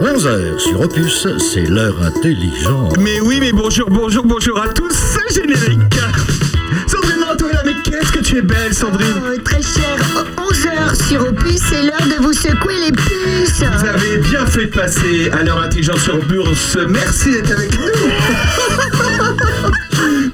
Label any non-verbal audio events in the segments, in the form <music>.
11h sur Opus, c'est l'heure intelligente. Mais oui, mais bonjour, bonjour, bonjour à tous, c'est générique. <laughs> Sandrine Antoine, mais qu'est-ce que tu es belle, Sandrine Oh, très cher, 11h sur Opus, c'est l'heure de vous secouer les puces. Vous avez bien fait de passer à l'heure intelligente sur Bourse. Merci d'être avec nous. <laughs>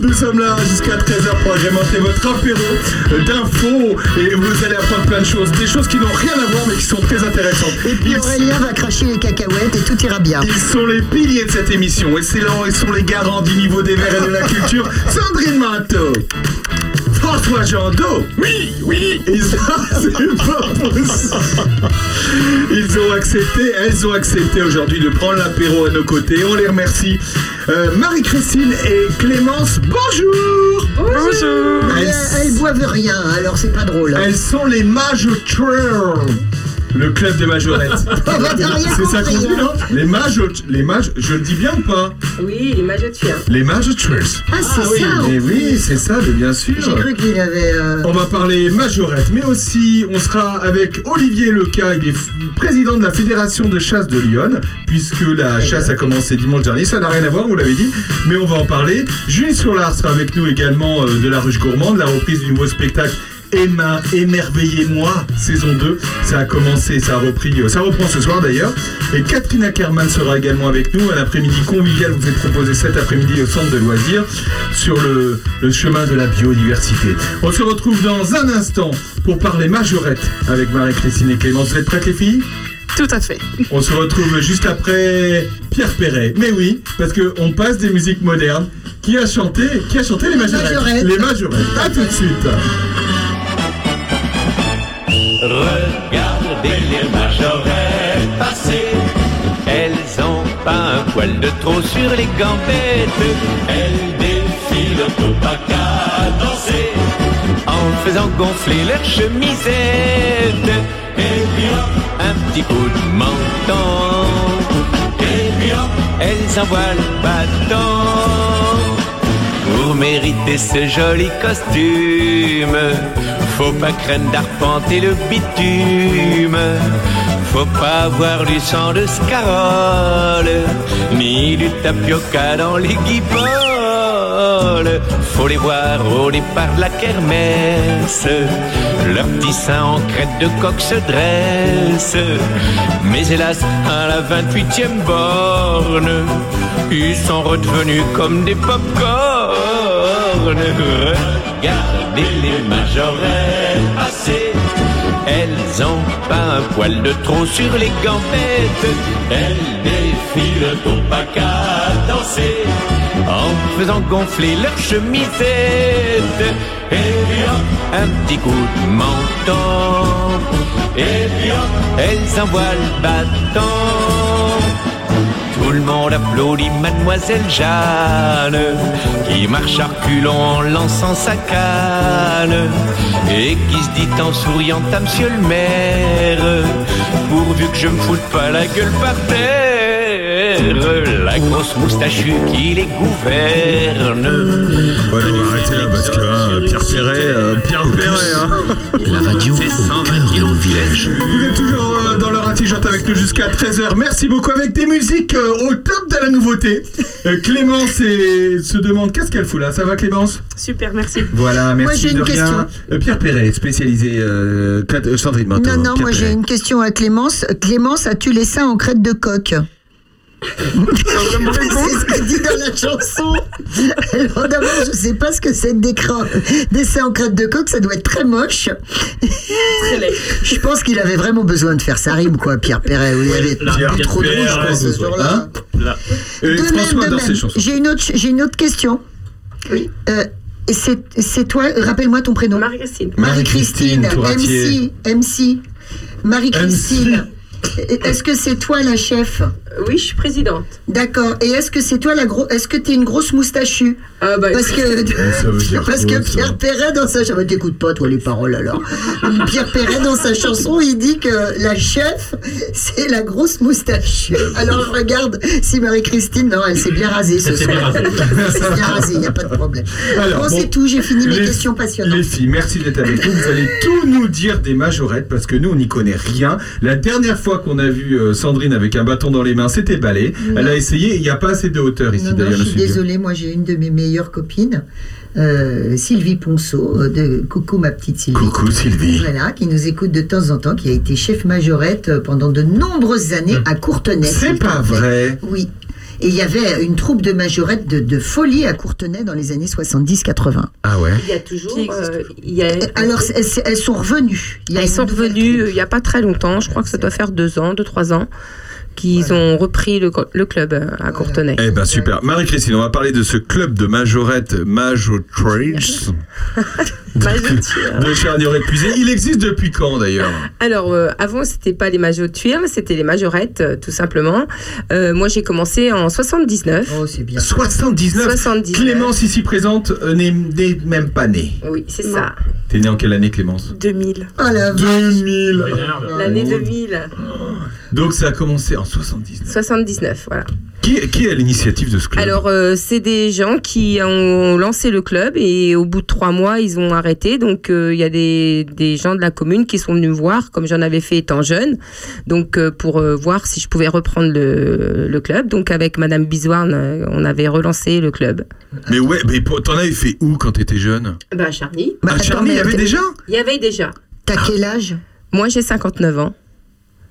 Nous sommes là jusqu'à 13h pour agrémenter votre apéro d'infos et vous allez apprendre plein de choses, des choses qui n'ont rien à voir mais qui sont très intéressantes. Et puis Aurélien va cracher les cacahuètes et tout ira bien. Ils sont les piliers de cette émission. Excellents, ils sont les garants du niveau des verts et de la culture. Sandrine Manteau. François Jandot. Oui, oui. Ils, <laughs> c'est pas possible. Ils ont accepté, elles ont accepté aujourd'hui de prendre l'apéro à nos côtés. On les remercie. Euh, Marie-Christine et Clémence, bonjour. Bonjour. Elles, elles boivent rien, alors c'est pas drôle. Elles sont les mages Trail. Le club des majorettes. <laughs> C'est ça qu'on dit, hein. non Les mages, les mages, je le dis bien ou pas Oui, les mages de chien. Les mages Trails. Ah, c'est ça. Mais oui, c'est ça, mais bien sûr. J'ai cru qu'il avait. euh, On va parler majorette, mais aussi on sera avec Olivier Leca, il est président de la Fédération de chasse de Lyon, puisque la chasse a commencé dimanche dernier, ça n'a rien à voir, vous l'avez dit, mais on va en parler. Julie Soulard sera avec nous également euh, de la Ruche Gourmande, la reprise du nouveau spectacle Emma, émerveillez-moi, saison 2. Ça a commencé, ça a repris, euh, ça reprend ce soir d'ailleurs. Et Catherine Ackerman sera également avec nous. Un après-midi convivial vous est proposé cet après-midi au centre de loisirs sur le, le chemin de la biodiversité. On se retrouve dans un instant pour parler majorette avec Marie-Christine et Clémence. Vous êtes prêtes les filles? Tout à fait. On se retrouve juste après Pierre Perret. Mais oui, parce qu'on passe des musiques modernes. Qui a chanté, qui a chanté les majorettes? Majorettes. Les majorettes. À tout de suite. Regardez les majorettes passer. Elles ont pas un poil de trop sur les gambettes. Elles défilent au pas qu'à danser. En faisant gonfler leur chemisette. Et puis hop, un petit coup de menton. Et puis hop, elles envoient le bâton. Mériter ce joli costume, faut pas craindre d'arpenter le bitume. Faut pas avoir du sang de scarole, ni du tapioca dans les guiboles. Faut les voir au départ de la kermesse. Leurs petits seins en crête de coq se dressent. Mais hélas, à la 28e borne, ils sont redevenus comme des pop-corn. Regardez les majorettes passer. Elles ont pas un poil de trop sur les gambettes. Elles défilent au pas qu'à danser. En faisant gonfler leur chemisette. Et puis hop, un petit coup de menton. Et puis hop, elles envoient le bâton. Tout le monde applaudit Mademoiselle Jeanne, qui marche à reculons en lançant sa canne, et qui se dit en souriant à Monsieur le maire, pourvu que je me foute pas la gueule par terre, la grosse moustachue qui les gouverne. Ouais, on va arrêter là parce que hein, Pierre Perret, euh, Pierre Perret, hein. La radio au cœur de nos villages. Vous êtes toujours avec nous jusqu'à 13h. Merci beaucoup avec des musiques euh, au top de la nouveauté. Euh, Clémence et- se demande qu'est-ce qu'elle fout là? Ça va Clémence? Super, merci. Voilà, merci j'ai une de rien. question. Euh, Pierre Perret, spécialisé Sandrine Manteau. Non, non, Pierre moi j'ai une question à Clémence. Clémence, as-tu les seins en crête de coq? C'est ce qu'il dit dans la chanson. Alors d'abord, je sais pas ce que c'est que des, cra- des seins en crête de coq, ça doit être très moche. Très laid. Je pense qu'il avait vraiment besoin de faire sa rime, quoi, Pierre Perret. Il avait Pierre bu trop de rouge, je Perret, pense, ce jour-là. Hein. J'ai une autre, j'ai une autre question. Oui. Euh, c'est, c'est toi, rappelle-moi ton prénom. Marie-Christine. Marie-Christine. MC, MC. Marie-Christine. Est-ce que c'est toi la chef? Oui, je suis présidente. D'accord. Et est-ce que c'est toi la grosse. Est-ce que t'es une grosse moustachue? Ah bah, Parce que. ça veut dire <laughs> Parce que Pierre Perret, dans sa chanson. T'écoutes pas, toi, les paroles alors. <laughs> Pierre Perret, dans sa chanson, il dit que la chef, c'est la grosse moustachue. Alors je regarde si Marie-Christine. Non, elle s'est bien rasée ce soir. Elle s'est bien rasée, il n'y a pas de problème. Alors, bon, bon, c'est tout, j'ai fini mes les- questions passionnantes. Les filles, merci d'être avec nous. Vous allez tout nous dire des majorettes parce que nous, on n'y connaît rien. La dernière fois qu'on a vu euh, Sandrine avec un bâton dans les mains, c'était balai. Elle a essayé, il n'y a pas assez de hauteur ici d'ailleurs. je suis désolée, moi j'ai une de mes meilleures copines, euh, Sylvie Ponceau, euh, de Coucou ma petite Sylvie. Coucou Sylvie. Voilà, qui nous écoute de temps en temps, qui a été chef majorette pendant de nombreuses années à Courtenay. C'est pas vrai. Oui. Et il y avait une troupe de majorettes de, de folie à Courtenay dans les années 70-80. Ah ouais. Il y a toujours. Euh, il y a, Alors, elles, elles sont revenues. Il y a Elles sont revenues euh, il n'y a pas très longtemps, je crois que ça doit faire deux ans, deux, trois ans, qu'ils ont repris le, club euh, à Courtenay. Eh ben super. Marie-Christine, on va parler de ce club de majorette Majotrace <laughs> de Charnieret-Puisé. Il existe depuis quand d'ailleurs? Alors, euh, avant, c'était pas les majots de tuiles, c'était les majorettes, euh, tout simplement. Euh, moi, j'ai commencé en 79. Oh, c'est bien. 79. 79. Clémence ici présente n'est même pas née. Oui, c'est ça. T'es née en quelle année Clémence? 2000. Oh la vache. 2000. L'année Oh. 2000. Donc ça a commencé en 79. 79, voilà. Qui, qui est à l'initiative de ce club? Alors, euh, c'est des gens qui ont lancé le club et au bout de trois mois, ils ont arrêté. Donc, euh, il y a des, des gens de la commune qui sont venus me voir, comme j'en avais fait étant jeune, donc euh, pour euh, voir si je pouvais reprendre le, le club. Donc, avec Madame Bisoirne, euh, on avait relancé le club. Mais ouais, mais t'en avais fait où quand t'étais jeune? Bah, Charny. Bah, À Charny, il y avait déjà Il y avait déjà. T'as quel âge? Moi, j'ai 59 ans.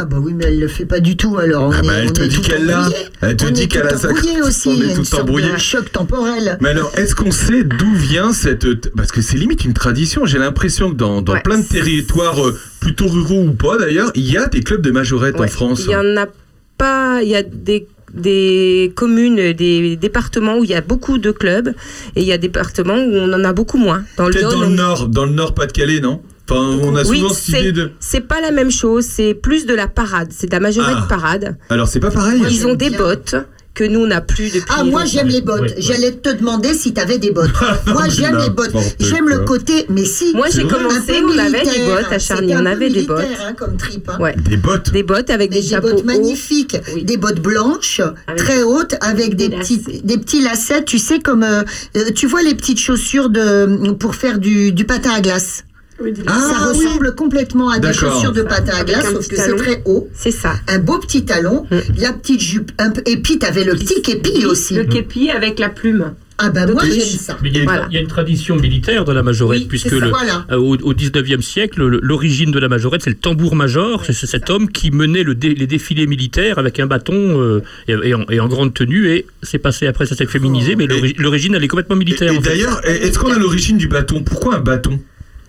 Ah bah oui, mais elle le fait pas du tout alors. On Ah est, bah, elle on te est dit tout qu'elle l'a. Elle te On dit est qu'elle tout a ça. embrouillé aussi. On il y a est une tout sorte de choc temporel. Mais alors, est-ce qu'on sait d'où vient cette... Parce que c'est limite une tradition. J'ai l'impression que dans, dans Ouais. plein de territoires, euh, plutôt ruraux ou pas d'ailleurs, il y a des clubs de majorette en. France. Il y en a pas. Il y a des des communes, des départements où il y a beaucoup de clubs et il y a des départements où on en a beaucoup moins. Dans le Peut-être Nord, dans le on- Nord, dans le Nord Pas-de-Calais, non? Enfin, on a Oui, souvent cette c'est- idée de... C'est pas la même chose, c'est plus de la parade, c'est de la majorette Ah. parade. Alors, c'est pas pareil Ils ont des bottes que nous on n'a plus depuis. Ah, moi j'aime les bottes. Oui, oui. J'allais te demander si t'avais des bottes. <laughs> moi j'aime les bottes. J'aime le côté, mais si. Moi, j'ai un peu commencé, on avait des militaire. bottes à Charny, on avait des bottes. hein, comme trip. hein. Ouais. Des bottes Des bottes avec Mais des des chapeaux bottes magnifiques, Oui. des bottes blanches, Avec très hautes, avec des, des petits, lacets. des petits lacets, tu sais, comme. euh, euh, tu vois les petites chaussures de, pour faire du, du patin à glace. Ah, Ça oui. ressemble complètement à des chaussures de patin à glace, sauf que c'est très haut. C'est ça. Un beau petit talon, Mm. la petite jupe, un et puis t'avais le petit képi aussi. Le képi avec la plume. Ah bah moi j'aime ça. Mais il y, a une- Voilà. il y a une tradition militaire de la majorette, Oui, puisque le- Voilà. euh, au, au 19e siècle, le- l'origine de la majorette, c'est le tambour-major. c'est cet homme qui menait le dé- les défilés militaires avec un bâton euh, et, et en, et en grande tenue. Et c'est passé après, ça s'est féminisé, mais l'ori- l'origine, elle est complètement militaire. et d'ailleurs, est-ce qu'on a l'origine du bâton? Pourquoi un bâton?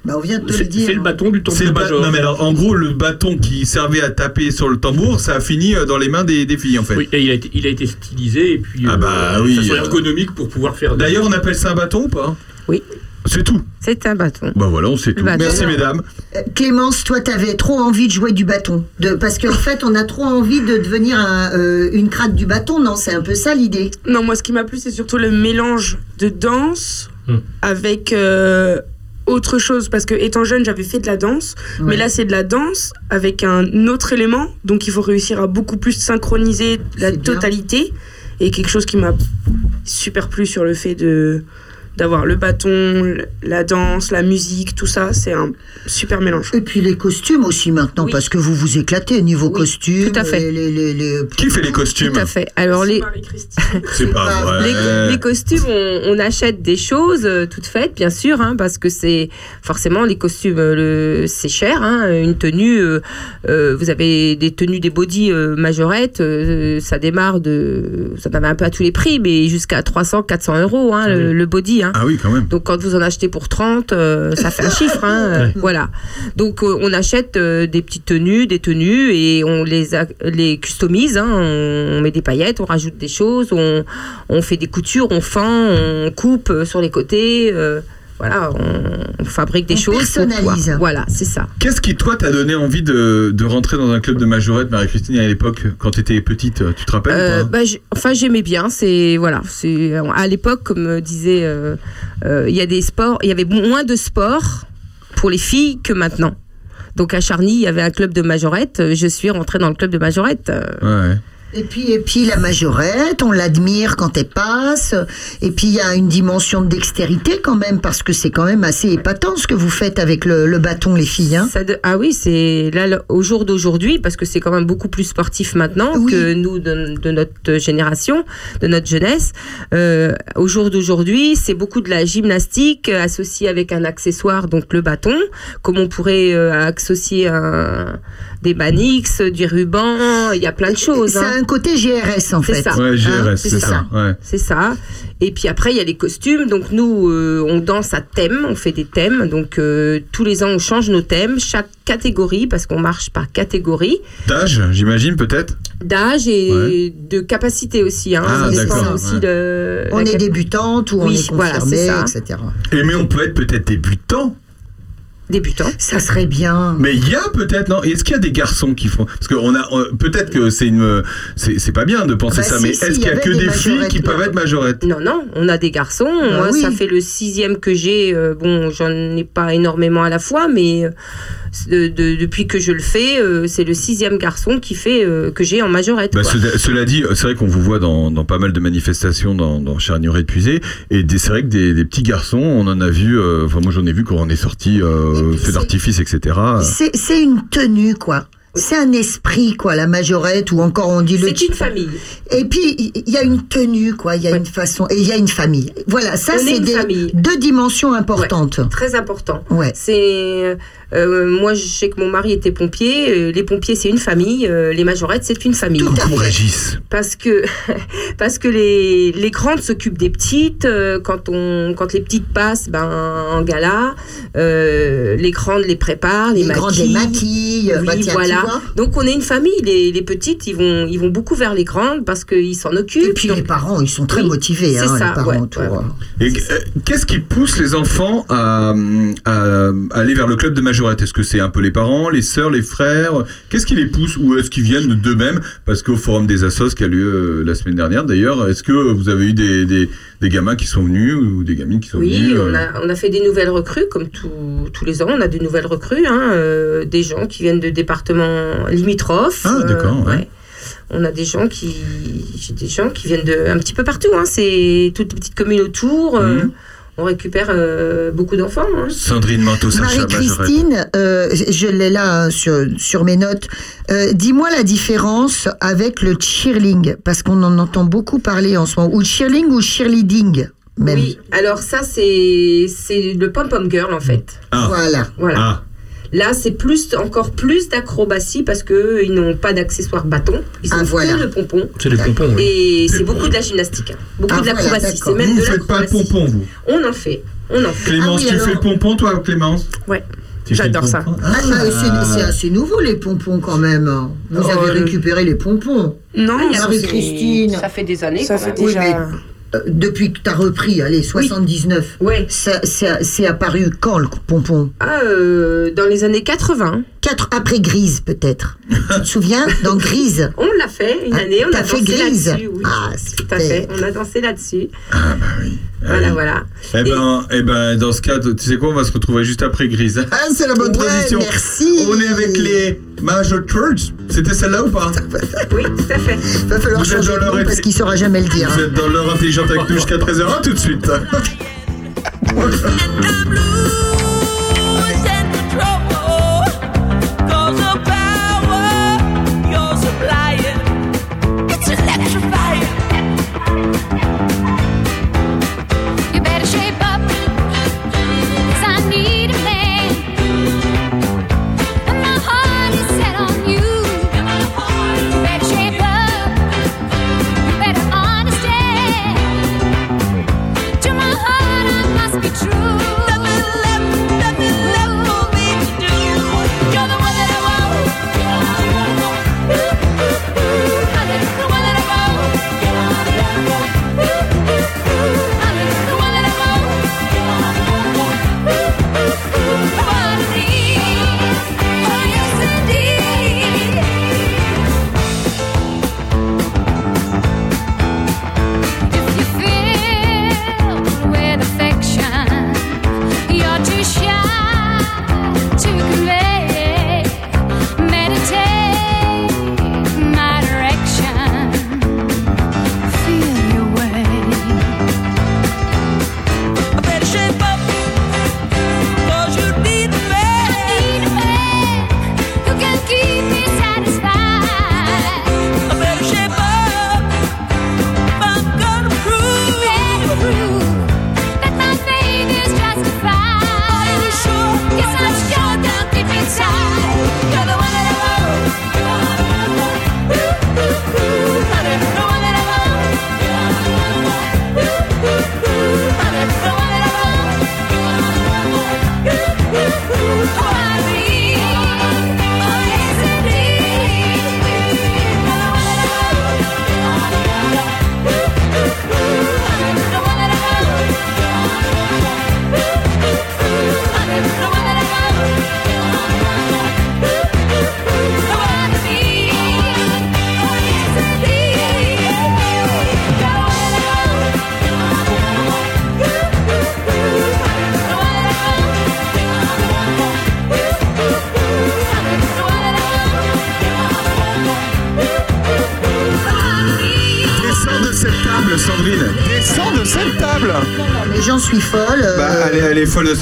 Bah on vient de te le c'est dire. c'est le bâton du C'est le ba- tambour-major. Non mais alors, en gros, le bâton qui servait à taper sur le tambour, ça a fini euh, dans les mains des, des filles en fait. Oui, et il a été, il a été stylisé et puis Ah bah de oui, façon euh. ergonomique pour pouvoir faire. des- D'ailleurs, on appelle ça un bâton ou pas? Oui. C'est tout. C'est un bâton. Bah voilà, on sait tout. bâton. Merci mesdames. Euh, Clémence, toi, t'avais trop envie de jouer du bâton. De, parce qu'en fait, on a trop envie de devenir un, euh, une craque du bâton, non? C'est un peu ça l'idée? Non, moi, ce qui m'a plu, c'est surtout le mélange de danse Hmm. avec euh, autre chose. Parce que, étant jeune, j'avais fait de la danse. Ouais. Mais là, c'est de la danse avec un autre élément. Donc, il faut réussir à beaucoup plus synchroniser la bien. totalité. Et quelque chose qui m'a super plu sur le fait de d'avoir le bâton, la danse, la musique, tout ça, c'est un super mélange. Et puis les costumes aussi maintenant, Oui. parce que vous vous éclatez niveau Oui, costumes. tout à fait. Les, les- les- les- Qui fait les costumes Tout à fait. Alors les. <laughs> C'est pas pas vrai. les, les costumes, on, on achète des choses euh, toutes faites, bien sûr, hein, parce que c'est forcément les costumes, euh, le, c'est cher. hein, une tenue, euh, euh, vous avez des tenues, des body euh, majorettes, euh, ça démarre de, ça en a un peu à tous les prix, mais jusqu'à 300, 400 euros hein, le, le body. Hein. Ah oui, quand même. Donc quand vous en achetez pour 30, euh, ça fait un <laughs> chiffre. Hein, euh, Voilà. Donc euh, on achète des petites tenues, des tenues et on les, a- les customise. hein, on, on met des paillettes, on rajoute des choses, on, on fait des coutures, on fend, on coupe sur les côtés. Euh, voilà, on, on fabrique des On choses. pour personnalise. Voilà, c'est ça. Qu'est-ce qui, toi, t'a donné envie de, de rentrer dans un club de majorette, Marie-Christine, à l'époque, quand t'étais petite Tu te rappelles Euh, bah, enfin, j'aimais bien. C'est voilà, c'est à l'époque, comme disait, euh, euh, il y a des sports, il y avait moins de sports pour les filles que maintenant. Donc à Charny, il y avait un club de majorette. Je suis rentrée dans le club de majorette. Euh, Ouais. Et puis, et puis la majorette, on l'admire quand elle passe. Et puis il y a une dimension de dextérité quand même, parce que c'est quand même assez épatant ce que vous faites avec le, le bâton, les filles. hein. Ça de- Ah oui, c'est là au jour d'aujourd'hui, parce que c'est quand même beaucoup plus sportif maintenant Oui. que nous de, de notre génération, de notre jeunesse. Euh, au jour d'aujourd'hui, c'est beaucoup de la gymnastique associée avec un accessoire, donc le bâton, comme on pourrait euh, associer un, des banix, du ruban, il y a plein de choses. Ça hein. Un côté GRS en C'est fait. ça. Ouais, GRS, Hein, c'est c'est ça. ça. Ouais. C'est ça. Et puis après, il y a les costumes. Donc nous, euh, on danse à thème, on fait des thèmes. Donc euh, tous les ans, on change nos thèmes, chaque catégorie, parce qu'on marche par catégorie, D'âge, j'imagine, peut-être? D'âge et Ouais. de capacité aussi. Hein. Ah, Ça dépend d'accord, aussi ouais. de On est cap- débutante ou on Oui, est voilà, confirmé, c'est etc. Et mais on peut être peut-être débutant. Débutant. Ça serait bien. Mais il y a peut-être, non Est-ce qu'il y a des garçons qui font Parce qu'on a, on- peut-être que c'est une, c'est pas bien de penser Bah ça, si, mais si, est-ce il qu'il y y a que des des filles qui peuvent être majorettes? Non, non, on a des garçons. Moi, Ah oui. ça fait le sixième que j'ai. Euh, bon, j'en ai pas énormément à la fois, mais euh, de- de- depuis que je le fais, euh, c'est le sixième garçon qui fait euh, que j'ai en majorette. Bah, cela, dit, c'est vrai qu'on vous voit dans, dans pas mal de manifestations dans, dans Charnieret et Puisé, et c'est vrai que des, des petits garçons, on en a vu, euh, enfin moi j'en ai vu quand on est sorti, euh, feu d'artifice, etc. C'est une tenue, quoi. C'est un esprit, quoi, la majorette, ou encore on dit le. C'est une famille. Et puis, il y a une tenue, quoi, il y a Ouais. une façon, et il y a une famille. Voilà, ça, c'est des famille. deux dimensions importantes. Très important. Ouais. C'est euh, moi, je sais que mon mari était pompier. euh, les pompiers, c'est une famille. euh, les majorettes, c'est une famille. Coucou. Régis. Parce que <laughs> parce que les, les grandes s'occupent des petites. euh, quand on quand les petites passent, ben en gala, euh, les grandes les préparent, les, Les grandes les maquillent. maquillent, Oui, bah, tiens, voilà. Donc on est une famille. Les, les petites, ils vont ils vont beaucoup vers les grandes parce qu'ils s'en occupent. Et puis Donc, les parents, ils sont très Oui, motivés, c'est hein, ça, les parents ouais, autour. ouais, ouais. Et euh, qu'est-ce qui pousse les enfants à, à aller vers le club de Est-ce que c'est un peu les parents, les sœurs, les frères? Qu'est-ce qui les pousse ou est-ce qu'ils viennent d'eux-mêmes? Parce qu'au forum des assos qui a lieu euh, la semaine dernière d'ailleurs, est-ce que vous avez eu des, des, des gamins qui sont venus ou des gamines qui sont Oui, venues euh, on a, on a fait des nouvelles recrues, comme tous- tous les ans, on a de nouvelles recrues, hein, euh, des gens qui viennent de départements limitrophes. Ah, euh, d'accord, ouais. On a des gens qui, des gens qui viennent de un petit peu partout. Hein, c'est toutes les petites communes autour. Mhm. On récupère euh, beaucoup d'enfants. hein. Sandrine Manteau. Marie-Christine, euh, je l'ai là hein, sur, sur mes notes. Euh, Dis-moi la différence avec le cheerling, parce qu'on en entend beaucoup parler en ce moment. Ou cheerling ou cheerleading, même. Oui, alors ça c'est c'est le pom pom girl en fait. Ah. Voilà. Voilà. Ah, Là, c'est plus, encore plus d'acrobatie parce que ils n'ont pas d'accessoires bâton. Ils Ah, ont voilà. que le pompon. C'est les pompons, oui. Et c'est beaucoup de la gymnastique. hein. Beaucoup Ah, de voilà, l'acrobatie. c'est d'accord. même vous de faites pas le l'acrobatie. pompon, vous On en fait. On en fait. Clémence, Ah oui, tu alors- fais le pompon, toi, Clémence Ouais. J'adore ça. Ah, bah, c'est- c'est assez nouveau les pompons quand même. Vous Oh, avez le- récupéré les pompons. Non, Ah, ça Marie-Christine. Ça fait des années. Ça quand fait même. Oui, déjà. mais- Euh, depuis que tu as repris, allez, 79. Ouais. Ça, ça- c'est apparu quand le pompon? Ah, euh, dans les années 80, Quatre après Grise peut-être. tu te souviens Dans Grise. <laughs> on l'a fait une Ah, année. On t'as a fait dansé Grise là-dessus. Oui. Ah, Tout à fait. On a dansé là-dessus. Ah bah oui. Ah Voilà, oui. voilà. Eh ben, eh ben, dans ce cas, tu sais quoi, on va se retrouver juste après Grise. Ah, c'est la bonne Ouais, transition. merci. On est avec les Major Church. C'était celle-là ou pas? <laughs> Oui, tout à fait. Va falloir Vous êtes changer dans leur parce qu'il saura jamais le dire. Vous êtes dans l'heure intelligente avec nous jusqu'à 13h. À tout de suite. <laughs>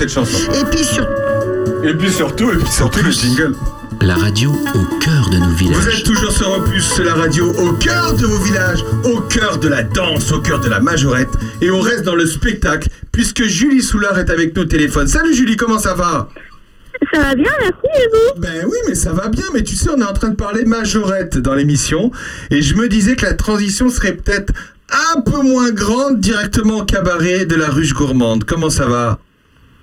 cette chanson. Et puis sur. Et puis surtout, et puis surtout le jingle. La radio au cœur de nos Vous villages. êtes toujours sur Opus, c'est la radio au cœur de vos villages, au cœur de la danse, au cœur de la majorette. Et on reste dans le spectacle, puisque Julie Soulard est avec nous au téléphone. Salut Julie, comment ça va? Ça va bien, merci, et vous? Ben oui, mais ça va bien, mais tu sais, on est en train de parler majorette dans l'émission, et je me disais que la transition serait peut-être un peu moins grande directement au cabaret de la ruche gourmande. Comment ça va?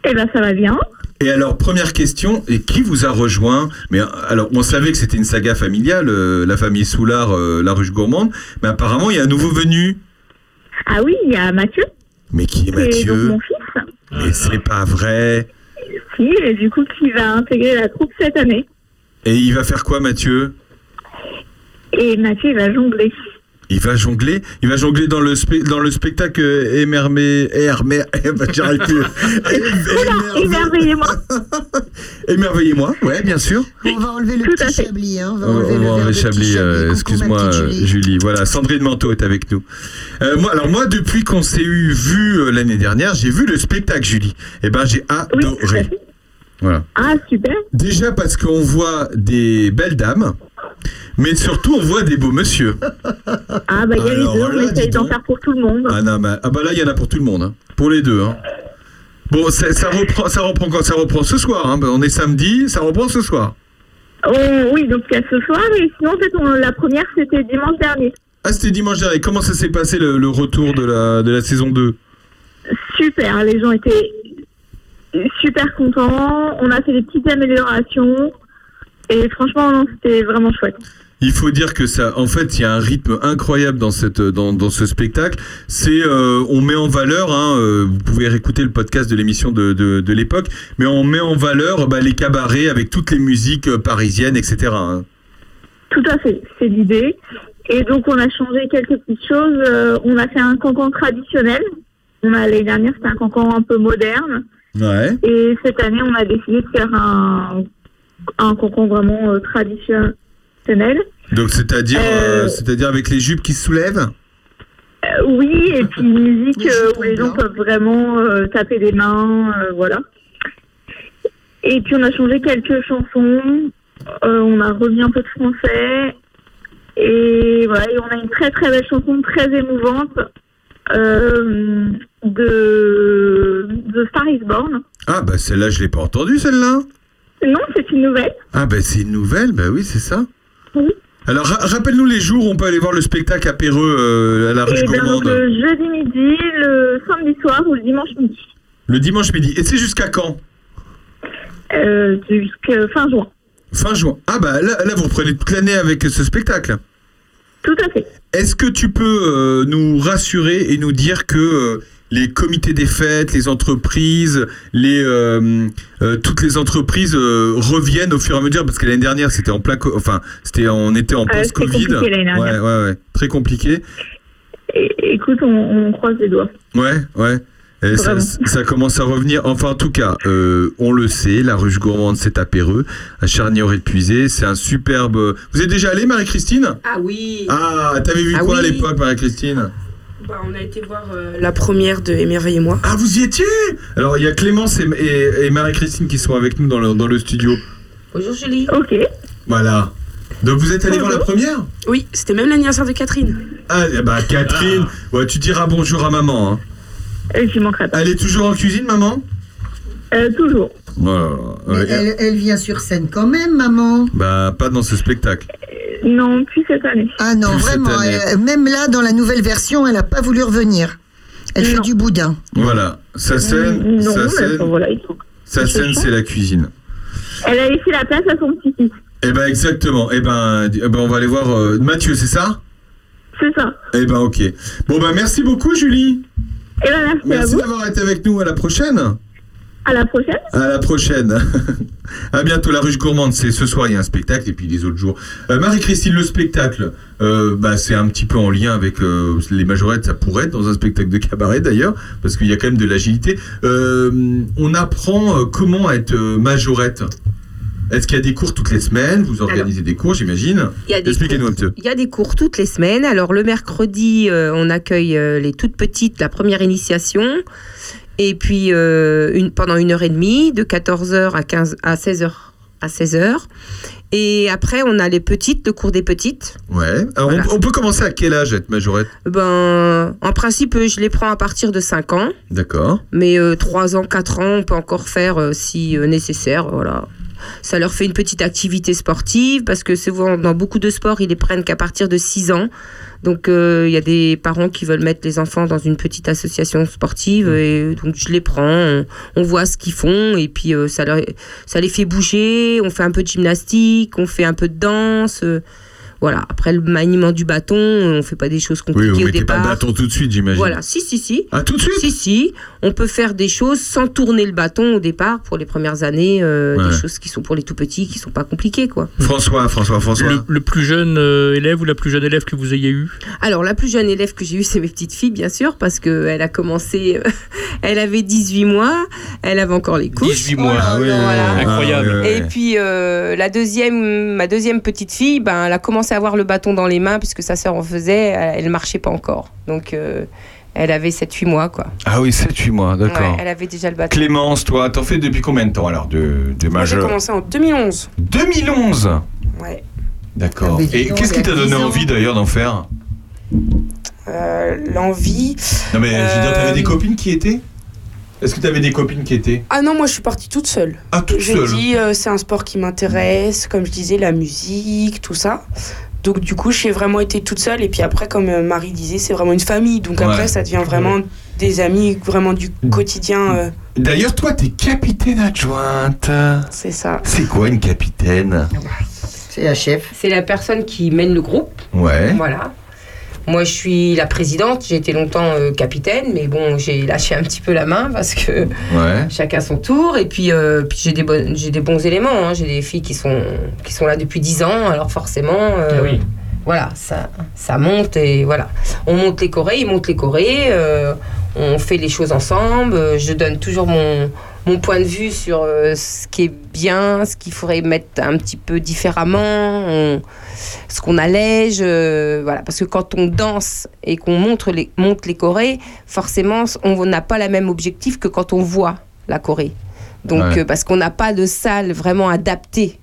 Eh ben, ça va bien. Et alors, première question, et qui vous a rejoint Mais alors, on savait que c'était une saga familiale, euh, la famille Soulard, euh, la ruche gourmande, mais apparemment, il y a un nouveau venu. Ah oui, il y a Mathieu, Mais qui est donc Mathieu mon fils, Mais c'est pas vrai. qui, et du coup, qui va intégrer la troupe cette année. Et il va faire quoi, Mathieu? Et Mathieu, il va jongler. Il va jongler Il va jongler dans le, spe- dans le spectacle euh, Émermé... <laughs> <laughs> Émermé... J'arrive plus. Émerveillez-moi. <laughs> Émerveillez-moi, ouais, bien sûr. On va enlever le Tout petit chablis. Hein, on va enlever on le enlever Chablis, euh, excuse-moi euh, Julie. Julie. Voilà, Sandrine Manteau est avec nous. Euh, moi, alors moi, depuis qu'on s'est eu vu euh, l'année dernière, j'ai vu le spectacle Julie. Eh ben, j'ai adoré. Voilà. Ah, super. Déjà parce qu'on voit des belles dames, mais surtout on voit des beaux monsieur. Ah, bah, il y a les deux, on essaye dis d'en faire pour tout le monde. Ah non, mais, ah bah là il y en a pour tout le monde, hein. pour les deux. Hein. Bon, ça, ça reprend, ça reprend quand Ça reprend ce soir. Hein. On est samedi, ça reprend ce soir. Oh, oui, donc il y a ce soir, et sinon, en fait, on- la première, c'était dimanche dernier. Ah, c'était dimanche dernier. Comment ça s'est passé le, le retour de la, de la saison 2 Super, les gens étaient super contents. On a fait des petites améliorations. Et franchement, non, c'était vraiment chouette. Il faut dire que ça, en fait, il y a un rythme incroyable dans cette, dans, dans ce spectacle. C'est, euh, on met en valeur, hein, euh, vous pouvez réécouter le podcast de l'émission de, de, de l'époque, mais on met en valeur bah, les cabarets avec toutes les musiques euh, parisiennes, etc. hein. Tout à fait, c'est l'idée. Et donc, on a changé quelques petites choses. Euh, on a fait un cancan traditionnel. On a L'année dernière, c'était un cancan un peu moderne. Ouais. Et cette année, on a décidé de faire un, un cancan vraiment euh, traditionnel. Donc c'est-à-dire, Euh, euh, c'est-à-dire avec les jupes qui se soulèvent. Euh, oui, et puis une musique euh, où les gens peuvent vraiment euh, taper des mains, euh, voilà. Et puis on a changé quelques chansons, euh, on a remis un peu de français, et voilà, et on a une très très belle chanson très émouvante euh, de The Star is Born. Ah bah celle-là, je l'ai pas entendue celle-là. Non, c'est une nouvelle. Ah bah c'est une nouvelle, bah oui c'est ça. Oui. Alors ra- rappelle-nous les jours où on peut aller voir le spectacle à Péreux euh, à la Ruche bien donc Gourmande. le jeudi midi, le samedi soir ou le dimanche midi, Le dimanche midi. Et c'est jusqu'à quand? Euh, jusqu'à fin juin. Fin juin. Ah bah là, là vous reprenez toute l'année avec ce spectacle. Tout à fait. Est-ce que tu peux euh, nous rassurer et nous dire que euh, les comités des fêtes, les entreprises, les, euh, euh, toutes les entreprises euh, reviennent au fur et à mesure parce que l'année dernière c'était en plein, enfin c'était on était en compliqué l'année Ouais, dernière. ouais, ouais, très compliqué. Et- écoute, on, on croise les doigts. Ouais, ouais. Et ça, commence à revenir. Enfin, en tout cas, euh, on le sait, la ruche gourmande, c'est à Péreux, à charnier et puisé C'est un superbe. Vous êtes déjà allé, Marie-Christine? Ah oui. Ah, t'avais vu Ah quoi à l'époque, Marie-Christine? Bah, on a été voir euh, la première de Émerveillez-moi. Ah, vous y étiez? Alors, il y a Clémence et, et- et Marie-Christine qui sont avec nous dans le, dans le studio. Bonjour Julie. Ok. Voilà. Donc, vous êtes allé voir la première? Oui, c'était même l'anniversaire de Catherine. Ah, bah, Catherine, ouais, tu diras bonjour à maman. Hein. Euh, J'y manquerai pas. Elle est toujours en cuisine, maman? Euh, toujours. Voilà. Mais Ouais, elle, elle vient sur scène quand même, maman. Bah, pas dans ce spectacle. Non, plus cette année. Ah non, Plus vraiment. elle- même là, dans la nouvelle version, elle n'a pas voulu revenir. Elle fait du boudin. Voilà. Sa scène, Mm, non, sa mais scène, voilà, sa c'est la cuisine. Elle a laissé la place à son petit-fils. Eh ben exactement. Eh ben, eh ben on va aller voir euh, Mathieu, c'est ça? C'est ça. Eh ben ok. Bon ben merci beaucoup Julie. Et ben merci, d'avoir été avec nous. À la prochaine. À la prochaine. À la prochaine. <laughs> à bientôt. La ruche gourmande, c'est ce soir il y a un spectacle et puis les autres jours. Euh, Marie-Christine, le spectacle, euh, bah c'est un petit peu en lien avec euh, les majorettes. Ça pourrait être dans un spectacle de cabaret d'ailleurs parce qu'il y a quand même de l'agilité. Euh, on apprend comment être majorette. Est-ce qu'il y a des cours toutes les semaines? Vous organisez des cours, j'imagine Il y a des Expliquez-nous un peu. Il y a des cours toutes les semaines. Alors le mercredi, euh, on accueille euh, les toutes petites, la première initiation. Et puis euh, une, pendant une heure et demie, de 14h à, 15, à 16h. À 16h. Et après, on a les petites, le cours des petites. Ouais. Alors, on- on, peut commencer à quel âge être majorette? Ben, en principe, euh, je les prends à partir de 5 ans. D'accord. Mais euh, 3 ans, 4 ans, on peut encore faire euh, si nécessaire. Voilà. Ça leur fait une petite activité sportive parce que souvent dans beaucoup de sports, ils les prennent qu'à partir de 6 ans. Donc euh, il y a des parents qui veulent mettre les enfants dans une petite association sportive et donc je les prends, on, on voit ce qu'ils font et puis euh, ça, leur- ça les fait bouger, on fait un peu de gymnastique, on fait un peu de danse. Euh, voilà, après le maniement du bâton, on fait pas des choses Oui, compliquées vous au mettez pas départ. le bâton tout de suite, j'imagine. Voilà, si, si, si. Ah, tout de suite Si, si. On peut faire des choses sans tourner le bâton au départ pour les premières années, euh, Ouais. des choses qui sont pour les tout petits, qui sont pas compliquées, quoi. François, François, François. Le, le plus jeune euh, élève ou la plus jeune élève que vous ayez eu Alors, la plus jeune élève que j'ai eue, c'est mes petites filles, bien sûr, parce qu'elle a commencé, elle avait 18 mois, elle avait encore les couches. 18 mois. Voilà. Incroyable. Ah. Et puis euh, la deuxième, ma deuxième petite fille, ben, elle a commencé à avoir le bâton dans les mains puisque sa sœur en faisait, elle, elle marchait pas encore. Donc euh, elle avait 7-8 mois quoi. Ah oui, 7-8 mois, d'accord. Ouais, elle avait déjà le bâton. Clémence, toi, t'en fais depuis combien de temps alors de, de Moi, j'ai majeur commencé en 2011. 2011 Ouais. D'accord. Dis Et qu'est-ce qui a t'a donné 10 ans. envie d'ailleurs d'en faire? Euh, L'envie. Non mais je veux dire, t'avais Euh, des copines qui étaient? Est-ce que t'avais des copines qui étaient? Ah non, moi je suis partie toute seule. Ah, toute J'ai seule dit euh, c'est un sport qui m'intéresse, comme je disais, la musique, tout ça. Donc du coup, j'ai vraiment été toute seule. Et puis après, comme euh, Marie disait, c'est vraiment une famille. Donc Ouais. après, ça devient vraiment des amis, vraiment du quotidien. euh, D'ailleurs, toi, t'es capitaine adjointe. c'est ça. C'est quoi une capitaine? C'est la chef. C'est la personne qui mène le groupe. Ouais. Voilà. Moi, je suis la présidente. J'ai été longtemps euh, capitaine, mais bon, j'ai lâché un petit peu la main parce que Ouais. <laughs> chacun son tour. Et puis, euh, puis j'ai des, bonnes- j'ai des bons éléments. hein. J'ai des filles qui sont, qui sont là depuis 10 ans. Alors forcément, euh, Ah oui. voilà, ça, ça monte et voilà. On monte les chorés, ils montent les chorés. euh, on fait les choses ensemble. Je donne toujours mon, mon point de vue sur euh, ce qui est bien, ce qu'il faudrait mettre un petit peu différemment. on- ce qu'on allège, euh, voilà, parce que quand on danse et qu'on montre les, monte les chorés, forcément, on n'a pas le même objectif que quand on voit la choré. Donc, Ouais. euh, parce qu'on n'a pas de salle vraiment adaptée.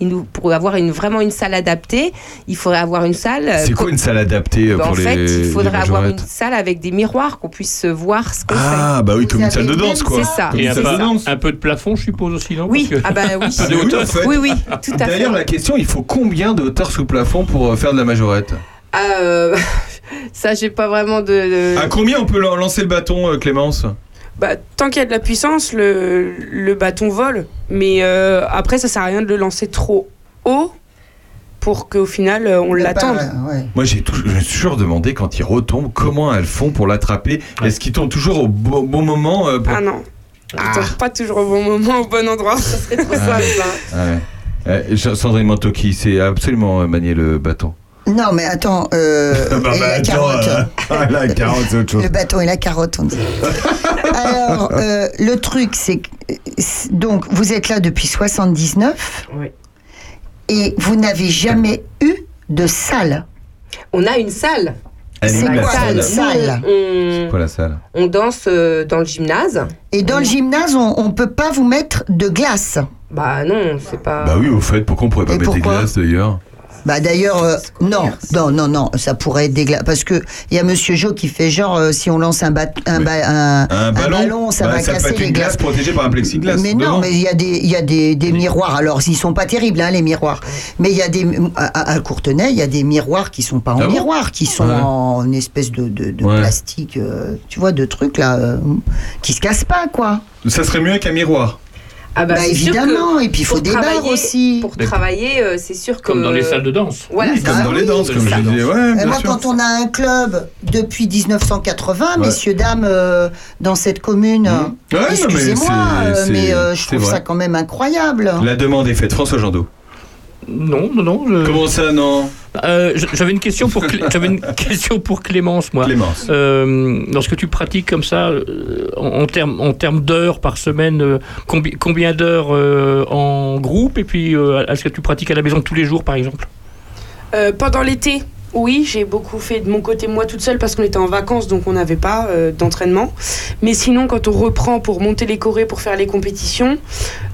Il nous, pour avoir une, vraiment une salle adaptée, il faudrait avoir une salle. euh, C'est quoi une salle adaptée euh, Ben, pour En les fait, il faudrait avoir une salle avec des miroirs qu'on puisse voir ce qu'on Ah, bah oui, comme une salle de danse, quoi. C'est ça. Et une un de danse. un peu de plafond, je suppose aussi, non? Oui, Parce que- ah bah oui. <laughs> Ah, oui, en fait. Oui, oui, tout à fait. D'ailleurs, la question, il faut combien de hauteur sous plafond pour euh, faire de la majorette? Ah, euh, <laughs> ça, j'ai pas vraiment de. de- À combien on peut lan- lancer le bâton, Clémence? Bah, tant qu'il y a de la puissance, le, le bâton vole. Mais euh, après, ça sert à rien de le lancer trop haut pour qu'au final, euh, on l'attende. ouais. Moi, j'ai tou- je me suis toujours demandé quand il retombe, comment elles font pour l'attraper? Est-ce qu'ils tombent toujours au bon, bon moment euh, pour- Ah non. Ah. Il tombe pas toujours au bon moment, au bon endroit. Ça serait trop simple. hein. Ouais. Euh, Sandrine Mantoki, c'est absolument manier le bâton. Non, mais attends, euh, <laughs> et la carotte. Ah, <laughs> la carotte, c'est autre chose. Le bâton et la carotte, on dit. <laughs> Alors, euh, le truc, c'est que. Donc, vous êtes là depuis 79 Oui. et vous n'avez jamais eu de salle. On a une salle. Elle est C'est quoi, salle une salle? On, Quoi la salle? on danse euh, dans le gymnase. Et dans le gymnase, on ne peut pas vous mettre de glace. Bah non, c'est pas. Bah oui, au fait, pourquoi on pourrait pas Et mettre des glaces d'ailleurs? Bah d'ailleurs, euh, non, non, non, non, ça pourrait être des glaces. Parce que il y a Monsieur Jo qui fait genre, euh, si on lance un, bat- un, ba- un, Un ballon, ça Bah, va casser être les une glace glaces. protégée par un plexiglas. Mais non, mais il y a des, il y a des, des miroirs. Alors, ils sont pas terribles, hein, les miroirs. Mais il y a des, à, à Courtenay, il y a des miroirs qui sont pas en Ah bon miroir, qui sont Ouais. en espèce de, de, de Ouais. plastique, euh, tu vois, de trucs là, euh, qui se cassent pas, quoi. Ça serait mieux qu'un miroir. Ah Bah, sûr évidemment, et puis il faut des barres travailler- aussi. Pour travailler, euh, c'est sûr que. Comme dans les salles de danse. Voilà, Oui, comme dans les danses, comme je disais. Ouais, bien moi, sûr. quand on a un club depuis 1980, Ouais. messieurs, dames, euh, dans cette commune, Mmh. Ouais, non, mais excusez-moi, c'est- euh, c'est- mais euh, je trouve vrai. ça quand même incroyable. La demande est faite. François Jandot. Non, non, non. je- Comment ça, non? Euh, j'avais une question pour Clé- j'avais une <laughs> question pour Clémence moi. Clémence. Euh, lorsque tu pratiques comme ça euh, en, termes en termes d'heures par semaine, combi- combien d'heures euh, en groupe et puis euh, est-ce que tu pratiques à la maison tous les jours par exemple? Euh, pendant l'été, oui, j'ai beaucoup fait de mon côté moi toute seule parce qu'on était en vacances donc on n'avait pas euh, d'entraînement. Mais sinon, quand on reprend pour monter les chorés, pour faire les compétitions,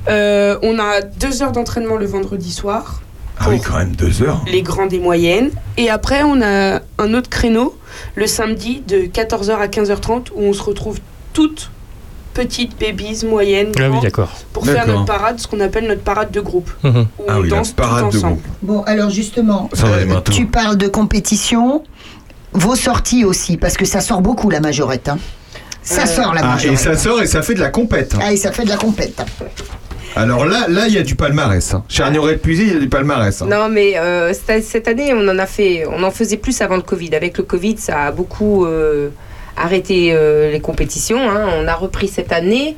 euh, on a deux heures d'entraînement le vendredi soir, Ah oui, quand même, deux heures. les grandes et moyennes. Et après, on a un autre créneau le samedi de 14h à 15h30 où on se retrouve toutes petites babies, moyennes, Ah oui, grandes, d'accord. pour faire notre parade, ce qu'on appelle notre parade de groupe. Mhm. Où Ah on oui, la danse tout parade de ensemble. groupe. Bon, alors justement, manteaux. tu parles de compétition, vos sorties aussi, parce que ça sort beaucoup la majorette. hein. Ça Euh, sort la Ah, majorette. et ça sort et ça fait de la compète. Ah, et ça fait de la compète. Alors là, là, il y a du palmarès. Hein. Chez Arnaud Puisy, il y a du palmarès. hein. Non, mais euh, cette, cette année, on en a fait, on en faisait plus avant le Covid. Avec le Covid, ça a beaucoup euh, arrêté euh, les compétitions. hein. On a repris cette année.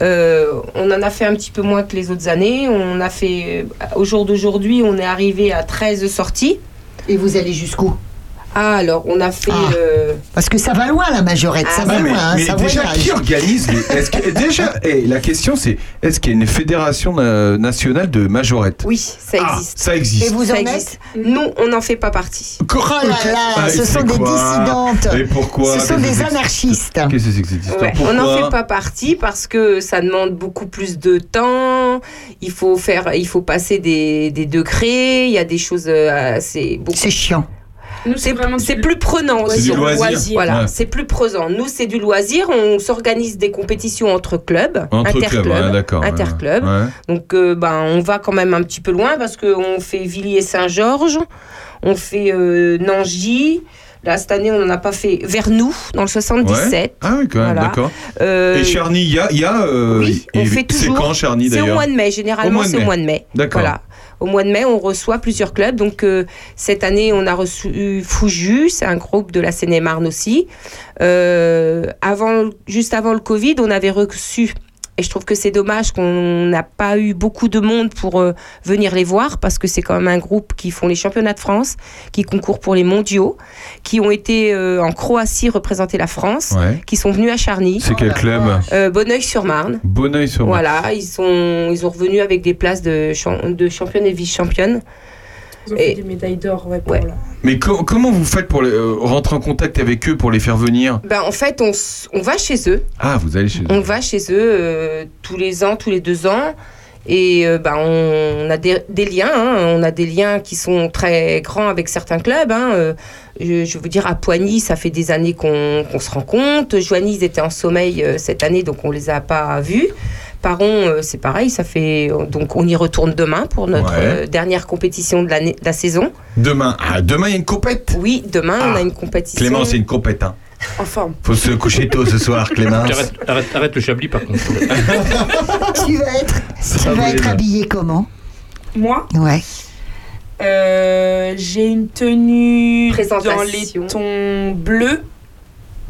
Euh, on en a fait un petit peu moins que les autres années. On a fait, au jour d'aujourd'hui, on est arrivé à 13 sorties. Et vous allez jusqu'où? Ah, alors, on a fait. Ah. euh, Parce que ça va loin la majorette, ça Ah, va Ah, mais, loin, hein, mais ça déjà, voyage. qui organise les... que, Déjà, <laughs> eh, la question c'est est-ce qu'il y a une fédération nationale de majorette? Oui, ça Ah, existe. ça Et existe. vous en êtes. Nous, on n'en fait pas partie. Oh là là, Ah, ce sont des dissidentes. Et pourquoi? Ce sont des anarchistes. Qu'est-ce que c'est que cette histoire? Ouais, on n'en fait pas partie parce que ça demande beaucoup plus de temps. Il faut faire, il faut passer des, des degrés. Il y a des choses euh, assez beaucoup. C'est chiant. Nous, C'est c'est du- plus prenant C'est aussi. du loisir. Voilà, Ouais. c'est plus prenant. Nous, c'est du loisir. On s'organise des compétitions entre clubs, Entre interclubs, clubs, ouais, d'accord. ouais. interclubs. Ouais. Donc, euh, ben, on va quand même un petit peu loin parce qu'on fait Villiers-Saint-Georges, on fait euh, Nangy. Là, cette année, on n'en a pas fait Vernou, dans le 77. Ouais. Ah oui, quand même, Voilà. d'accord. Euh, Et Charny, il y a. il y a euh, oui, on et- fait C'est toujours. quand Charny C'est au d'ailleurs mois de mai, Au généralement mois de c'est au mois de mai. D'accord. Voilà. Au mois de mai, on reçoit plusieurs clubs. Donc euh, cette année, on a reçu Fouju, un groupe de la Seine-et-Marne aussi. Euh, avant, juste avant le Covid, on avait reçu. Et je trouve que c'est dommage qu'on n'a pas eu beaucoup de monde pour euh, venir les voir parce que c'est quand même un groupe qui font les championnats de France, qui concourent pour les mondiaux, qui ont été euh, en Croatie représenter la France, Ouais. qui sont venus à Charny, C'est quel club? Euh, Bonneuil-sur-Marne. Bonneuil sur Voilà, ils sont, ils ont revenu avec des places de, champ- de championne et vice-championne. Ils ont fait Et- des médailles d'or, ouais, pour Ouais. la- Mais co- comment vous faites pour les- euh, rentrer en contact avec eux pour les faire venir? Ben, en fait, on, on va chez eux. Ah, vous allez chez eux. On va chez eux euh, tous les ans, tous les deux ans. Et euh, ben, on, a des, des liens. hein. On a des liens qui sont très grands avec certains clubs. hein. Euh, je, je veux dire, à Poigny, ça fait des années qu'on qu'on se rencontre. Joigny, ils étaient en sommeil euh, cette année, donc on les a pas vus. Paron, euh, c'est pareil, ça fait donc on y retourne demain pour notre Ouais. euh, dernière compétition de l'année- de la saison. Demain, ah, demain il y a une compète? Oui, demain on Ah. a une compétition. Clément, c'est une compète. Hein. En forme. Faut se coucher tôt ce soir, Clémence. Arrête, arrête, arrête le chablis par contre. <laughs> Tu vas être, tu vas habillé comment? Moi, Ouais. euh, j'ai une tenue dans les tons bleus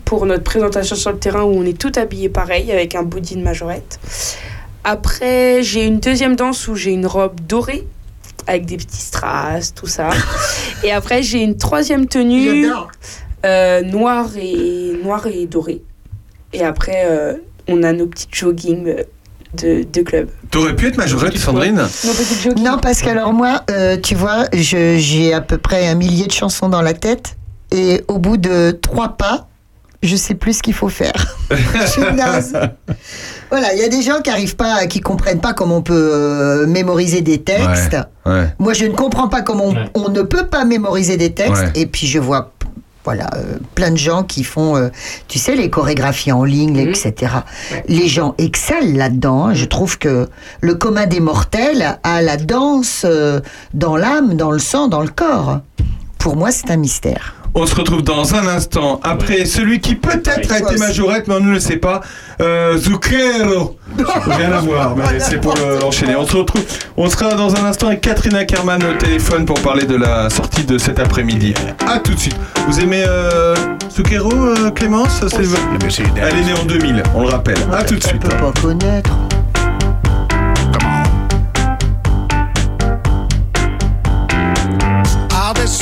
pour notre présentation sur le terrain où on est tout habillé pareil avec un body de majorette. Après, j'ai une deuxième danse où j'ai une robe dorée avec des petits strass, tout ça. <laughs> Et après, j'ai une troisième tenue euh, noire et noire et dorée. Et après, euh, on a nos petites jogging euh, de, de club. T'aurais pu être majorette, Sandrine Nos petites jogging. Non, parce qu'alors moi, euh, tu vois, je- j'ai à peu près un millier de chansons dans la tête. Et au bout de trois pas, je sais plus ce qu'il faut faire. <laughs> je suis naze. Voilà, il y a des gens qui arrivent pas, qui comprennent pas comment on peut euh, mémoriser des textes. Ouais. Moi, je ne comprends pas comment on, Ouais. on ne peut pas mémoriser des textes. Ouais. Et puis, je vois voilà, euh, plein de gens qui font, euh, tu sais, les chorégraphies en ligne, Mhm. etc. Les gens excellent là-dedans. hein. Je trouve que le commun des mortels a la danse euh, dans l'âme, dans le sang, dans le corps. Pour moi, c'est un mystère. On se retrouve dans un instant après celui qui peut-être a été majorette, mais on ne le sait pas. Euh, Zucchero. <laughs> Rien à voir, mais c'est pour le- l'enchaîner. On se retrouve. On sera dans un instant avec Catherine Ackerman au téléphone pour parler de la sortie de cet après-midi. A tout de suite. Vous aimez euh, Zucchero, euh, Clémence? Elle est née en 2000, on le rappelle. A tout de On suite. peut pas connaître.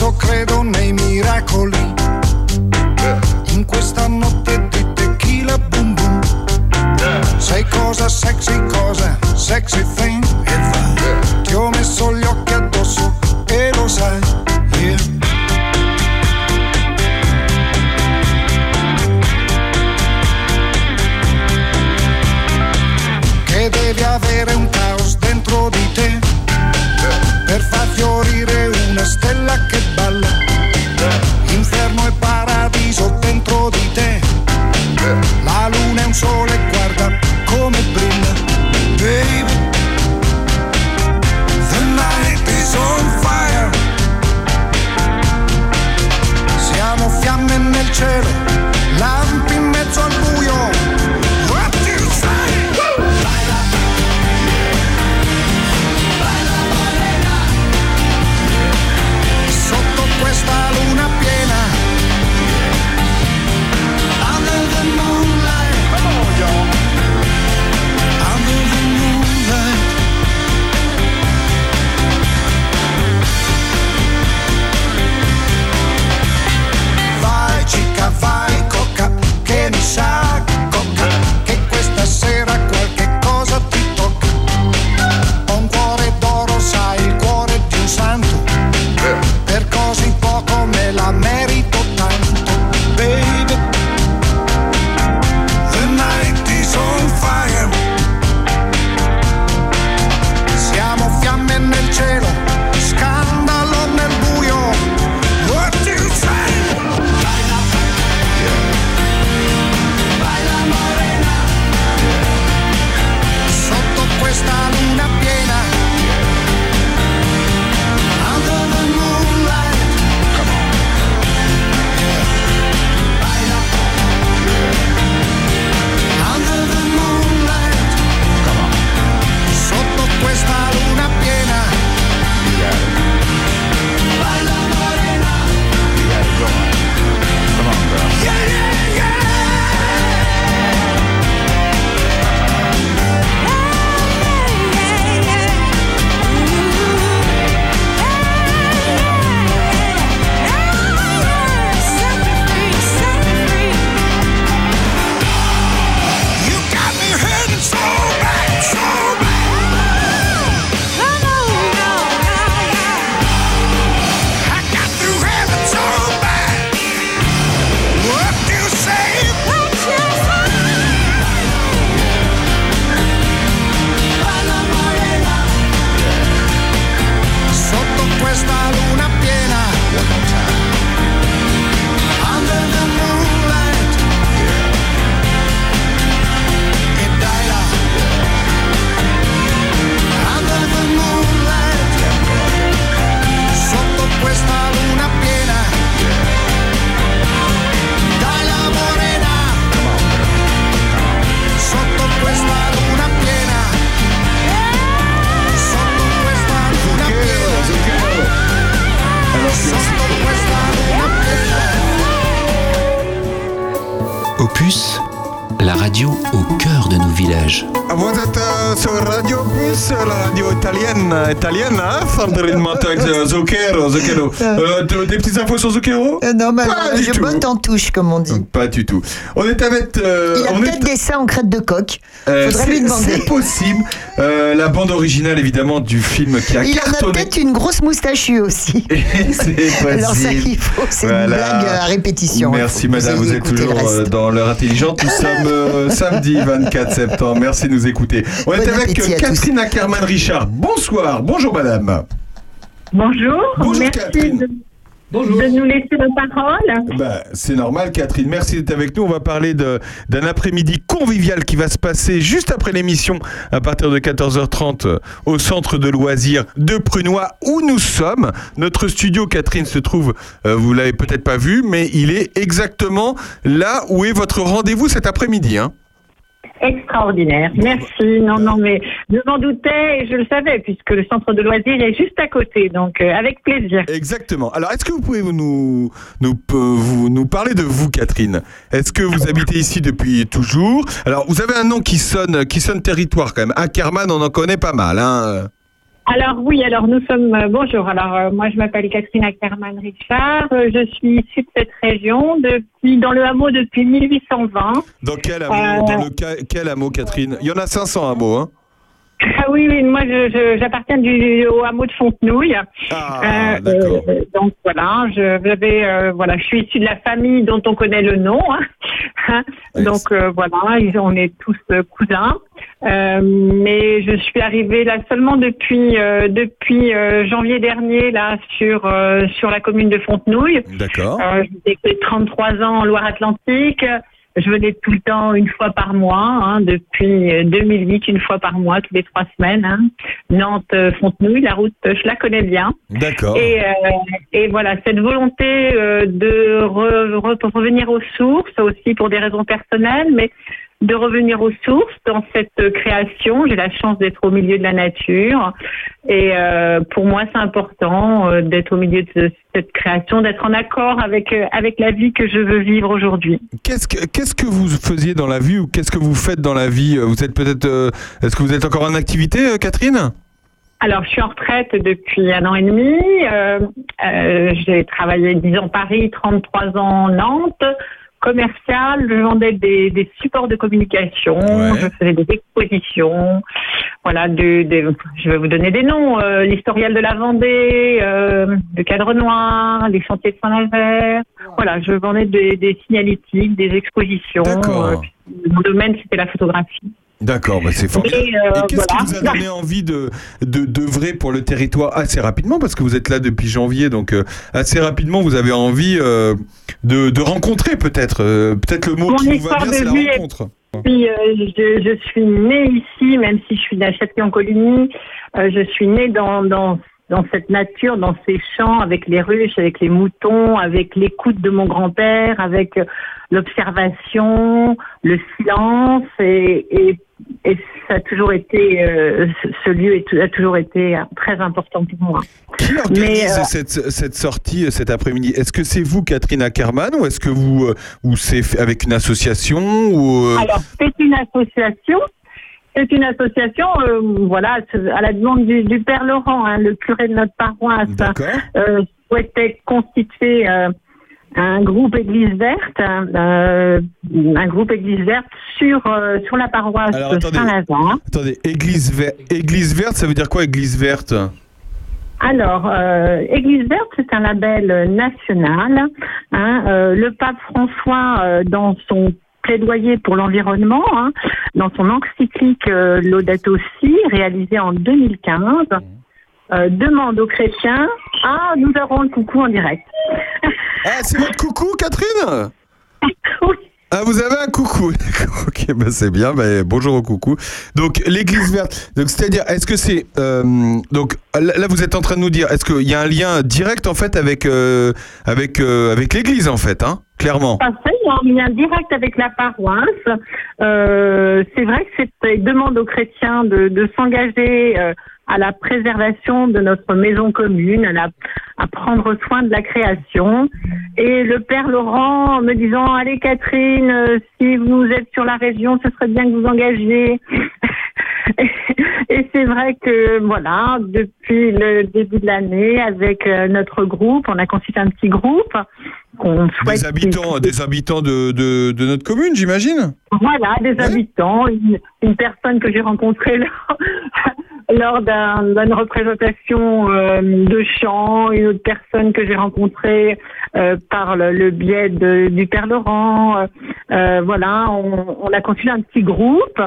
Adesso credo nei miracoli. In questa notte di tequila boom boom. Sai cosa sexy cosa, sexy thing e va. Ti ho messo gli occhi addosso e lo sai. Yeah. Devi avere un caos dentro di te per far fiorire una stella Euh, de- des petites infos sur Zucchero Euh, non, mais Pas alors, du je tout. botte en touche, comme on dit. Pas du tout. On est avec. euh, Il a on est- peut-être des seins en crête de coq. euh, Faudrait lui c'est- demander. C'est possible. Euh, la bande originale, évidemment, du film qui a Il en a cartonné. peut-être une grosse moustachue aussi. <laughs> c'est possible. Alors ça, il faut, c'est une Voilà. blague à répétition. Merci Il faut que madame, vous êtes écouté toujours reste. euh, dans l'heure intelligente. Nous sommes euh, <laughs> samedi 24 septembre. Merci de nous écouter. On est Bon avec appétit euh, à Catherine Ackerman Richard. Bonsoir. Bonjour madame. Bonjour. Bonjour, Merci Catherine. de, de nous laisser la parole. Bah, c'est normal, Catherine. Merci d'être avec nous. On va parler d'un après-midi convivial qui va se passer juste après l'émission à partir de 14h30 euh, au centre de loisirs de Prunois où nous sommes. Notre studio, Catherine, se trouve, euh, vous l'avez peut-être pas vu, mais il est exactement là où est votre rendez-vous cet après-midi. Hein. Extraordinaire. Merci. Non, non, mais je m'en doutais et je le savais puisque le centre de loisirs est juste à côté. Donc, euh, avec plaisir. Exactement. Alors, est-ce que vous pouvez nous, nous, peu- vous, nous parler de vous, Catherine? Est-ce que vous habitez ici depuis toujours? Alors, vous avez un nom qui sonne, qui sonne territoire quand même. Ackerman, on en connaît pas mal. Hein Alors oui, alors nous sommes euh, bonjour. Alors euh, moi je m'appelle Catherine Ackerman Richard. Euh, je suis issue de cette région depuis dans le hameau depuis 1820. Dans quel hameau, dans le ca- quel hameau, Catherine? Il y en a 500 hameaux, hein Ah oui, oui, moi je- je- j'appartiens du au hameau de Fontenouille. Ah, d'accord. donc voilà, je j'avais voilà, je suis issue de la famille dont on connaît le nom. hein. Donc voilà, on est tous cousins. Euh, mais je suis arrivée là seulement depuis euh, depuis euh, janvier dernier là sur euh, sur la commune de Fontenouille. D'accord. Euh, J'ai fait 33 ans en Loire-Atlantique. Je venais tout le temps une fois par mois, hein, depuis euh, 2008, une fois par mois, toutes les trois semaines. Hein. Nantes-Fontenouille, la route, je la connais bien. D'accord. Et, euh, et voilà, cette volonté euh, de re- re- revenir aux sources, aussi pour des raisons personnelles, mais de revenir aux sources dans cette création. J'ai la chance d'être au milieu de la nature. Et euh, pour moi, c'est important euh, d'être au milieu de cette création, d'être en accord avec, euh, avec la vie que je veux vivre aujourd'hui. Qu'est-ce que qu'est-ce que vous faisiez dans la vie ou qu'est-ce que vous faites dans la vie? Vous êtes peut-être est-ce que vous êtes encore en activité, Catherine? Alors, je suis en retraite depuis un an et demi. J'ai travaillé 10 ans Paris, 33 ans Nantes. Commercial, je vendais des, des supports de communication, je faisais des expositions, voilà, je vais vous donner des noms, euh, l'historial de la Vendée, euh, le cadre noir, les chantiers de Saint-Nazaire, voilà, je vendais des, des signalétiques, des expositions. Euh, mon domaine, c'était la photographie. D'accord, bah c'est formidable. Et, euh, Et qu'est-ce voilà. qui vous a donné envie de de d'œuvrer pour le territoire assez rapidement? Parce que vous êtes là depuis janvier, donc euh, assez rapidement vous avez envie euh, de, de rencontrer peut-être euh, peut-être le mot Mon qui vous va bien, c'est la rencontre. Puis, euh, je, je suis née ici, même si je suis de la Châtillon-Coligny. euh, je suis née dans, dans, dans cette nature, dans ces champs, avec les ruches, avec les moutons, avec l'écoute de mon grand-père, avec l'observation, le silence. Et, et, et ça a toujours été, euh, ce- lieu est- a toujours été euh, très important pour moi. Qui organise Mais, euh, cette, cette sortie cet après-midi? Est-ce que c'est vous, Catherine Ackerman, ou est-ce que vous ou c'est avec une association ou Alors, c'est une association. C'est une association, euh, voilà, à la demande du, du Père Laurent, hein, le curé de notre paroisse, euh, souhaitait constituer un groupe Église verte, euh, un groupe Église verte sur euh, sur la paroisse Alors, de. Saint-Lazare. Attendez, Église, ver- Église verte, ça veut dire quoi Église verte? Alors, euh, Église verte, c'est un label national. hein. Le pape François, dans son plaidoyer pour l'environnement, hein, dans son encyclique euh, Laudato Si, réalisé en 2015, euh, demande aux chrétiens Ah, nous aurons le coucou en direct. Ah, c'est votre coucou, Catherine <laughs> Ah, vous avez un coucou. <laughs> Ok, bah c'est bien. Bah, bonjour au coucou. Donc, l'église verte. Donc, c'est-à-dire, est-ce que c'est. euh, donc, là, vous êtes en train de nous dire, est-ce qu'il y a un lien direct, en fait, avec, euh, avec, euh, avec l'église, en fait, hein Clairement? Parfait, il y a un lien direct avec la paroisse. C'est vrai que c'est demande aux chrétiens de, de s'engager à la préservation de notre maison commune, à, la- à prendre soin de la création. Et le père Laurent me disant, allez Catherine, euh, si vous êtes sur la région, ce serait bien que vous engagiez. <laughs> Et c'est vrai que voilà, depuis le début de l'année, avec euh, notre groupe, on a constitué un petit groupe qu'on souhaite. Des habitants, des habitants de, de, de notre commune, j'imagine? Voilà, des habitants, une, une personne que j'ai rencontrée lors, lors d'un- d'une représentation euh, de chant, une autre personne que j'ai rencontrée euh, par le, biais de- du Père Laurent. euh, euh, voilà, on, on a constitué un petit groupe.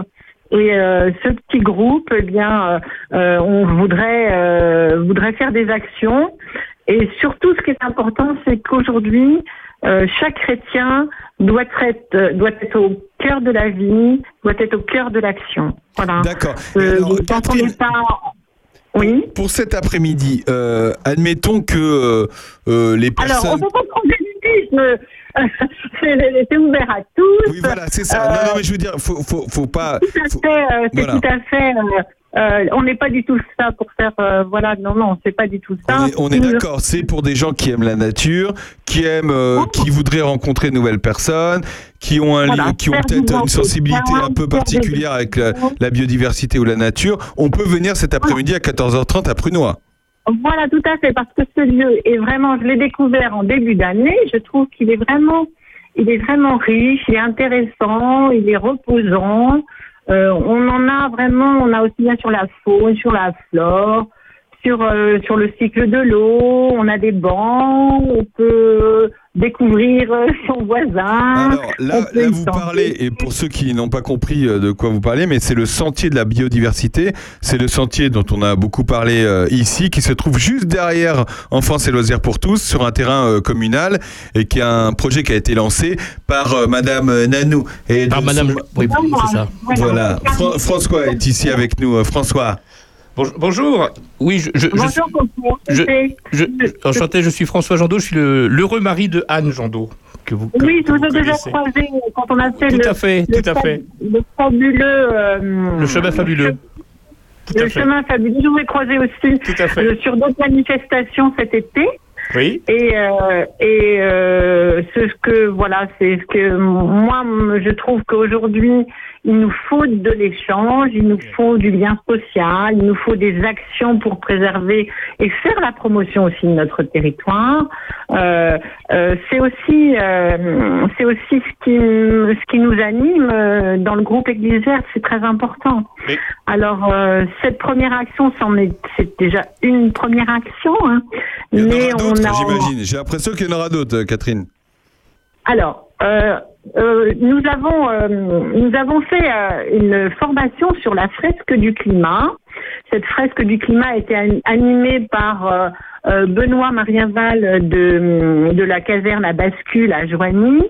Et euh, ce petit groupe, eh bien, euh, on voudrait voudrait faire des actions. Et surtout, ce qui est important, c'est qu'aujourd'hui, euh, chaque chrétien doit être euh, doit être au cœur de la vie, doit être au cœur de l'action. Voilà. D'accord. Euh, quand on n'est pas oui. Pour cet après-midi, euh, admettons que euh, les Alors, on personnes. ne peut pas prendre d'élitisme. <laughs> C'est ouvert à tous. Oui, voilà, c'est ça. Euh, non, non, mais je veux dire, faut, faut, faut pas. tout à fait, euh, c'est tout à fait, Euh, on n'est pas du tout ça pour faire. euh, voilà, non, non, c'est pas du tout ça. On est, d'accord, c'est pour des gens qui aiment la nature, qui aiment, euh, qui voudraient rencontrer de nouvelles personnes, qui ont, un, Voilà, qui ont peut-être une sensibilité un peu particulière avec la, la biodiversité ou la nature. On peut venir cet après-midi à 14h30 à Prunois. Voilà, tout à fait, parce que ce lieu est vraiment, je l'ai découvert en début d'année, je trouve qu'il est vraiment, il est vraiment riche, il est intéressant, il est reposant. Euh, on en a vraiment, on a aussi bien sur la faune, sur la flore, sur euh, sur le cycle de l'eau. On a des bancs, on peut découvrir euh, son voisin. Alors là, là vous parlez, et pour ceux qui n'ont pas compris euh, de quoi vous parlez, mais c'est le sentier de la biodiversité. C'est le sentier dont on a beaucoup parlé euh, ici, qui se trouve juste derrière Enfance et loisirs pour tous, sur un terrain euh, communal, et qui est un projet qui a été lancé par euh, Madame euh, Nanou. Et Par Madame- son- oui, c'est ça. Voilà. Fran- François est ici avec nous. Euh, François. Bonjour. Oui, je, Bonjour, je, enchanté, je suis François Jandot, je suis l'heureux mari de Anne Jandot. Que vous, que- Oui, je vous vous ai déjà croisé quand on a fait Tout le, à fait, le tout à fa- fait. le fabuleux. euh, Le chemin fabuleux. Tout à le chemin fabuleux. Je vous ai croisé aussi euh, sur d'autres manifestations cet été. Oui. Et, euh, et euh, c'est ce que voilà, c'est ce que moi m- je trouve qu'aujourd'hui il nous faut de l'échange, il nous faut du lien social, il nous faut des actions pour préserver et faire la promotion aussi de notre territoire. Euh, euh, c'est aussi euh, c'est aussi ce qui ce qui nous anime euh, dans le groupe Église verte, c'est très important. Alors euh, cette première action, c'est déjà une première action, hein, Il y en mais on a j'imagine. J'ai l'impression qu'il y en aura d'autres, euh, Catherine. Alors, euh, euh, nous avons euh, nous avons fait euh, une formation sur la fresque du climat. Cette fresque du climat a été an- animée par euh, euh, Benoît Marienval de, de la caserne à bascule à Joigny.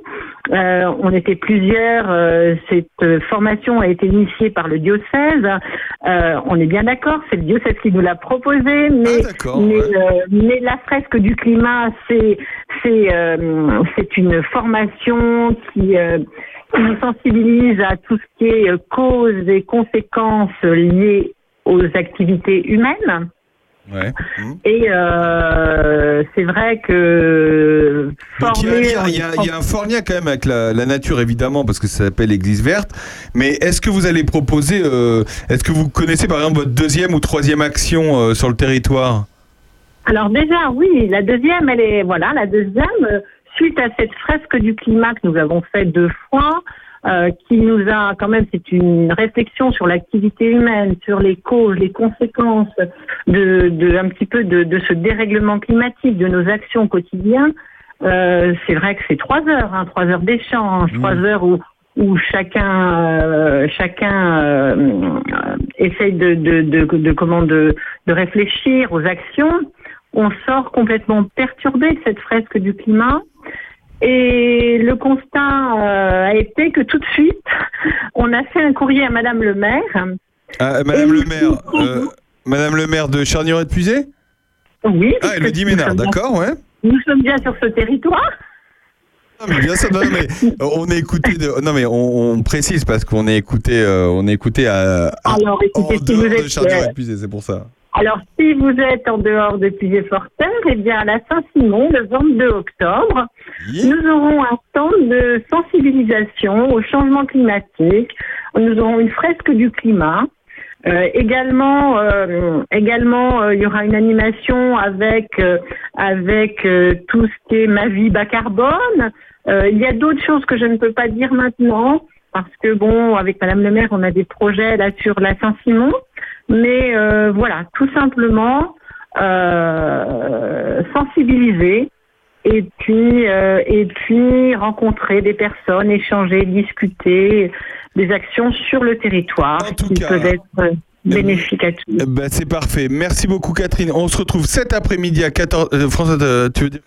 Euh, on était plusieurs. euh, cette formation a été initiée par le diocèse. Euh, on est bien d'accord, c'est le diocèse qui nous l'a proposé, mais, mais, mais la fresque du climat, c'est c'est c'est une formation qui qui nous sensibilise à tout ce qui est causes et conséquences liées aux activités humaines. Ouais. Et euh, c'est vrai que il y a il y, a, il y a un fort lien quand même avec la, la nature, évidemment, parce que ça s'appelle Église verte. Mais est-ce que vous allez proposer, euh, est-ce que vous connaissez par exemple votre deuxième ou troisième action euh, sur le territoire? Alors déjà, oui, la deuxième, elle est voilà, la deuxième suite à cette fresque du climat que nous avons fait deux fois, euh, qui nous a quand même, c'est une réflexion sur l'activité humaine, sur les causes, les conséquences de, de un petit peu de, de ce dérèglement climatique, de nos actions quotidiennes. Euh, c'est vrai que c'est trois heures, hein, trois heures d'échange, trois heures où où chacun euh, chacun euh, essaye de de, de, de comment de, de réfléchir aux actions. On sort complètement perturbé de cette fresque du climat. Et le constat euh, a été que tout de suite, on a fait un courrier à Madame le maire. Ah, Madame le maire, euh, Madame le maire de Charnieret de Puisé Oui. Ah, Elodie Ménard, d'accord, ouais. Nous sommes bien sur ce territoire. Non, mais bien sûr, non, mais euh, on est écouté de, non mais on, on précise parce qu'on est écouté, euh, on est écouté à, à- Alors, écoutez, en si vous êtes, euh, de c'est pour ça. Alors, si vous êtes en dehors de Puisé-Forterre, eh bien, à la Saint-Simon, le 22 octobre, nous aurons un stand de sensibilisation au changement climatique. Nous aurons une fresque du climat. Euh, également, euh, également, euh, il y aura une animation avec euh, avec euh, tout ce qui est ma vie bas carbone. Euh, il y a d'autres choses que je ne peux pas dire maintenant parce que bon, avec Madame le Maire, on a des projets là sur la Saint-Simon. Mais euh, voilà, tout simplement euh, sensibiliser et puis euh, et puis rencontrer des personnes, échanger, discuter des actions sur le territoire qui peuvent être euh, bénéfiques à tous. Eh ben, c'est parfait. Merci beaucoup Catherine. On se retrouve cet après-midi à 14. euh, François, euh, tu veux dire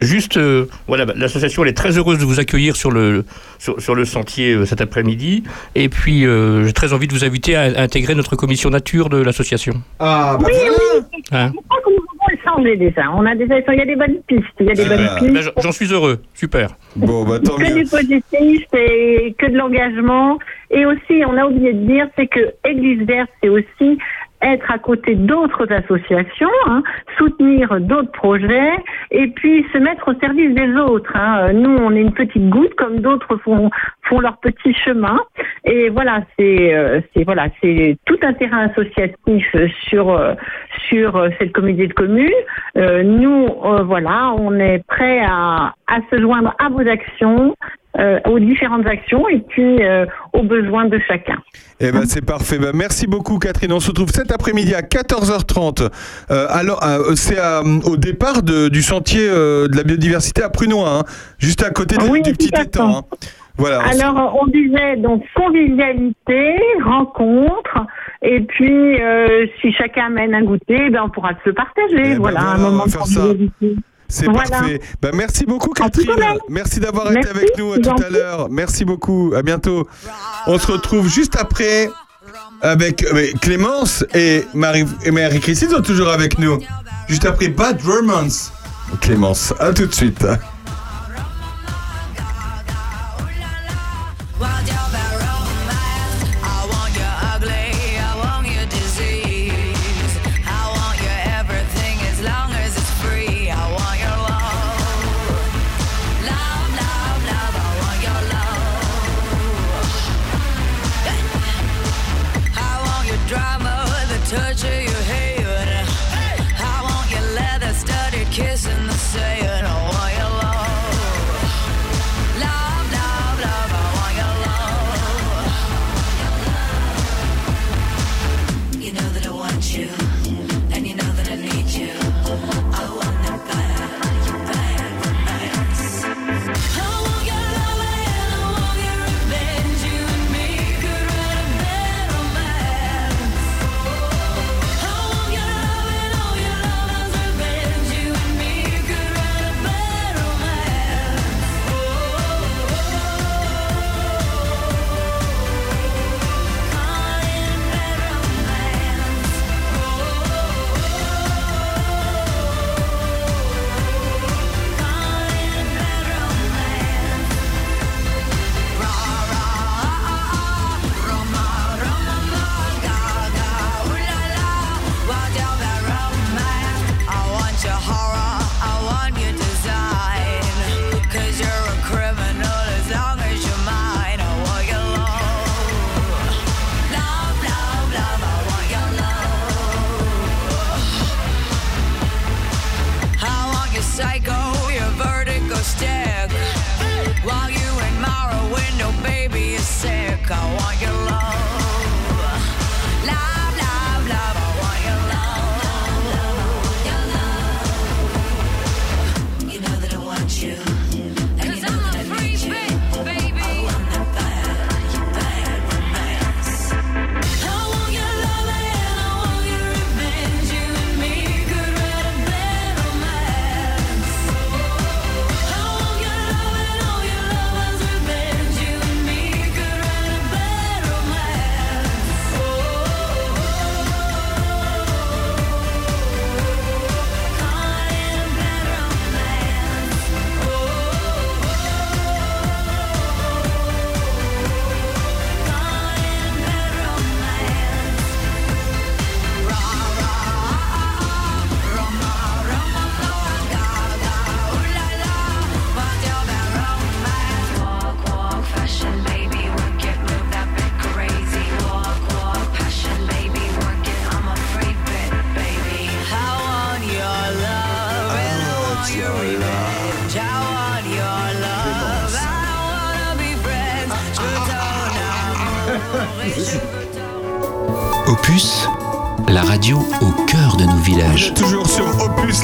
Juste, euh, voilà, bah, l'association elle est très heureuse de vous accueillir sur le, sur, sur le sentier euh, cet après-midi. Et puis, euh, j'ai très envie de vous inviter à, à intégrer notre commission nature de l'association. Ah, oui, oui, Hein je crois que nous avons changé déjà. On a déjà, il y a des bonnes pistes. Il y a des bonnes Ah, pistes. ben, j'en- suis heureux. Super. Bon, bah tant que du positif et que de l'engagement. Et aussi, on a oublié de dire, c'est que Église Verte, c'est aussi être à côté d'autres associations, hein, soutenir d'autres projets et puis se mettre au service des autres. hein. Nous, on est une petite goutte, comme d'autres font, font leur petit chemin. Et voilà, c'est euh, voilà, c'est tout un terrain associatif sur sur cette communauté de communes. Euh, nous, euh, voilà, on est prêt à, à se joindre à vos actions, euh, aux différentes actions et puis euh, aux besoins de chacun. Eh ben c'est parfait. Ben, merci beaucoup Catherine. On se retrouve cet après-midi à 14h30. Euh, alors c'est au départ de- du sentier de la biodiversité à Prunois, hein, juste à côté de- Oui, du petit étang. hein. Voilà. Alors, on disait donc convivialité, rencontre, et puis si chacun amène un goûter, ben on pourra se le partager. voilà, un moment Eh ben on va de faire ça. C'est Voilà. parfait. Ben, merci beaucoup Catherine. Merci d'avoir été avec nous à tout à l'heure. Merci beaucoup. À bientôt. On se retrouve juste après avec Clémence et Marie et Marie-Christine sont toujours avec nous. Juste après Bad Romance. Clémence, à tout de suite.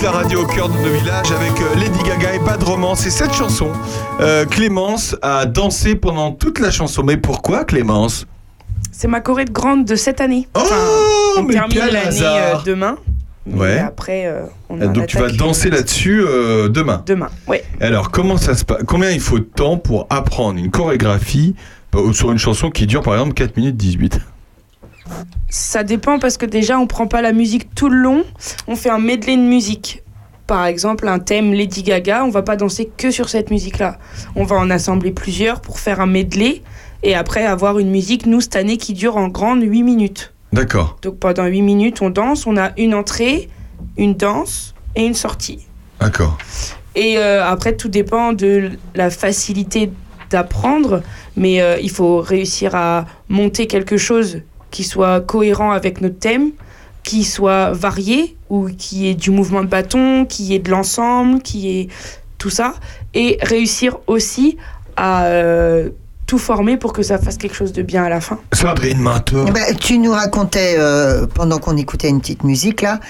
La radio au cœur de nos villages, avec euh, Lady Gaga et Bad Romance. Et cette chanson, euh, Clémence a dansé pendant toute la chanson. Mais pourquoi Clémence? C'est ma choré de grande de cette année. Enfin, on Oh, mais termine l'année euh, demain. Ouais. après, euh, on a Donc tu vas danser là-dessus euh, demain. demain. Ouais. Alors comment ça se passe Combien il faut de temps pour apprendre une chorégraphie sur une chanson qui dure par exemple 4 minutes 18 Ça dépend parce que déjà, on prend pas la musique tout le long, on fait un medley de musique. Par exemple, un thème Lady Gaga, on va pas danser que sur cette musique-là. On va en assembler plusieurs pour faire un medley et après avoir une musique, nous, cette année, qui dure en grande 8 minutes. D'accord. Donc pendant 8 minutes, on danse, on a une entrée, une danse et une sortie. D'accord. Et euh, après, tout dépend de la facilité d'apprendre, mais euh, il faut réussir à monter quelque chose qui soit cohérent avec notre thème, qui soit varié, ou qui ait du mouvement de bâton, qui ait de l'ensemble, qui ait tout ça, et réussir aussi à euh, tout former pour que ça fasse quelque chose de bien à la fin. Sandrine Manteau. Eh ben, tu nous racontais, euh, pendant qu'on écoutait une petite musique là,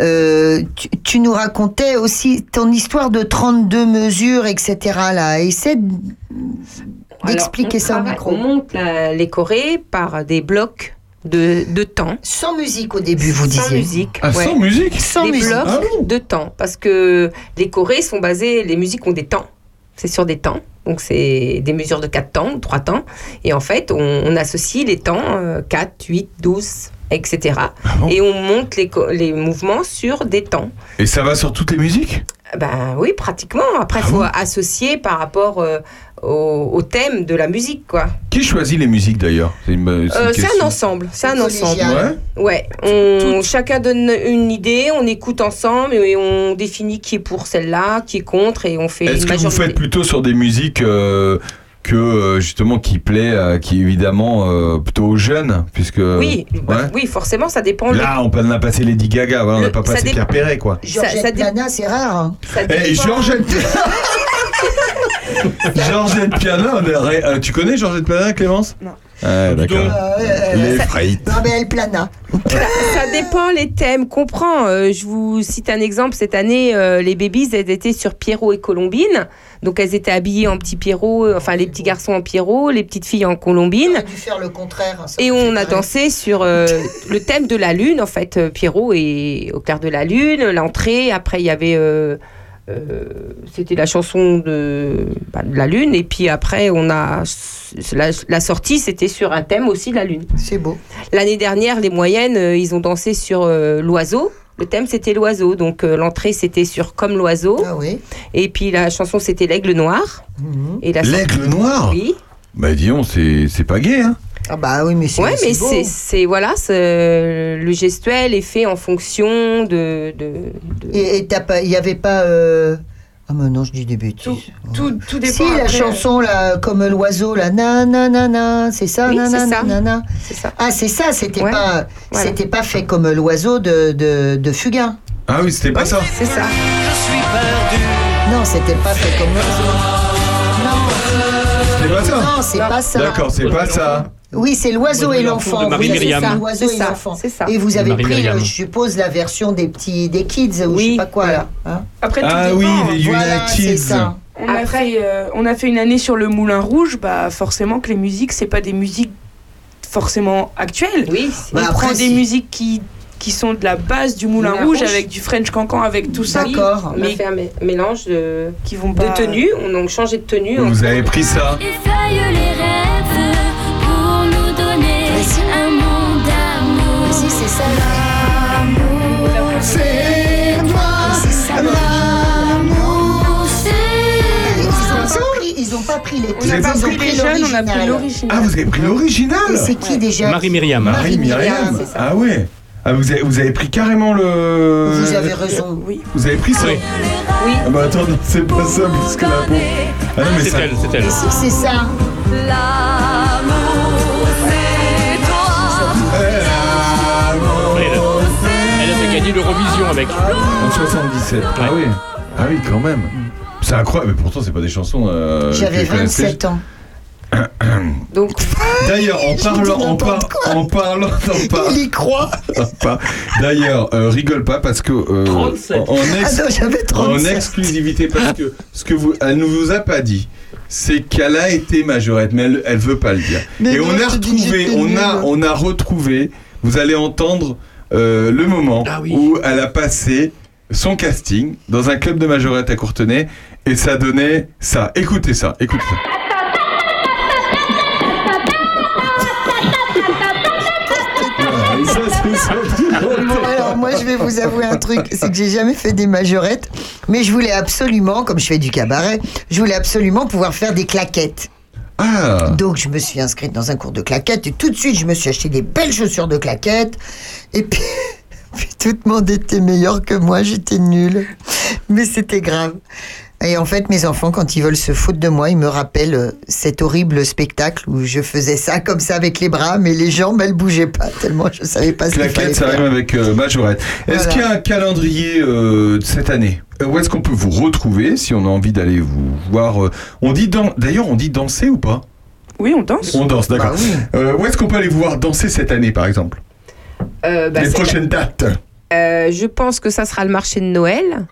euh, tu, tu nous racontais aussi ton histoire de 32 mesures, etc. Là. Essaie de- d'expliquer ça au micro. On monte la- les chorés par des blocs de, de temps. Sans musique au début, vous Sans disiez. musique. Ah, sans musique Sans des musique. blocs Ah de temps. Parce que les chorés sont basés, les musiques ont des temps. C'est sur des temps. Donc c'est des mesures de 4 temps, 3 temps. Et en fait, on, on associe les temps euh, 4, 8, 12, etc. Et on monte les, les mouvements sur des temps. Et ça va sur toutes les musiques? Ben oui, pratiquement. Après, il faut associer par rapport euh, au, au thème de la musique, quoi. Qui choisit les musiques d'ailleurs? C'est Euh, c'est un ensemble, c'est un ensemble. Ouais. Ouais, on, chacun donne une idée, on écoute ensemble et on définit qui est pour celle-là, qui est contre et on fait Est-ce que vous faites plutôt sur des musiques euh, que euh, justement qui plaît, euh, qui évidemment euh, plutôt aux jeunes, puisque Oui, bah, oui, forcément, ça dépend. Là, on peut- on a passé Lady Gaga, voilà, on n'a pas passé Pierre Perret, quoi. Georgette ça Plana, c'est rare. hein. Ça Eh, dépend- Georgette <laughs> Georgette Piana, tu connais Georgette Piana, Clémence? Non. Ah, d'accord. Euh, Les ça- frites. Non, mais elle plana. ça, ça dépend les thèmes qu'on prend. Euh, je vous cite un exemple. Cette année, euh, les babies, elles étaient sur Pierrot et Colombine. Donc, elles étaient habillées en petit Pierrot, euh, enfin, les petits garçons en Pierrot, les petites filles en Colombine. On a dû faire le contraire. hein, ça Et on a dansé sur euh, le thème de la lune. En fait, euh, Pierrot est au clair de la lune, l'entrée. Après, il y avait. Euh, c'était la chanson de, bah, de la lune. Et puis après, on a. La, la sortie, c'était sur un thème aussi de la lune. C'est beau. L'année dernière, les moyennes, euh, ils ont dansé sur euh, l'oiseau. Le thème, c'était l'oiseau. Donc, euh, l'entrée, c'était sur Comme l'oiseau. Ah oui. Et puis, la chanson, c'était L'aigle noir. Et la L'aigle noir Oui. Bah dis donc, c'est c'est pas gay, hein Ah bah oui, mais c'est Ouais, mais c'est, c'est voilà, c'est- le gestuel est fait en fonction de. de, de- Et et t'as pas- il n'y avait pas. euh, Ah, mais non, je dis des bêtises. Tout, tout dépend. Si, la après, chanson, là, comme l'oiseau, là, na na na na, c'est ça, Oui, na, c'est na, ça. na, na. C'est ça. Ah, c'est ça, c'était Ouais. pas, Voilà. c'était pas fait comme l'oiseau de, de, de Fugain. Ah oui, c'était pas ça. C'est ça. Non, c'était pas fait comme l'oiseau. C'était pas ça Non, c'est pas ça. D'accord, c'est pas ça. Oui, c'est l'oiseau et L'enfant ça, L'oiseau C'est et ça, l'enfant. c'est ça. Et vous avez pris, le- je suppose, la version des petits, des kids ou je sais pas quoi là. hein Après, tout Ah dépend. oui, les Voilà, United. ça. On a, fait, euh, on a fait une année sur le Moulin Rouge, bah forcément que les musiques, c'est pas des musiques forcément actuelles. Oui, On Bah, après, prend des si. musiques qui, qui sont de la base du Moulin Moulin Rouge, Rouge. avec du French Cancan, avec tout ça. D'accord. on a Mais fait un mé- mélange de, qui vont de pas. tenues. On a changé de tenue. Vous avez pris ça les rêves c'est ça. C'est toi, C'est ça. l'amour, c'est Ils toi. pas pris, ils ont pas pris les pas ils ont pris les jeunes, on a pris l'original. l'original. Ah, vous avez pris l'original C'est qui déjà Marie Myriam. Marie Myriam. c'est ça. Ah ouais. Ah, vous avez, vous avez pris carrément le. Vous avez raison. Oui. Vous avez pris ça Oui. Oui. Ah bah attends, c'est pas ça parce que la peau. Ah non mais C'est ça. elle, c'est elle. Si, c'est ça. L'amour, gagner l'Eurovision avec. En 77. Ah oui. Ah oui, quand même. C'est incroyable, mais pourtant c'est pas des chansons. euh, J'avais que je connaissais. 27 ans. <coughs> Donc, D'ailleurs, en <laughs> parlant, en, par- en parlant, en par- Il y croit. D'ailleurs, euh, rigole pas parce que euh, 37. en, en ex- Ah non, j'avais en 37. exclusivité parce que <laughs> ce que vous, elle ne vous a pas dit, c'est qu'elle a été majorette, mais elle, elle veut pas le dire. Mais Et non, on a retrouvé, on a, on a retrouvé. Vous allez entendre euh, le moment Ah oui. où elle a passé son casting dans un club de majorette à Courtenay et ça donnait ça. Écoutez ça, écoutez ça. Alors moi je vais vous avouer un truc, c'est que j'ai jamais fait des majorettes, mais je voulais absolument, comme je fais du cabaret, je voulais absolument pouvoir faire des claquettes. Ah Donc je me suis inscrite dans un cours de claquettes et tout de suite je me suis acheté des belles chaussures de claquettes et puis, <laughs> puis tout le monde était meilleur que moi, j'étais nulle. Mais c'était grave. Et en fait, mes enfants, quand ils veulent se foutre de moi, ils me rappellent euh, cet horrible spectacle où je faisais ça comme ça avec les bras, mais les jambes, elles bougeaient pas tellement je savais pas ce qu'il fallait Claquette, ça faire. rime avec euh, majorette. Est-ce Voilà. qu'il y a un calendrier euh, de cette année? Euh, Où est-ce qu'on peut vous retrouver si on a envie d'aller vous voir euh, On dit dan- D'ailleurs, on dit danser ou pas? Oui, on danse. On danse, d'accord. Bah oui. Euh, où est-ce qu'on peut aller vous voir danser cette année, par exemple? Euh, bah, Les prochaines dates Euh, je pense que ça sera le marché de Noël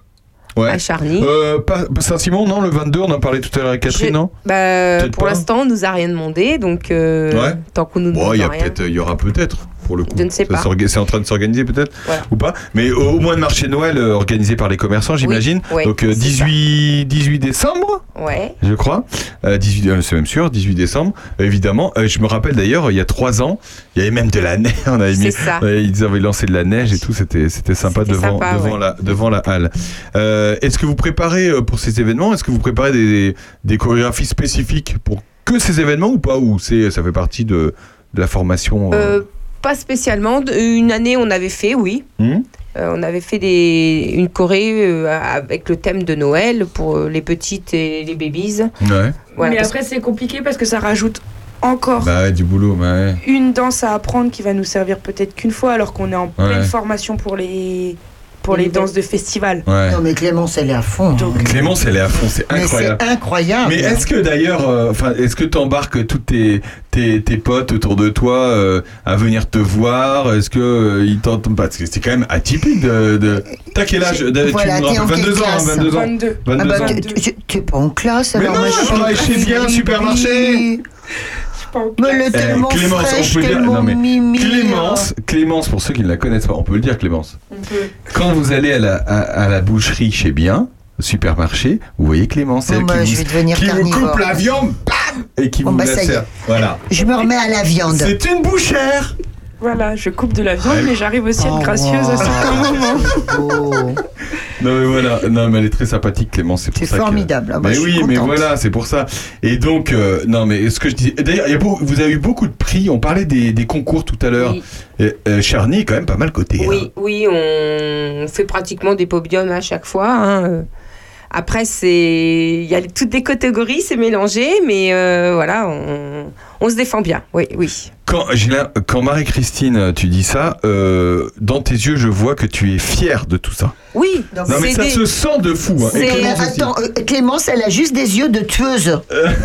Ouais. à Charny. Euh, pas- Saint-Simon, non, le 22, on en parlait tout à l'heure avec Catherine, non Bah, pour l'instant, on nous a rien demandé, donc euh, Ouais. tant qu'on nous Bon, demande il y peut-être, il y aura peut-être pour le coup. Je ne sais pas. C'est en train de s'organiser peut-être Voilà. ou pas. Mais au, au moins de marché de Noël euh, organisé par les commerçants, j'imagine. oui, Donc euh, c'est 18, 18 décembre, Ouais. je crois. Euh, 18, euh, c'est même sûr, 18 décembre. Euh, évidemment, Euh, je me rappelle d'ailleurs, il y a trois ans, il y avait même de la neige. <laughs> On avait mis, ça. ils avaient lancé de la neige et tout. C'était, c'était sympa devant, sympa, devant ouais. la, devant la halle. Euh, est-ce que vous préparez euh, pour ces événements Est-ce que vous préparez des, des chorégraphies spécifiques pour que ces événements ou pas Ou c'est, ça fait partie de, de la formation euh, Euh, pas spécialement. Une année, on avait fait, oui. hmm Euh, on avait fait des, une choré euh, avec le thème de Noël pour euh, les petites et les babies. Ouais. Voilà, Mais après, c'est compliqué parce que ça rajoute encore Bah ouais, du boulot, bah ouais. une danse à apprendre qui va nous servir peut-être qu'une fois alors qu'on est en pleine formation pour les, pour les danses de festival. Ouais. Non mais Clémence, elle est à fond. hein. Clémence, elle est à fond, c'est incroyable. c'est incroyable. Mais est-ce que d'ailleurs, euh, enfin, est-ce que tu embarques tous tes, tes, tes potes autour de toi euh, à venir te voir? Est-ce que euh, ils t'entendent pas? Parce que c'est quand même atypique de. de... T'as quel âge? David, Voilà, tu me t'es en rappelles quelle 22 ans, hein, classe? 22 ans. 22. 22 Ah bah, ans. tu- tu- tu- T'es pas en classe Mais non, moi, je suis travaille en chez bien, supermarché. Mais elle est Eh, tellement Clémence, fraîche, on peut dire. Non, mais mimi. Clémence, Clémence, pour ceux qui ne la connaissent pas, on peut le dire, Clémence. On peut. Quand vous allez à la, à, à la boucherie chez Bien, au supermarché, vous voyez Clémence, c'est Bon, elle bah, qui, je vous, vais devenir qui vous carnivore. coupe la viande, bam, et qui Bon, vous bah, la ça y est. sert. Voilà. Je me remets à la viande. C'est une bouchère. Voilà, je coupe de la viande, mais j'arrive aussi à Oh, être gracieuse à certains <laughs> moments. Oh. Non mais voilà, non mais elle est très sympathique Clémence, c'est pour C'est ça que- formidable. Ah mais je suis oui, mais voilà, c'est pour ça. Et donc, euh, non mais ce que je dis, d'ailleurs, vous avez eu beaucoup de prix. On parlait des, des concours tout à l'heure. Oui. Euh, Charny est quand même pas mal coté. hein. Oui, oui, on fait pratiquement des podiums à chaque fois. hein. Après, c'est il y a toutes les catégories, c'est mélangé, mais euh, voilà, on, on se défend bien. Oui, oui. Quand, Marie-Christine, tu dis ça, euh, dans tes yeux, je vois que tu es fière de tout ça. Oui. Non mais ça des- se sent de fou. hein. Clémence attends, euh, Clémence, elle a juste des yeux de tueuse,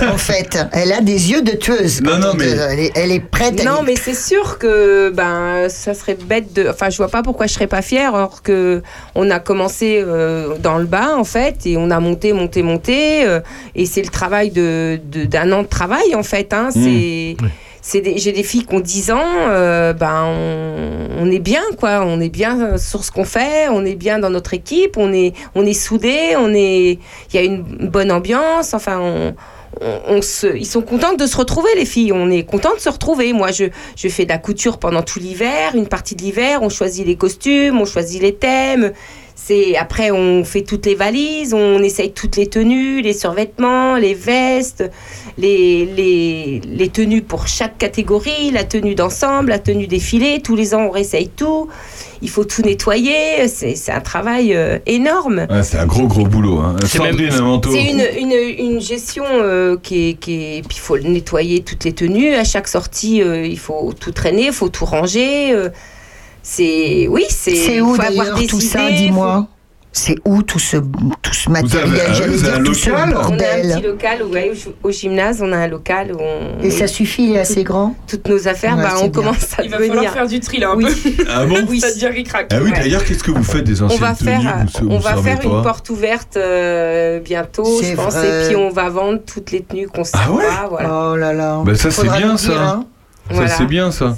en fait. Elle a des yeux de tueuse. Non, non, on mais- Elle est, elle est prête. Non, mais c'est sûr que ben ça serait bête de. Enfin, je vois pas pourquoi je serais pas fière, alors que on a commencé euh, dans le bas en fait, et on a monté, monté, monté, euh, et c'est le travail de de- d'un an de travail en fait. Hein, c'est c'est j'ai des filles qui ont 10 ans, euh, ben on, est bien quoi, on est bien sur ce qu'on fait, on est bien dans notre équipe, on est on est soudés, on est il y a une bonne ambiance, enfin ils sont contents de se retrouver les filles, on est contents de se retrouver. Moi je je fais de la couture pendant tout l'hiver, une partie de l'hiver, on choisit les costumes, on choisit les thèmes. C'est après on fait toutes les valises, on essaye toutes les tenues, les survêtements, les vestes, les, les, les tenues pour chaque catégorie, la tenue d'ensemble, la tenue défilée. Tous les ans, on réessaye tout. Il faut tout nettoyer. C'est c'est un travail euh, énorme. Ouais, c'est un gros gros boulot. Hein. C'est une, une, une gestion euh, qui est. Qui est puis il faut nettoyer toutes les tenues. À chaque sortie, euh, il faut tout traîner, il faut tout ranger. C'est. Oui, c'est. C'est où d'ailleurs tout ça, dis-moi C'est où tout ce, tout ce matériel J'allais dire tout ce local On a un bordel. petit local ouais, au, au gymnase, on a un local où on Et ça suffit, il est assez grand toutes nos affaires, Ouais, bah, on bien. commence à Il va falloir faire du tri là un Oui. peu. <laughs> Ah bon <laughs> Oui. Ça devient ric-rac. Ah oui, Ouais. d'ailleurs, qu'est-ce que vous faites des On anciennes va tenues faire, vous, vous on va faire une porte ouverte euh, bientôt, je pense, vrai. et puis on va vendre toutes les tenues qu'on sait Ah ouais pas, voilà. Oh là là. Bah, ça, c'est bien, ça. hein. Ça, c'est bien ça.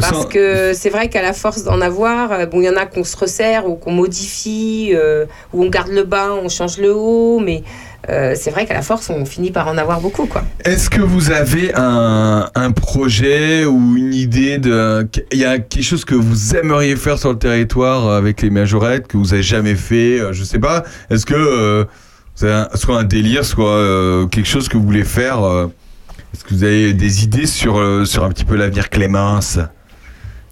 Parce que c'est vrai qu'à la force d'en avoir, euh, bon, il y en a qu'on se resserre ou qu'on modifie, euh, ou on garde le bas, on change le haut, mais euh, c'est vrai qu'à la force, on finit par en avoir beaucoup, quoi. Est-ce que vous avez un, un projet ou une idée de. Il y a quelque chose que vous aimeriez faire sur le territoire avec les majorettes que vous avez jamais fait euh, Je sais pas? Est-ce que euh, un- soit un délire, soit euh, quelque chose que vous voulez faire Est-ce que vous avez des idées sur, sur un petit peu l'avenir Clémence?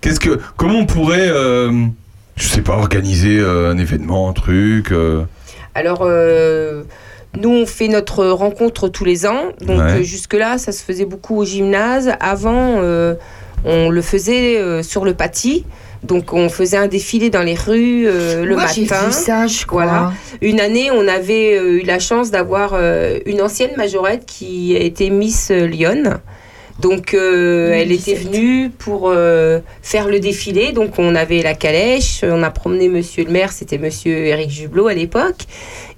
Qu'est-ce que. Comment on pourrait. euh, je sais pas, organiser euh, un événement, un truc euh, Alors, euh, nous, on fait notre rencontre tous les ans. Donc, Ouais. euh, jusque-là, ça se faisait beaucoup au gymnase. Avant, euh, on le faisait euh, sur le paty. Donc, on faisait un défilé dans les rues euh, le Moi, j'ai matin. vu ça, je crois. Voilà. Une année, on avait euh, eu la chance d'avoir euh, une ancienne majorette qui a été Miss euh, Lyon. Donc, euh, elle était venue pour euh, faire le défilé. Donc, on avait la calèche, on a promené Monsieur le maire, c'était Monsieur Éric Jublot à l'époque.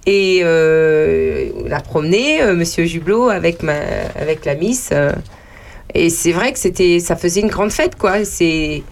Et euh, on a promené Monsieur Jublot avec, ma, avec la Miss. et c'est vrai que c'était, ça faisait une grande fête, quoi. C'est,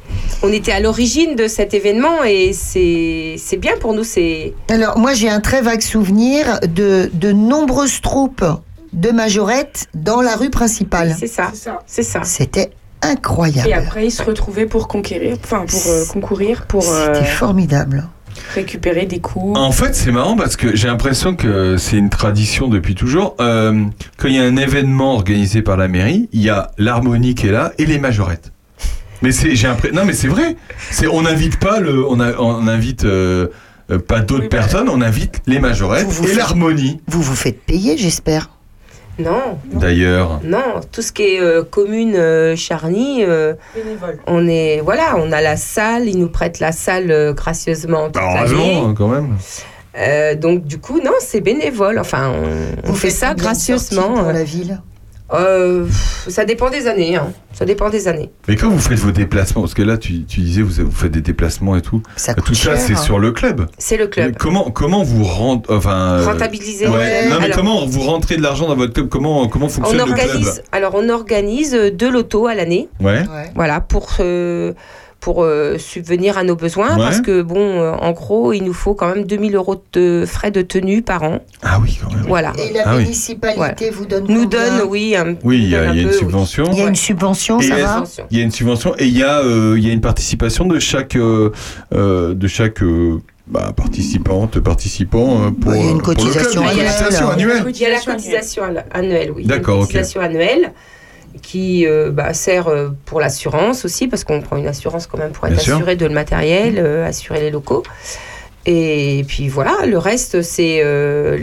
on était à l'origine de cet événement et c'est, c'est bien pour nous. C'est, Alors, moi, j'ai un très vague souvenir de, de nombreuses troupes de majorettes dans la rue principale. C'est ça. C'est ça. C'était incroyable. Et après, ils se retrouvaient pour conquérir, enfin pour euh, concourir, pour euh, C'était formidable. récupérer des coups. En fait, c'est marrant parce que j'ai l'impression que c'est une tradition depuis toujours. Euh, quand il y a un événement organisé par la mairie, il y a l'harmonie qui est là et les majorettes. Mais c'est, j'ai l'impression, non mais c'est vrai. C'est, on n'invite pas le, on, a- on invite pas d'autres personnes, on invite les majorettes Vous vous et l'harmonie. Vous vous faites payer, j'espère. Non. D'ailleurs. Non, tout ce qui est euh, commune euh, Charny, euh, on est voilà, on a la salle, ils nous prêtent la salle euh, gracieusement toute. Heureusement, hein, quand même. Euh, donc du coup, non, c'est bénévole. Enfin, on, on fait ça gracieusement. pour la ville? Euh, ça dépend des années. hein. Ça dépend des années. Mais quand vous faites vos déplacements, parce que là tu, tu disais vous, vous faites des déplacements et tout, ça tout ça c'est hein. sur le club. C'est le club. Mais comment comment vous rend, enfin euh, Rentabiliser le ouais, club. Non mais Alors- comment vous rentrez de l'argent dans votre club? Comment comment On fonctionne le organise, club alors on organise euh, deux lotos à l'année. Ouais. Voilà pour euh, pour euh, subvenir à nos besoins Ouais. parce que bon, euh, en gros, il nous faut quand même 2000 euros de frais de tenue par an. Ah oui, quand même. Voilà. Et la Ah oui. municipalité vous donne Nous donne, oui, un, Oui, il y a, y une peu, subvention. Il y a une subvention, Et ça va Il y a une subvention et il y a euh, il y a une participation de chaque euh, euh, de chaque euh, bah, participante participant euh, pour Bah, il y a une euh, cotisation annuelle. Il y a la cotisation annu- annuelle, oui. D'accord, ok. cotisation annuelle qui euh, bah, sert euh, pour l'assurance aussi, parce qu'on prend une assurance quand même pour être Bien sûr. assuré de le matériel, euh, assurer les locaux. Et puis voilà, le reste, c'est euh,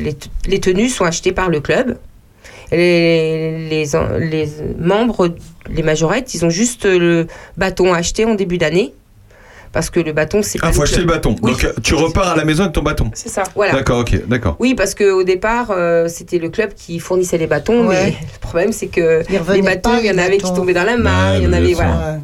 les, tenues sont achetées par le club. Les, les, les membres, les majorettes, ils ont juste le bâton à acheter en début d'année. Parce que le bâton, c'est Ah, pas faut acheter le club. bâton. Oui. Donc euh, tu repars à la maison avec ton bâton. C'est ça. Voilà. D'accord, ok, d'accord. Oui, parce qu'au départ, euh, c'était le club qui fournissait les bâtons, Ouais. mais le problème, c'est que les bâtons, il y en avait qui tombaient dans la mare, il y en avait, voilà.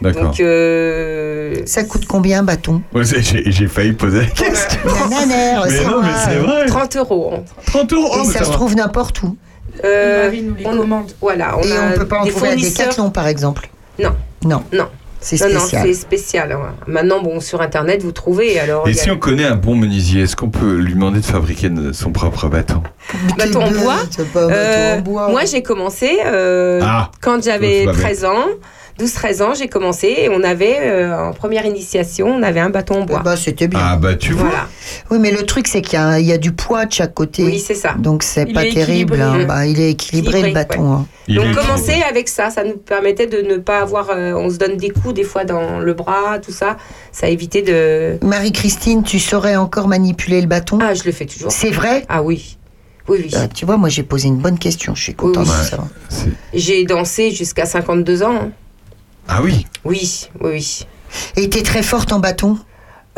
D'accord. Donc, euh, Ça coûte combien un bâton? Ouais, j'ai failli poser la question. Nananère, Mais c'est non, mais vrai. c'est vrai. 30 euros. hein. 30 euros. Et oh, ça ça se trouve n'importe où. Euh, Marie nous les on- commande. Voilà, on Et a on peut pas en des trouver à. Decathlon, par exemple? Non, Non, non. C'est Non, non, spécial. c'est spécial. hein. Maintenant, bon, sur Internet, vous trouvez. Alors, Et a si on connaît un bon menuisier, est-ce qu'on peut lui demander de fabriquer son propre bâton bâton en T'es bois. bête, c'est pas un bâton Euh, en bois. Moi, j'ai commencé euh, Ah, quand j'avais c'est pas bête. 13 ans. 12-13 ans, j'ai commencé et on avait, euh, en première initiation, on avait un bâton en bois. ben, c'était bien. Ah bah tu vois. Voilà. Oui, mais le truc, c'est qu'il y, a- il y a du poids de chaque côté. Oui, c'est ça. Donc, c'est pas terrible. hein. Bah, il est équilibré, Équilibré, le bâton. hein. Il Donc commencer avec ça, ça nous permettait de ne pas avoir, euh, on se donne des coups des fois dans le bras, tout ça, ça évitait de. Marie-Christine, tu saurais encore manipuler le bâton? Ah, je le fais toujours. C'est vrai? Ah oui, oui, oui. Ah, Tu vois, moi, j'ai posé une bonne question. Je suis contente Oui, de ça. J'ai dansé jusqu'à 52 ans. hein. Ah oui. Oui, oui, oui. Et t'es très forte en bâton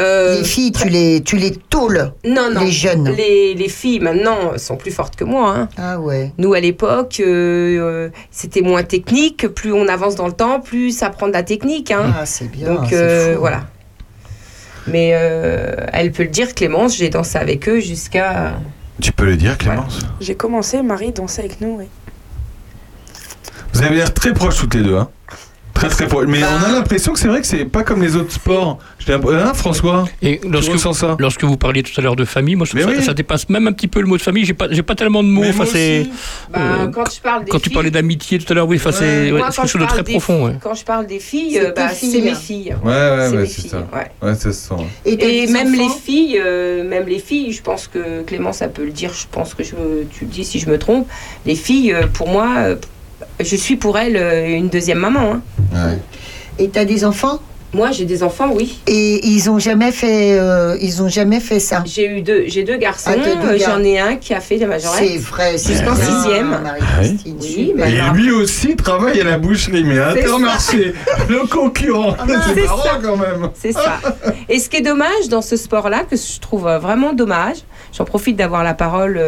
Euh, Les filles, tu les, tu les tôles non, non. les jeunes. Les, les filles maintenant sont plus fortes que moi. hein. Ah ouais. Nous, à l'époque, euh, euh, c'était moins technique. Plus on avance dans le temps, plus ça prend de la technique. hein. Ah, c'est bien. Donc euh, fou. voilà. Mais euh, elle peut le dire, Clémence, j'ai dansé avec eux jusqu'à. Tu peux le dire, Clémence? J'ai commencé, Marie dansait avec nous. oui. Vous avez l'air très proches toutes les deux. Hein Très très fort. Mais on a l'impression que c'est vrai que c'est pas comme les autres sports. Hein, François Et lorsque, ressens ça lorsque vous parliez tout à l'heure de famille, moi je trouve ça, oui. ça dépasse même un petit peu le mot de famille. J'ai pas, j'ai pas tellement de mots. Enfin, c'est. Bah, euh, quand des tu parlais d'amitié tout à l'heure, oui, enfin, c'est ouais, c'est quelque je chose de parle très des profond. filles- ouais. Quand je parle des filles, C'est euh, bah, mes filles. Ouais, ouais, C'est ça. ouais. Ouais, ça se sent. Et, même les filles, euh, même les filles, je pense que Clément, ça peut le dire, je pense que je, tu le dis si je me trompe, les filles, pour moi, euh, je suis pour elles euh, une deuxième maman. hein. Et t'as des enfants? Moi, j'ai des enfants, oui. Et ils ont jamais fait, euh, ils ont jamais fait ça? J'ai eu deux, j'ai deux garçons, Ah, euh, j'en ai un qui a fait des majorettes. C'est vrai, c'est Jusqu'en vrai. sixième. Ah, Marie-Christine, Oui, super. bah, Et lui aussi travaille à la boucherie, mais Intermarché, <laughs> le concurrent. C'est C'est marrant ça. quand même. C'est ça. Et ce qui est dommage dans ce sport-là, que je trouve vraiment dommage, j'en profite d'avoir la parole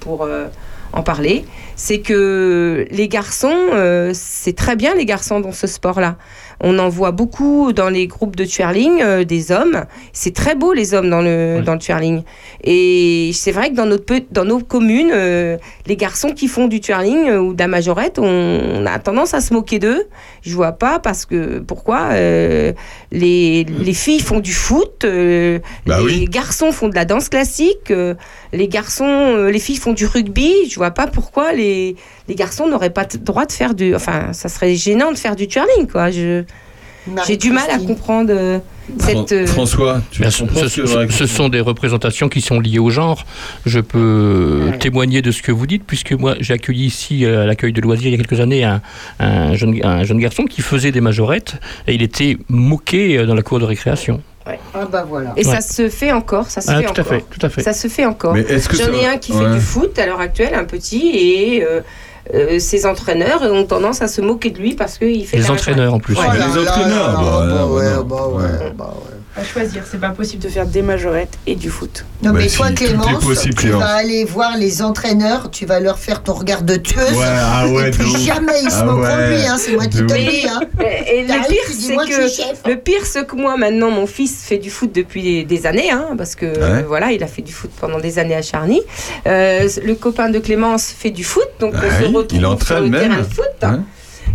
pour euh, en parler, c'est que les garçons, euh, c'est très bien les garçons dans ce sport-là. On en voit beaucoup dans les groupes de twirling, euh, des hommes. C'est très beau les hommes dans le, dans le twirling. Et c'est vrai que dans, notre, dans nos communes, euh, les garçons qui font du twirling euh, ou de la majorette, on, on a tendance à se moquer d'eux. Je vois pas parce que pourquoi les, les filles font du foot, Bah les oui. garçons font de la danse classique, les garçons, les filles font du rugby. Je vois pas pourquoi les, les garçons n'auraient pas le droit de faire du. Enfin, ça serait gênant de faire du twirling, quoi. Je j'ai du mal à comprendre euh, cette. euh, François, tu ce, ce que ce- sont des représentations qui sont liées au genre. Je peux témoigner de ce que vous dites, puisque moi j'ai accueilli ici euh, à l'accueil de loisirs il y a quelques années un, un jeune, un jeune garçon qui faisait des majorettes et il était moqué euh, dans la cour de récréation. Ah bah voilà. Et Ouais. ça se fait encore, ça se Ah, fait tout à encore. fait, tout à fait. Ça se fait encore. J'en ai un qui fait du foot à l'heure actuelle, un petit, et euh, euh, ses entraîneurs ont tendance à se moquer de lui parce qu'il fait. Les entraîneurs, en plus. Ouais. Là Les entraîneurs, bah, là, bah, non. Ouais. À choisir, c'est pas possible de faire des majorettes et du foot. Non Bah mais si, toi Clémence, possible, tu Clémence. vas aller voir les entraîneurs, tu vas leur faire ton regard de tueuse. Ouais, ah ouais, et plus jamais ils se Ah moqueront ouais, de lui, hein, c'est moi qui te le. Hein. Et, et le pire, c'est que le pire, c'est que moi maintenant, mon fils fait du foot depuis des, des années, hein, parce que euh, voilà, il a fait du foot pendant des années à Charny. Euh, le copain de Clémence fait du foot, donc on Ah se retrouve il sur entraîne le même. terrain de foot.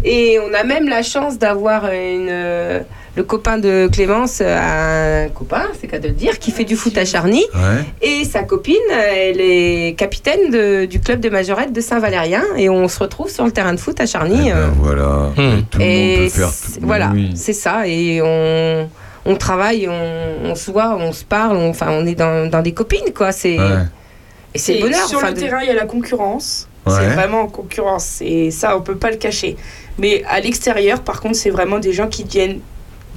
Et on a même la chance d'avoir une, euh, le copain de Clémence, euh, un copain, c'est qu'à de le dire, qui fait du foot à Charny. Ouais. Et sa copine, elle est capitaine de- du club de majorette de Saint-Valérien. Et on se retrouve sur le terrain de foot à Charny. euh, Voilà. Et Tout le monde peut faire. c'est- tout. voilà, Oui. c'est ça. Et on, on travaille, on, on se voit, on se parle, on- enfin, on est dans, dans des copines, quoi. C'est, Ouais. Et c'est bonheur. Sur enfin, le de- terrain, il y a la concurrence. Ouais. C'est vraiment en concurrence. Et ça, on peut pas le cacher. Mais à l'extérieur, par contre, c'est vraiment des gens qui deviennent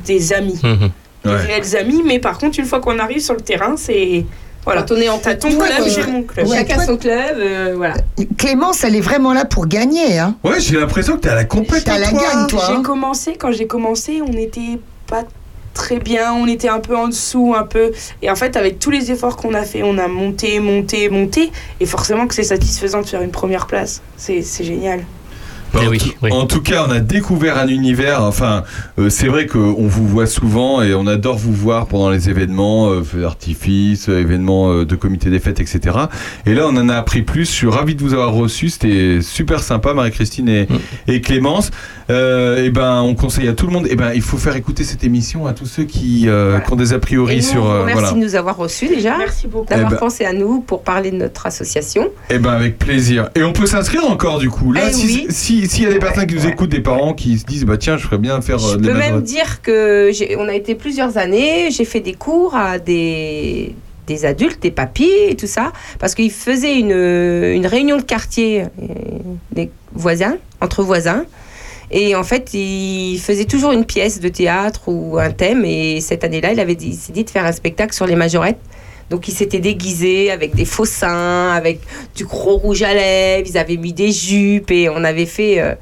des amis. Mhm. Des Ouais. réels amis. Mais par contre, une fois qu'on arrive sur le terrain, c'est. Voilà. Quand on est en ton club, ouais. j'ai mon club. Ouais, Chacun toi- son club, euh, voilà. Clémence, elle est vraiment là pour gagner. Hein. Ouais, j'ai l'impression que t'as la compète. T'as la gagne, toi. J'ai hein. commencé, quand j'ai commencé, on n'était pas très bien, on était un peu en dessous, un peu. Et en fait, avec tous les efforts qu'on a fait, on a monté, monté, monté. Et forcément que c'est satisfaisant de faire une première place. C'est c'est génial. Bah, Eh en, oui, tout, oui. en tout cas, on a découvert un univers. Enfin, euh, c'est vrai qu'on vous voit souvent et on adore vous voir pendant les événements, euh, feux d'artifice, euh, événements euh, de comité des fêtes, etc. Et là, on en a appris plus. Je suis ravi de vous avoir reçu. C'était super sympa, Marie-Christine et, Mm. et Clémence. Euh, et ben, on conseille à tout le monde. Et ben, il faut faire écouter cette émission à tous ceux qui, euh, qui ont des a priori Et nous, sur. euh, merci voilà. de nous avoir reçus déjà, Merci beaucoup. d'avoir Eh ben- pensé à nous pour parler de notre association. Eh ben avec plaisir. Et on peut s'inscrire encore du coup. Là, Eh si- oui. si- s'il y a des personnes qui nous écoutent, des parents qui se disent bah tiens, je ferais bien faire euh, Je de peux même dire que j'ai- on a été plusieurs années, j'ai fait des cours à des, des adultes, des papiers et tout ça, parce qu'ils faisaient une, une réunion de quartier, des voisins, entre voisins. Et en fait, il faisait toujours une pièce de théâtre ou un thème. Et cette année-là, il avait dit de faire un spectacle sur les majorettes. Donc, ils s'étaient déguisés avec des faux seins, avec du gros rouge à lèvres. Ils avaient mis des jupes et on avait fait. euh,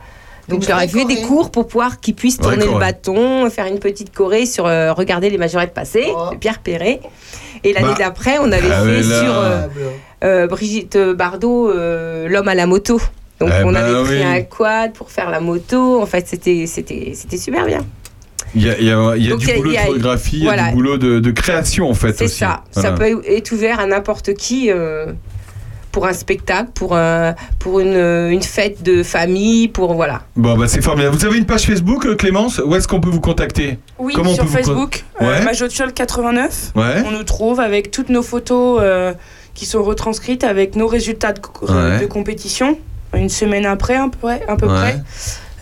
donc, je leur ai fait des cours pour pouvoir qu'ils puissent tourner le bâton, faire une petite choré sur euh, regarder les majorettes passer, Oh. de Pierre Perret. Et l'année Bah, d'après, on avait ah, fait sur euh, euh, Brigitte Bardot, euh, L'homme à la moto. Donc, Eh on ben avait pris oui. un quad pour faire la moto. En fait, c'était c'était c'était super bien. Il y a, il y a- il y a Donc, du il y a- boulot de photographie, il y a du boulot de, de création en fait C'est aussi. ça. Voilà. Ça peut être ouvert à n'importe qui euh, pour un spectacle, pour, un- pour une, une fête de famille, pour voilà. Bon, bah c'est formidable. Vous avez une page Facebook, euh, Clémence? Où est-ce qu'on peut vous contacter? Oui, Comment on sur vous Facebook, Ouais. euh, Majotchol 89. Ouais. On nous trouve avec toutes nos photos euh, qui sont retranscrites avec nos résultats de, co- Ouais. de compétition. Une semaine après, un peu, à peu Ouais. près.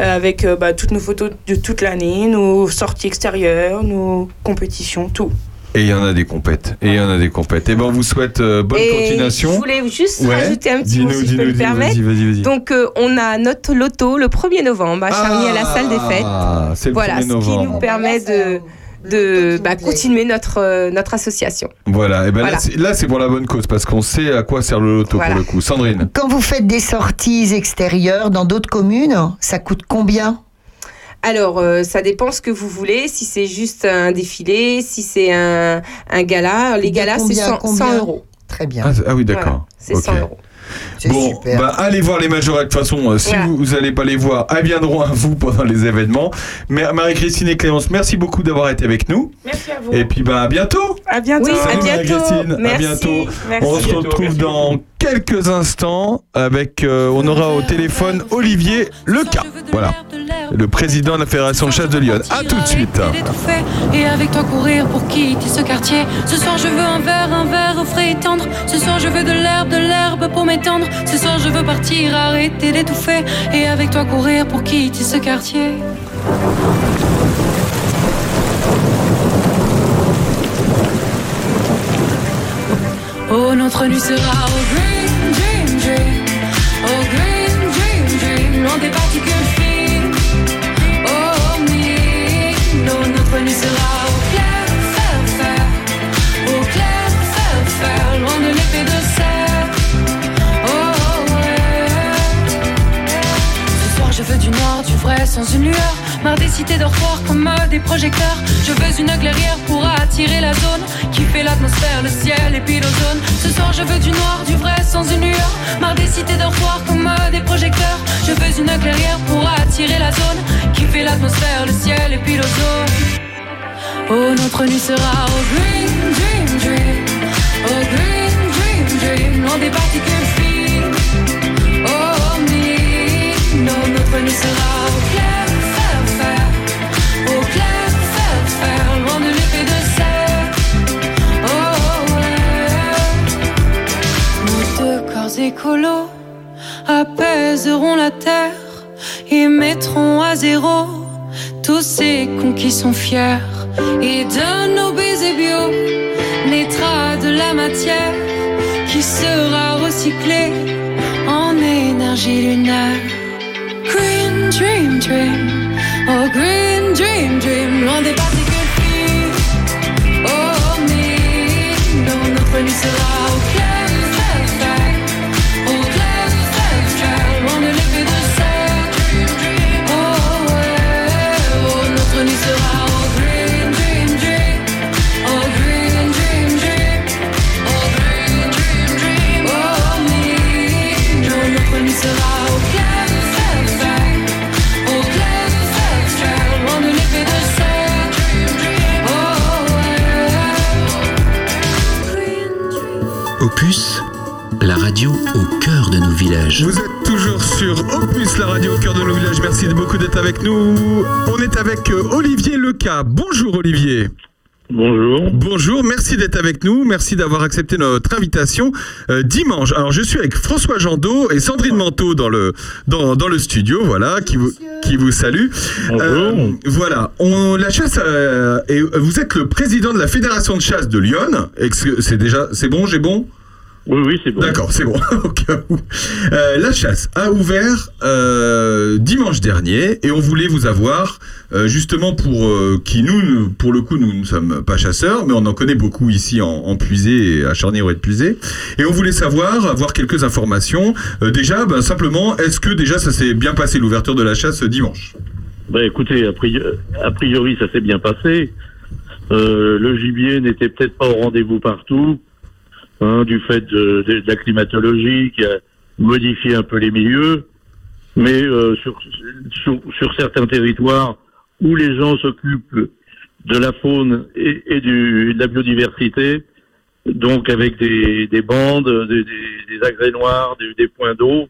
Euh, avec euh, bah, toutes nos photos de toute l'année, nos sorties extérieures, nos compétitions, tout. Et il y en a des compètes. Et il y en a des compètes. Et ben on vous souhaite euh, bonne Et continuation. Je voulais juste Ouais. rajouter un petit mot si je peux me permettre. Donc euh, on a notre loto le 1er novembre à Charny à la salle des fêtes. Ah, c'est le voilà, 1er ce qui novembre. nous permet de, de bah, continuer notre, euh, notre association. Voilà, et ben Voilà. là, c'est- pour la bonne cause parce qu'on sait à quoi sert le loto Voilà. pour le coup. Sandrine Quand vous faites des sorties extérieures dans d'autres communes, ça coûte combien? Alors, euh, ça dépend ce que vous voulez. Si c'est juste un défilé, si c'est un, un gala. Les galas, c'est combien, 100, combien? 100 euros. Très bien. Ah, ah oui, d'accord. Voilà, c'est Ok. 100 euros. Bon, super. bah, allez voir les majorettes. De toute façon, euh, si vous n'allez pas les voir, elles viendront à vous pendant les événements. Mais Marie-Christine et Clémence, merci beaucoup d'avoir été avec nous. Merci à vous. Et puis, bah, à bientôt. À bientôt. Oui, à Salut, bientôt. Marie-Christine. À Merci. bientôt. Merci. On se retrouve merci dans quelques instants avec, euh, on aura au téléphone Olivier Leca. Voilà. Le président de la Fédération de chasse de Lyon. À tout de suite. et avec toi courir pour quitter ce quartier. Ce soir je veux un verre, un verre frais et tendre. Ce soir je veux de l'herbe, de l'herbe pour m'étendre. Ce soir je veux partir, arrêter d'étouffer et avec toi courir pour quitter ce quartier. Oh notre nuit sera au green dream dream, au green dream dream, loin des particules fines. Oh me, non, notre nuit sera au clair, veux du noir, du vrai, sans une lueur. Marre des cités dortoirs comme euh, des projecteurs. Je veux une clairière pour attirer la zone qui fait l'atmosphère, le ciel et puis l'ozone. Ce soir je veux du noir, du vrai, sans une lueur. Marre des cités dortoirs comme euh, des projecteurs. Je veux une clairière pour attirer la zone qui fait l'atmosphère, le ciel et puis l'ozone. Oh, notre nuit sera au green dream dream, au green dream dream, loin des particules nuit sera au clair, fer, fer, au clair, fer, fer, loin de l'épée de serre. Oh. Nos deux corps écolos apaiseront la terre et mettront à zéro tous ces cons qui sont fiers. Et de nos baisers bio naîtra de la matière qui sera recyclée en énergie lunaire. Green dream dream, oh green dream dream, loin des particules fines. Oh me, non, notre nuit sera Opus, la radio au cœur de nos villages. Vous êtes toujours sur Opus, la radio au cœur de nos villages. Merci beaucoup d'être avec nous. On est avec euh, Olivier Leca. Bonjour Olivier. Bonjour. Bonjour, merci d'être avec nous. Merci d'avoir accepté notre invitation euh, dimanche. Alors je suis avec François Jandot et Sandrine Manteau dans le, dans, dans le studio, voilà, qui vous, qui vous salue. Euh, voilà, on, la chasse, euh, et vous êtes le président de la Fédération de chasse de Lyon. C'est déjà, c'est bon, j'ai bon? Oui, oui, c'est bon. D'accord, c'est bon, <laughs> au cas où. Euh, la chasse a ouvert euh, dimanche dernier et on voulait vous avoir euh, justement pour euh, qui nous, pour le coup, nous ne sommes pas chasseurs, mais on en connaît beaucoup ici en, en Puisée et à charnier de Puisée. Et on voulait savoir, avoir quelques informations. Euh, déjà, ben, simplement, est-ce que déjà ça s'est bien passé l'ouverture de la chasse dimanche? Bah écoutez, a priori, a priori, ça s'est bien passé. Euh, le gibier n'était peut-être pas au rendez-vous partout, hein, du fait de, de- de la climatologie qui a modifié un peu les milieux. Mais euh, sur, sur, sur certains territoires où les gens s'occupent de la faune et, et du, de la biodiversité, donc avec des, des bandes, des, des, des agrès noirs, des, des points d'eau.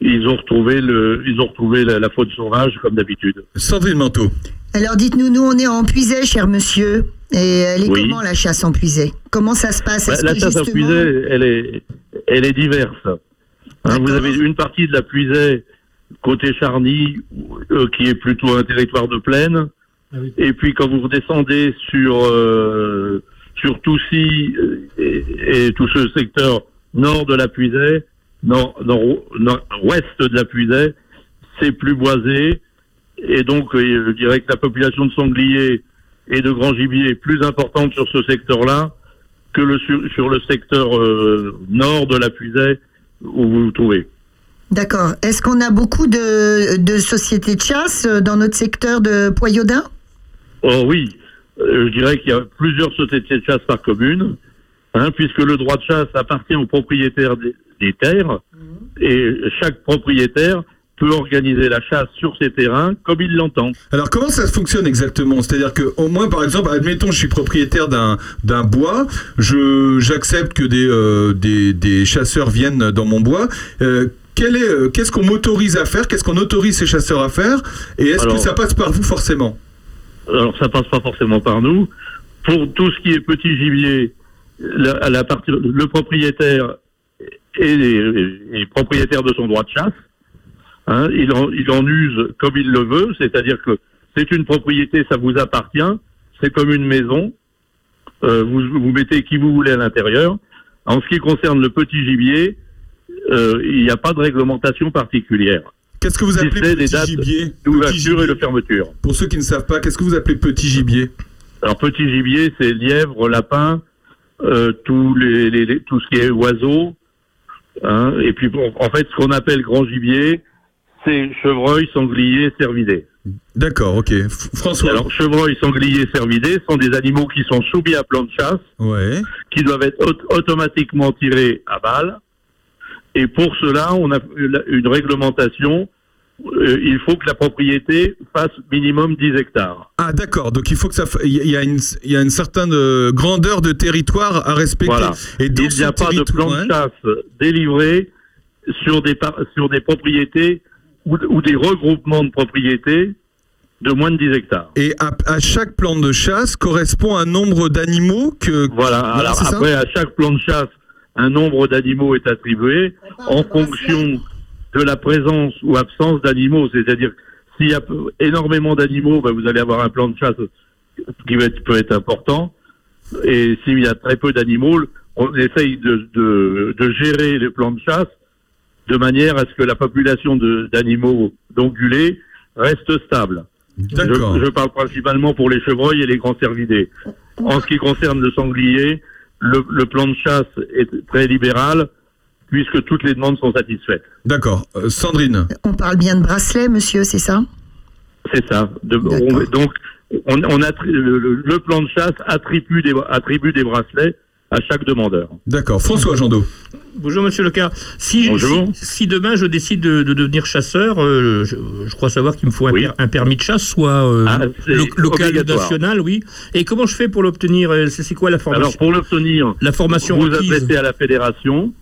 Ils ont retrouvé le, ils ont retrouvé la, la faune sauvage comme d'habitude. Sandrine Manteau. Alors dites-nous, nous on est en puisée, cher monsieur. Et elle est Oui. comment la chasse en puisée Comment ça se passe? Bah, la chasse justement- puiset, elle est, elle est diverse. Hein, vous avez une partie de la puisée côté Charny, euh, qui est plutôt un territoire de plaine. Et puis quand vous redescendez sur euh, sur Toussy euh, et, et tout ce secteur nord de la puisée, nord, nord, nord-ouest de la puisée, c'est plus boisé. Et donc, euh, je dirais que la population de sangliers et de grand gibier est plus importante sur ce secteur-là que le, sur, sur le secteur euh, nord de la puisée où vous vous trouvez. D'accord. Est-ce qu'on a beaucoup de, de sociétés de chasse euh, dans notre secteur de Poyaudin Oh oui, euh, je dirais qu'il y a plusieurs sociétés de chasse par commune, hein, puisque le droit de chasse appartient aux propriétaires des, des terres, et chaque propriétaire peut organiser la chasse sur ses terrains comme il l'entend. Alors comment ça fonctionne exactement? C'est-à-dire que au moins par exemple, admettons je suis propriétaire d'un d'un bois, je j'accepte que des, euh, des des chasseurs viennent dans mon bois. Euh, quel est euh, qu'est-ce qu'on m'autorise à faire? Qu'est-ce qu'on autorise ces chasseurs à faire? Et est-ce que ça passe par vous forcément? Alors ça passe pas forcément par nous. Pour tout ce qui est petit gibier, la, la partie, le propriétaire est, est- est propriétaire de son droit de chasse. Hein, il, en, il en use comme il le veut, c'est-à-dire que c'est une propriété, ça vous appartient, c'est comme une maison. Euh, vous, vous mettez qui vous voulez à l'intérieur. En ce qui concerne le petit gibier, euh, il n'y a pas de réglementation particulière. Qu'est-ce que vous Si appelez des petit dates gibier? d'ouverture et de fermeture. Pour ceux qui ne savent pas, qu'est-ce que vous appelez petit gibier? Alors petit gibier, c'est lièvre, lapin, euh, tous les, les- les- tout ce qui est oiseaux. hein. et puis bon, en fait, ce qu'on appelle grand gibier, c'est chevreuil, sanglier, cervidé. D'accord, ok. François. Alors chevreuil, sanglier, cervidé sont des animaux qui sont soumis à plan de chasse, Ouais. qui doivent être aut- automatiquement tirés à balle. Et pour cela, on a une- réglementation. Euh, il faut que la propriété fasse minimum 10 hectares. Ah d'accord, donc il faut que ça, il y a- une, il y a une certaine euh, grandeur de territoire à respecter. Voilà. Et Il n'y a pas de plan de chasse délivré sur des, par- sur des propriétés ou, ou des regroupements de propriétés de moins de 10 hectares. Et à, à chaque plan de chasse correspond un nombre d'animaux que. Voilà. Alors après, à chaque plan de chasse, un nombre d'animaux est attribué en fonction de la présence ou absence d'animaux. C'est-à-dire, s'il y a énormément d'animaux, ben, vous allez avoir un plan de chasse qui va être- peut être important. Et s'il y a très peu d'animaux, on essaye de, de, de gérer les plans de chasse de manière à ce que la population de- d'animaux d'ongulés reste stable. D'accord. Je, je parle principalement pour les chevreuils et les grands cervidés. En ce qui concerne le sanglier, le, le plan de chasse est très libéral puisque toutes les demandes sont satisfaites. D'accord. Euh, Sandrine. On parle bien de bracelet, monsieur, c'est ça? C'est ça. De- on- donc, on, on attri- le, le- le plan de chasse attribue des, attribue des bracelets à chaque demandeur. D'accord. François Jandot. Bonjour Monsieur Lecar. Si, Bonjour. si, si demain je décide de, de devenir chasseur, euh, je, je crois savoir qu'il me faut un, per- un permis de chasse, soit euh, Ah, lo- local ou national, oui. Et comment je fais pour l'obtenir euh, C'est c'est quoi la formation? Alors, pour l'obtenir, La formation vous requise. adressez à la fédération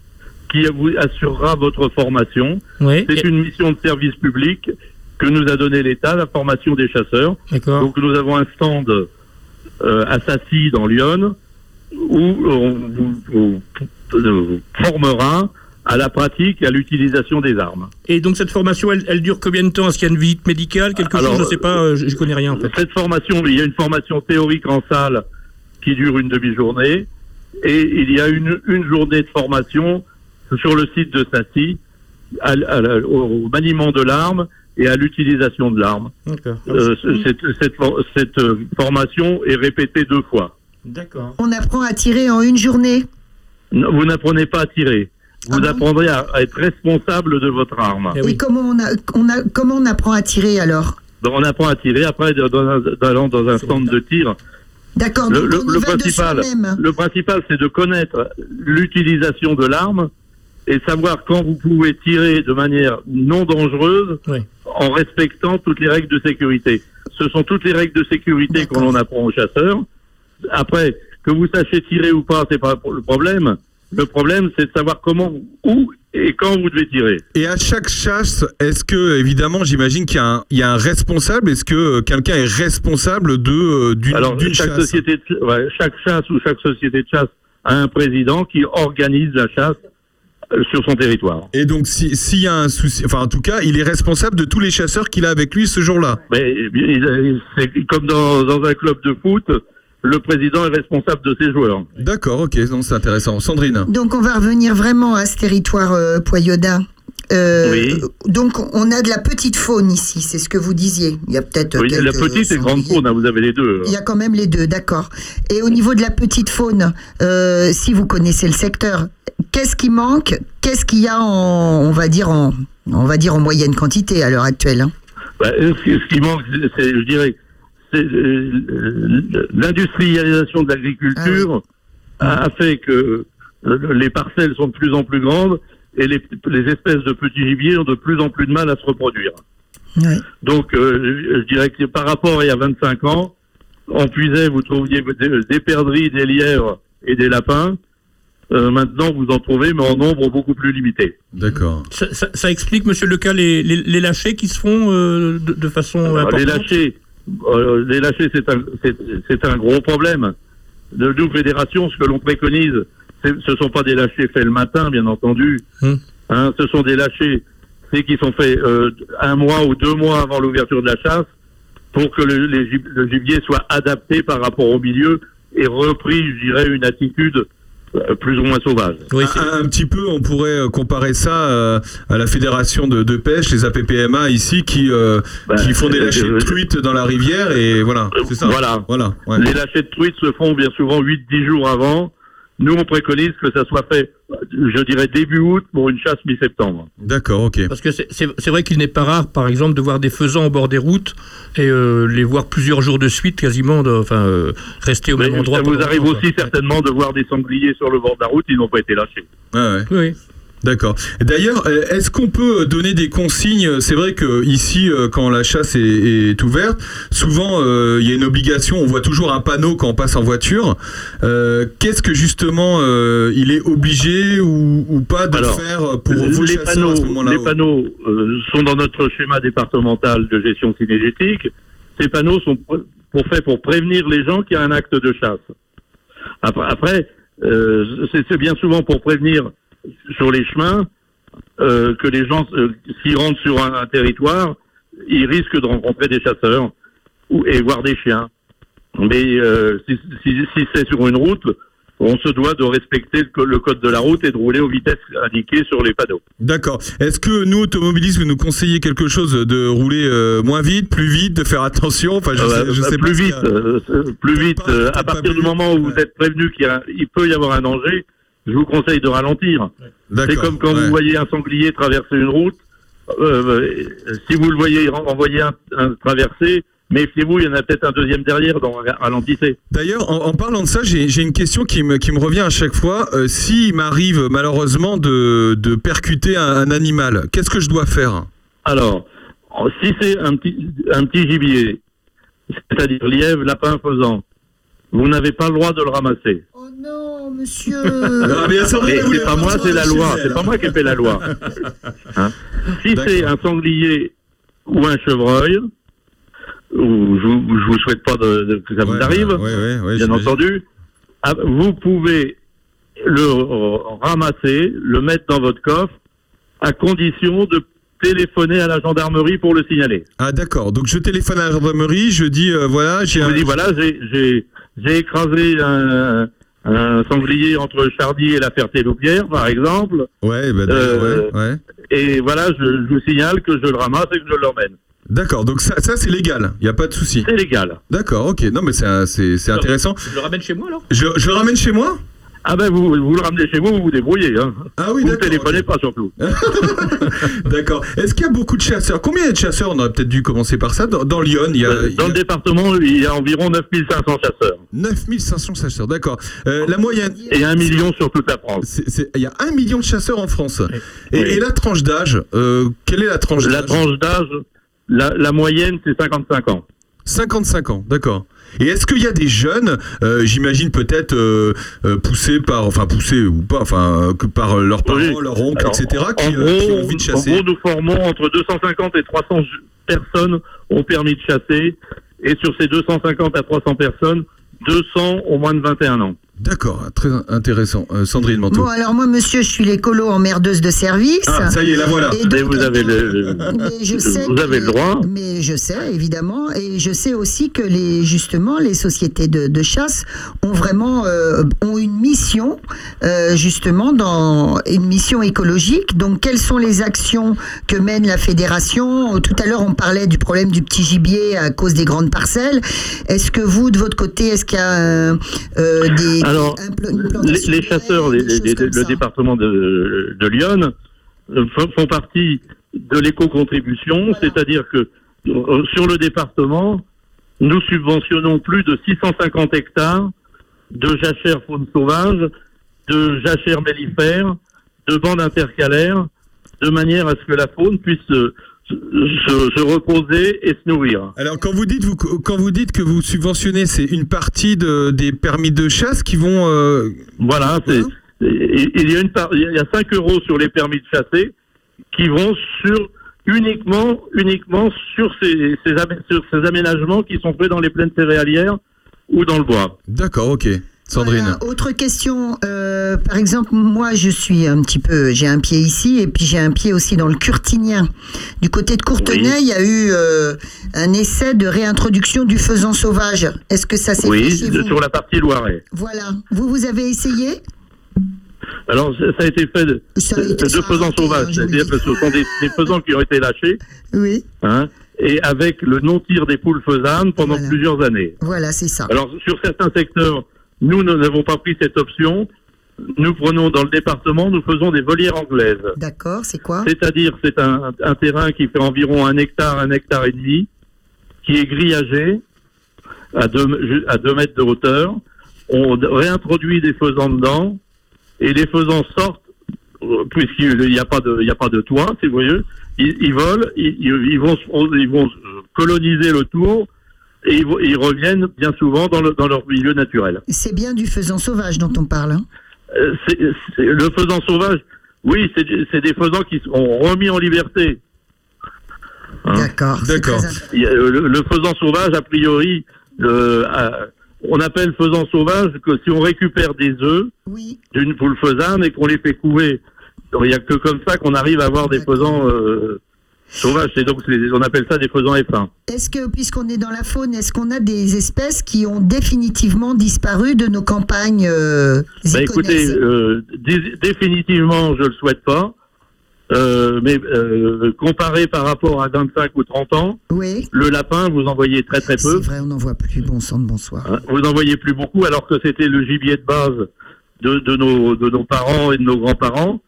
qui vous assurera votre formation. Oui. C'est une mission de service public que nous a donné l'État, la formation des chasseurs. D'accord. Donc nous avons un stand euh, à Sassy dans Lyon où on vous, formera à la pratique et à l'utilisation des armes. Et donc cette formation, elle, elle dure combien de temps? Est-ce qu'il y a une visite médicale, quelque Alors, chose? Je sais pas, euh, je, je connais rien en fait. Cette formation, il y a une formation théorique en salle qui dure une demi-journée et il y a une, une journée de formation sur le site de Sassy à- à la- au maniement de l'arme et à l'utilisation de l'arme. Euh, cette, cette for- cette, euh, formation est répétée deux fois. D'accord. On apprend à tirer en une journée. Non, Vous n'apprenez pas à tirer. Ah Vous apprendrez à, à être responsable de votre arme. Eh Et comment on, a, on a, comment on apprend à tirer alors Donc, on apprend à tirer après dans un, dans, un stand de tir. D'accord, Le, principal, le principal, c'est de connaître l'utilisation de l'arme et savoir quand vous pouvez tirer de manière non dangereuse en respectant toutes les règles de sécurité. Ce sont toutes les règles de sécurité qu'on en apprend aux chasseurs. Après, que vous sachiez tirer ou pas, c'est pas le problème. Le problème, c'est de savoir comment, où et quand vous devez tirer. Et à chaque chasse, est-ce que, évidemment, j'imagine qu'il y, a un- il y a un responsable Est-ce que euh, quelqu'un est responsable de euh, d'une chaque chasse? société, de, ouais, chaque chasse ou chaque société de chasse a un président qui organise la chasse euh, sur son territoire. Et donc, si- s'il y a un souci, enfin, en tout cas, il est responsable de tous les chasseurs qu'il a avec lui ce jour-là. Mais c'est comme dans, dans un club de foot, le président est responsable de ses joueurs. D'accord, ok, donc c'est intéressant. Sandrine Donc on va revenir vraiment à ce territoire euh, Poyoda. Euh, Oui. Donc on a de la petite faune ici, c'est ce que vous disiez. Il y a peut-être Oui, la petite et grande faune, hein, vous avez les deux. Il y a quand même les deux, d'accord. Et au niveau de la petite faune, euh, si vous connaissez le secteur, qu'est-ce qui manque? Qu'est-ce qu'il y a en, on va dire en, on va dire en moyenne quantité à l'heure actuelle hein? Bah, ce, qui- ce qui manque, c'est- je dirais, euh, l'industrialisation de l'agriculture a a fait que euh, les parcelles sont de plus en plus grandes et les, les espèces de petits gibiers ont de plus en plus de mal à se reproduire. Donc, euh, je je dirais que par rapport à il y a 25 ans, on puisait, vous trouviez des, des perdrix, des lièvres et des lapins. Euh, maintenant, vous en trouvez, mais en nombre beaucoup plus limité. D'accord. Ça, ça- ça explique, monsieur Leca, les, les, les lâchers qui se font euh, de, de façon Alors, importante les lâchers, euh, les lâchers, c'est un, c'est, c'est un gros problème. De nous, fédération, ce que l'on préconise, ce sont pas des lâchers faits le matin, bien entendu. Hein, ce sont des lâchers, qui sont faits euh, un mois ou deux mois avant l'ouverture de la chasse, pour que le, les le gibier soit adapté par rapport au milieu et repris, je dirais, une attitude plus ou moins sauvage. un, un petit peu, on pourrait euh, comparer ça euh, à la fédération de, de pêche, les APPMA ici, qui, euh, qui font des lâchers de truites dans la rivière et voilà, c'est ça. Voilà. Voilà. ouais. Les lâchers de truites se font bien souvent 8-10 jours avant. Nous, on préconise que ça soit fait, je dirais, début août pour une chasse mi-septembre. D'accord, ok. Parce que c'est- vrai qu'il n'est pas rare, par exemple, de voir des faisans au bord des routes et euh, les voir plusieurs jours de suite, quasiment, de- enfin, euh, rester au même endroit. ça vous arrive aussi certainement de voir des sangliers sur le bord de la route, ils n'ont pas été lâchés. Ouais, ouais. D'accord. D'ailleurs, euh, est-ce qu'on peut donner des consignes? C'est vrai que ici, euh, quand la chasse est, est ouverte, souvent euh, il y a une obligation. On voit toujours un panneau quand on passe en voiture. Euh, Qu'est-ce que justement euh, il est obligé ou, ou pas de Alors, faire pour vos les panneaux, à ce moment-là les panneaux sont dans notre schéma départemental de gestion synergétique. Ces panneaux sont pour faits pour prévenir les gens qu'il y a un acte de chasse. Après, c'est bien souvent pour prévenir sur les chemins euh, que les gens, euh, s'ils rentrent sur un, un territoire, ils risquent de rencontrer des chasseurs ou, et voir des chiens. Mais euh, si, si- si c'est sur une route, on se doit de respecter le, co- le code de la route et de rouler aux vitesses indiquées sur les panneaux. D'accord. Est-ce que nous, automobilistes, vous nous conseillez quelque chose de rouler euh, moins vite, plus vite, de faire attention? Enfin, je Euh, sais, je bah, sais plus pas vite, euh, plus vite. à partir du moment où vous êtes prévenu qu'il peut y avoir un danger, je vous conseille de ralentir. C'est comme quand ouais. vous voyez un sanglier traverser une route. euh, euh, si vous le voyez envoyer un, un traverser, méfiez-vous, il y en a peut-être un deuxième derrière, donc ralentissez. D'ailleurs, en, en parlant de ça, j'ai j'ai une question qui me, qui me revient à chaque fois. Euh, S'il m'arrive malheureusement de, de percuter un, un animal, qu'est-ce que je dois faire? Alors, si c'est un petit, un petit gibier, c'est-à-dire lièvre, lapin, faisan, vous n'avez pas le droit de le ramasser. Non, monsieur. Ah, mais c'est pas pas moi, c'est la loi. C'est pas moi qui ai fait la loi. <laughs> Hein si c'est un sanglier ou un chevreuil, ou je, vous- je vous souhaite pas de, de- que ça vous arrive, bien entendu, ah, vous pouvez le euh, ramasser, le mettre dans votre coffre, à condition de téléphoner à la gendarmerie pour le signaler. Ah d'accord. Donc je téléphone à la gendarmerie, je dis euh, voilà, j'ai Je un... voilà, j'ai écrasé un, un sanglier entre Chardy et la Ferté-Loupière, par exemple. Ouais, bah, Euh, ouais, ouais. Et voilà, je, je vous signale que je le ramasse et que je l'emmène. D'accord. Donc ça, ça c'est légal. Il y a pas de souci. C'est légal. D'accord. Ok. Non, mais c'est un- c'est c'est intéressant. Je le ramène chez moi alors Je, je le ramène chez moi? Ah ben vous, vous le ramenez chez vous, vous vous débrouillez. Hein. Ah oui, vous ne d'accord, téléphonez pas surtout. <laughs> D'accord. Est-ce qu'il y a beaucoup de chasseurs? Combien il y a de chasseurs? On aurait peut-être dû commencer par ça. Dans, dans Lyon, il y a, Euh, Dans le département, il y a environ 9500 chasseurs. 9500 chasseurs. D'accord. Euh, la moyenne. Et un million sur toute la France. Il y a un million de chasseurs en France. Et, et la tranche d'âge euh, Quelle est la tranche La d'âge? tranche d'âge, la, la moyenne, c'est 55 ans. 55 ans, d'accord. Et est-ce qu'il y a des jeunes, euh, j'imagine peut-être euh, euh, poussés par, enfin poussés ou pas, enfin que par leurs parents, Oui. leurs oncles, Alors, etc., en qui, gros, qui ont envie de En chasser gros, nous formons entre 250 et 300 ju- personnes ont permis de chasser. Et sur ces 250 à 300 personnes, 200 ont moins de 21 ans. D'accord, très intéressant. Euh, Sandrine Manteau. Bon, alors moi, monsieur, je suis l'écolo emmerdeuse de service. Ah, ça y est, la voilà. Et vous avez le, mais je sais vous que avez le droit. Mais je sais, évidemment. Et je sais aussi que les, justement, les sociétés de, de chasse ont vraiment euh, ont une mission, euh, justement, dans une mission écologique. Donc, quelles sont les actions que mène la fédération? Tout à l'heure, on parlait du problème du petit gibier à cause des grandes parcelles. Est-ce que vous, de votre côté, est-ce qu'il y a euh, euh, des, Alors, les, chasseurs, les- les- le département de, de Lyon, euh, font, font partie de l'éco-contribution, c'est-à-dire que euh, sur le département, nous subventionnons plus de 650 hectares de jachères faune sauvage, de jachères mellifères, de bandes intercalaires, de manière à ce que la faune puisse euh, se, se- se reposer et se nourrir. Alors quand vous dites vous, quand vous dites que vous subventionnez, c'est une partie de, des permis de chasse qui vont. euh, Voilà, c'est il y a une part, il y a 5 euros sur les permis de chasser qui vont sur uniquement uniquement sur ces, ces, sur ces aménagements qui sont faits dans les plaines céréalières ou dans le bois. D'accord, ok. Sandrine. Voilà, autre question, euh, par exemple, moi je suis un petit peu, j'ai un pied ici et puis j'ai un pied aussi dans le Curtinien. Du côté de Courtenay, il y a eu euh, un essai de réintroduction du faisan sauvage. Est-ce que ça s'est Oui, fait chez de- vous? sur la partie Loiret. Voilà. Vous, vous avez essayé? Alors ça a été fait de, été de faisans sauvages, c'est-à-dire que ce sont des, des faisans qui ont été lâchés, Oui. hein, et avec le non-tir des poules faisanes pendant plusieurs années. Voilà, c'est ça. Alors, sur certains secteurs, nous, nous n'avons pas pris cette option. Nous prenons dans le département, nous faisons des volières anglaises. D'accord, c'est quoi? C'est-à-dire, c'est un, un terrain qui fait environ un hectare, un hectare et demi, qui est grillagé à deux, à deux mètres de hauteur. On réintroduit des faisans dedans, et les faisans sortent, puisqu'il n'y a pas de, il y a pas de toit, vous voyez. Ils, ils volent, ils, vont, ils vont coloniser le tour, et ils, reviennent bien souvent dans, le, dans leur milieu naturel. C'est bien du faisan sauvage dont on parle. hein Euh, le faisan sauvage, oui, c'est des faisans qui sont remis en liberté. Hein D'accord. Le, le faisan sauvage, a priori, euh, on appelle faisan sauvage que si on récupère des œufs d'une poule faisane et qu'on les fait couver. Il n'y a que comme ça qu'on arrive à avoir des faisans euh, sauvages. C'est donc on appelle ça des faisans effins. Est-ce que, puisqu'on est dans la faune, est-ce qu'on a des espèces qui ont définitivement disparu de nos campagnes euh, Bah, écoutez, euh, dé- définitivement, je le souhaite pas. Euh, mais comparé par rapport à 25 ou 30 ans, Oui. le lapin, vous en voyez très très peu. C'est vrai, on n'en voit plus. Bon sang de bonsoir. Hein, Vous en voyez plus beaucoup, alors que c'était le gibier de base de, de, nos, de nos parents et de nos grands-parents.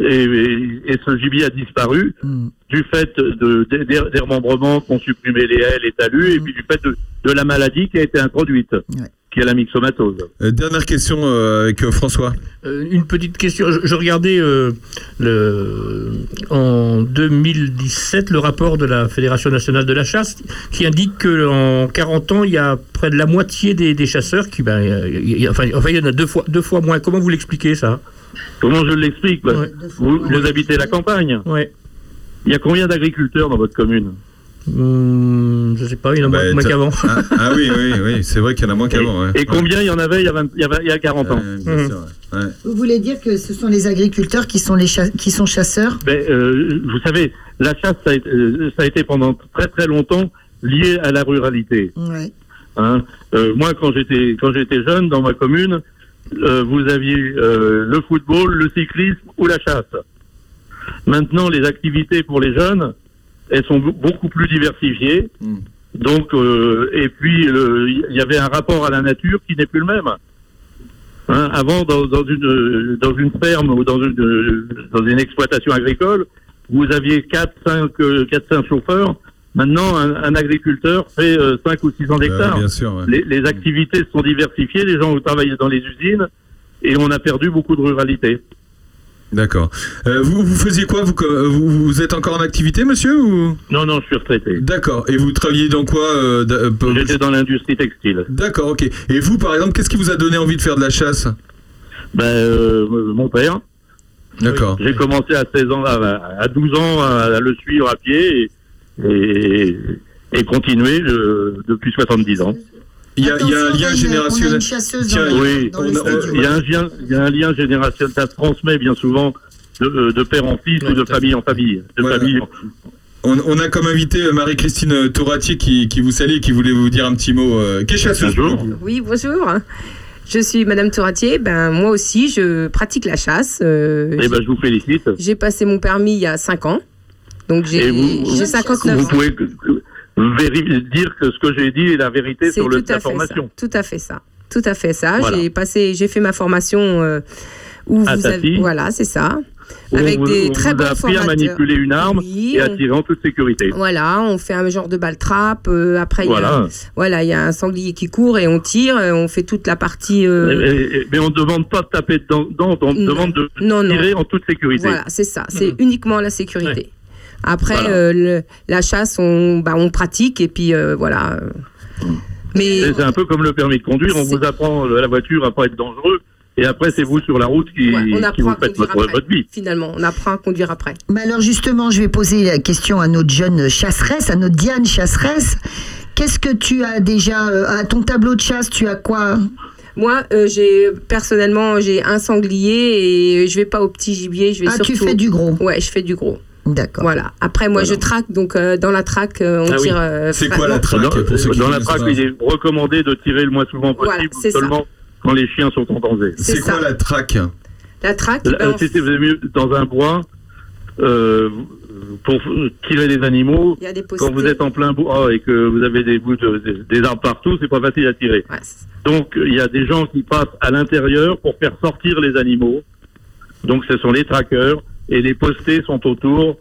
Et, et- et ce gibier a disparu Hmm. du fait de, de- des des remembrements qu'ont supprimé les haies, les talus, et puis du fait de, de la maladie qui a été introduite, qui est la myxomatose. Euh, dernière question euh, avec euh, François. Euh, une petite question. Je, je regardais euh, le, en 2017 le rapport de la Fédération nationale de la chasse qui indique qu'en 40 ans, il y a près de la moitié des, des chasseurs qui. Ben, il y a- enfin, enfin, il y en a deux fois, deux fois moins. Comment vous l'expliquez ça? Comment je l'explique bah, vous, vous habitez la campagne Il y a combien d'agriculteurs dans votre commune Hum, Je sais pas, il y en a moins, Bah, moins qu'avant. Ah, ah oui, oui, oui, c'est vrai qu'il y en a moins qu'avant. ouais. Et combien il y en avait il y a, 20 il y a, 20 il y a 40 ans bien sûr, ouais. Vous voulez dire que ce sont les agriculteurs qui sont, les cha- qui sont chasseurs? Ben, euh, vous savez, la chasse, ça a, été, euh, ça a été pendant très très longtemps lié à la ruralité. Ouais. Hein. Euh, moi, quand j'étais quand j'étais jeune dans ma commune, euh, vous aviez euh, le football, le cyclisme ou la chasse. Maintenant, les activités pour les jeunes, elles sont be- beaucoup plus diversifiées. Donc, euh, et puis il y avait un rapport à la nature qui n'est plus le même. Hein, avant, dans, dans une dans une ferme ou dans une dans une exploitation agricole, vous aviez 4 5 euh, quatre, cinq chauffeurs. Maintenant, un, un agriculteur fait euh, 5 ou 600 hectares. bien sûr, ouais. les, les activités se sont diversifiées, les gens ont travaillé dans les usines et on a perdu beaucoup de ruralité. D'accord. Euh, vous, vous faisiez quoi vous, vous, vous êtes encore en activité, monsieur ou... Non, non, je suis retraité. D'accord. Et vous travaillez dans quoi euh, euh, J'étais dans l'industrie textile. D'accord, ok. Et vous, par exemple, qu'est-ce qui vous a donné envie de faire de la chasse? Ben, euh, mon père. D'accord. J'ai commencé à 16 ans, à, à 12 ans à, à le suivre à pied et, et, et continuer euh, depuis 70 ans. Il y a, il y a un lien générationnel. le- Oui, le il y, a un lien, il y a un lien générationnel, ça se transmet bien souvent de, euh, de père en fils ou de famille en famille. De Voilà. famille en- On, on a comme invité euh, Marie-Christine Toratier qui, qui vous salue et qui voulait vous dire un petit mot. Euh, qui est chasseuse pour le coup. Oui, bonjour. Je suis Madame Toratier. Ben, moi aussi, je pratique la chasse. Euh, Eh ben, je vous félicite. j'ai passé mon permis il y a 5 ans. Donc, j'ai vous, j'ai vous 59 ans. pouvez dire que ce que j'ai dit est la vérité C'est sur le, la formation. ça. Tout à fait ça. Tout à fait ça. Voilà. J'ai passé, j'ai fait ma formation euh, où À vous avez, voilà, c'est ça. Où Avec on vous- des on très vous bons a appris à formateurs. manipuler une arme Oui, et à on- tirer en toute sécurité. Voilà, on fait un genre de balle trappe. euh, après, il y a- Voilà. il y a un sanglier qui court et on tire. euh, on fait toute la partie. euh, Mais, on ne demande pas de taper dedans, on Non. demande de Non, non. tirer en toute sécurité. Voilà, c'est ça. C'est uniquement la sécurité. Après, Voilà. euh, le- la chasse, on, bah, on pratique et puis euh, voilà. Mais C'est un peu comme le permis de conduire, on vous apprend euh, la voiture à pas être dangereux, et après c'est vous sur la route qui, ouais, on qui vous faites votre, après. votre vie. Finalement, on apprend à conduire après. Mais alors justement, je vais poser la question à notre jeune chasseresse, à notre Diane chasseresse. Qu'est-ce que tu as déjà euh, à ton tableau de chasse Tu as quoi? Moi, euh, j'ai personnellement, j'ai un sanglier et je vais pas au petit gibier. Je vais Ah, tu fais du gros Ouais, je fais du gros. D'accord. Voilà. Après, moi, je traque. Donc, euh, dans la traque, euh, on Ah oui. tire. euh, C'est quoi la traque Dans, pour ceux qui dans la traque, il est recommandé de tirer le moins souvent possible, Voilà, ça. seulement quand les chiens sont en danger. C'est quoi la traque La traque, Là, ben, on- si vous mieux dans un bois, euh, pour tirer les animaux, il y a des quand vous êtes en plein bois et que vous avez des bouts de, des, des arbres partout, c'est pas facile à tirer. Ouais, Donc il y a des gens qui passent à l'intérieur pour faire sortir les animaux. Donc ce sont les traqueurs et les postés sont autour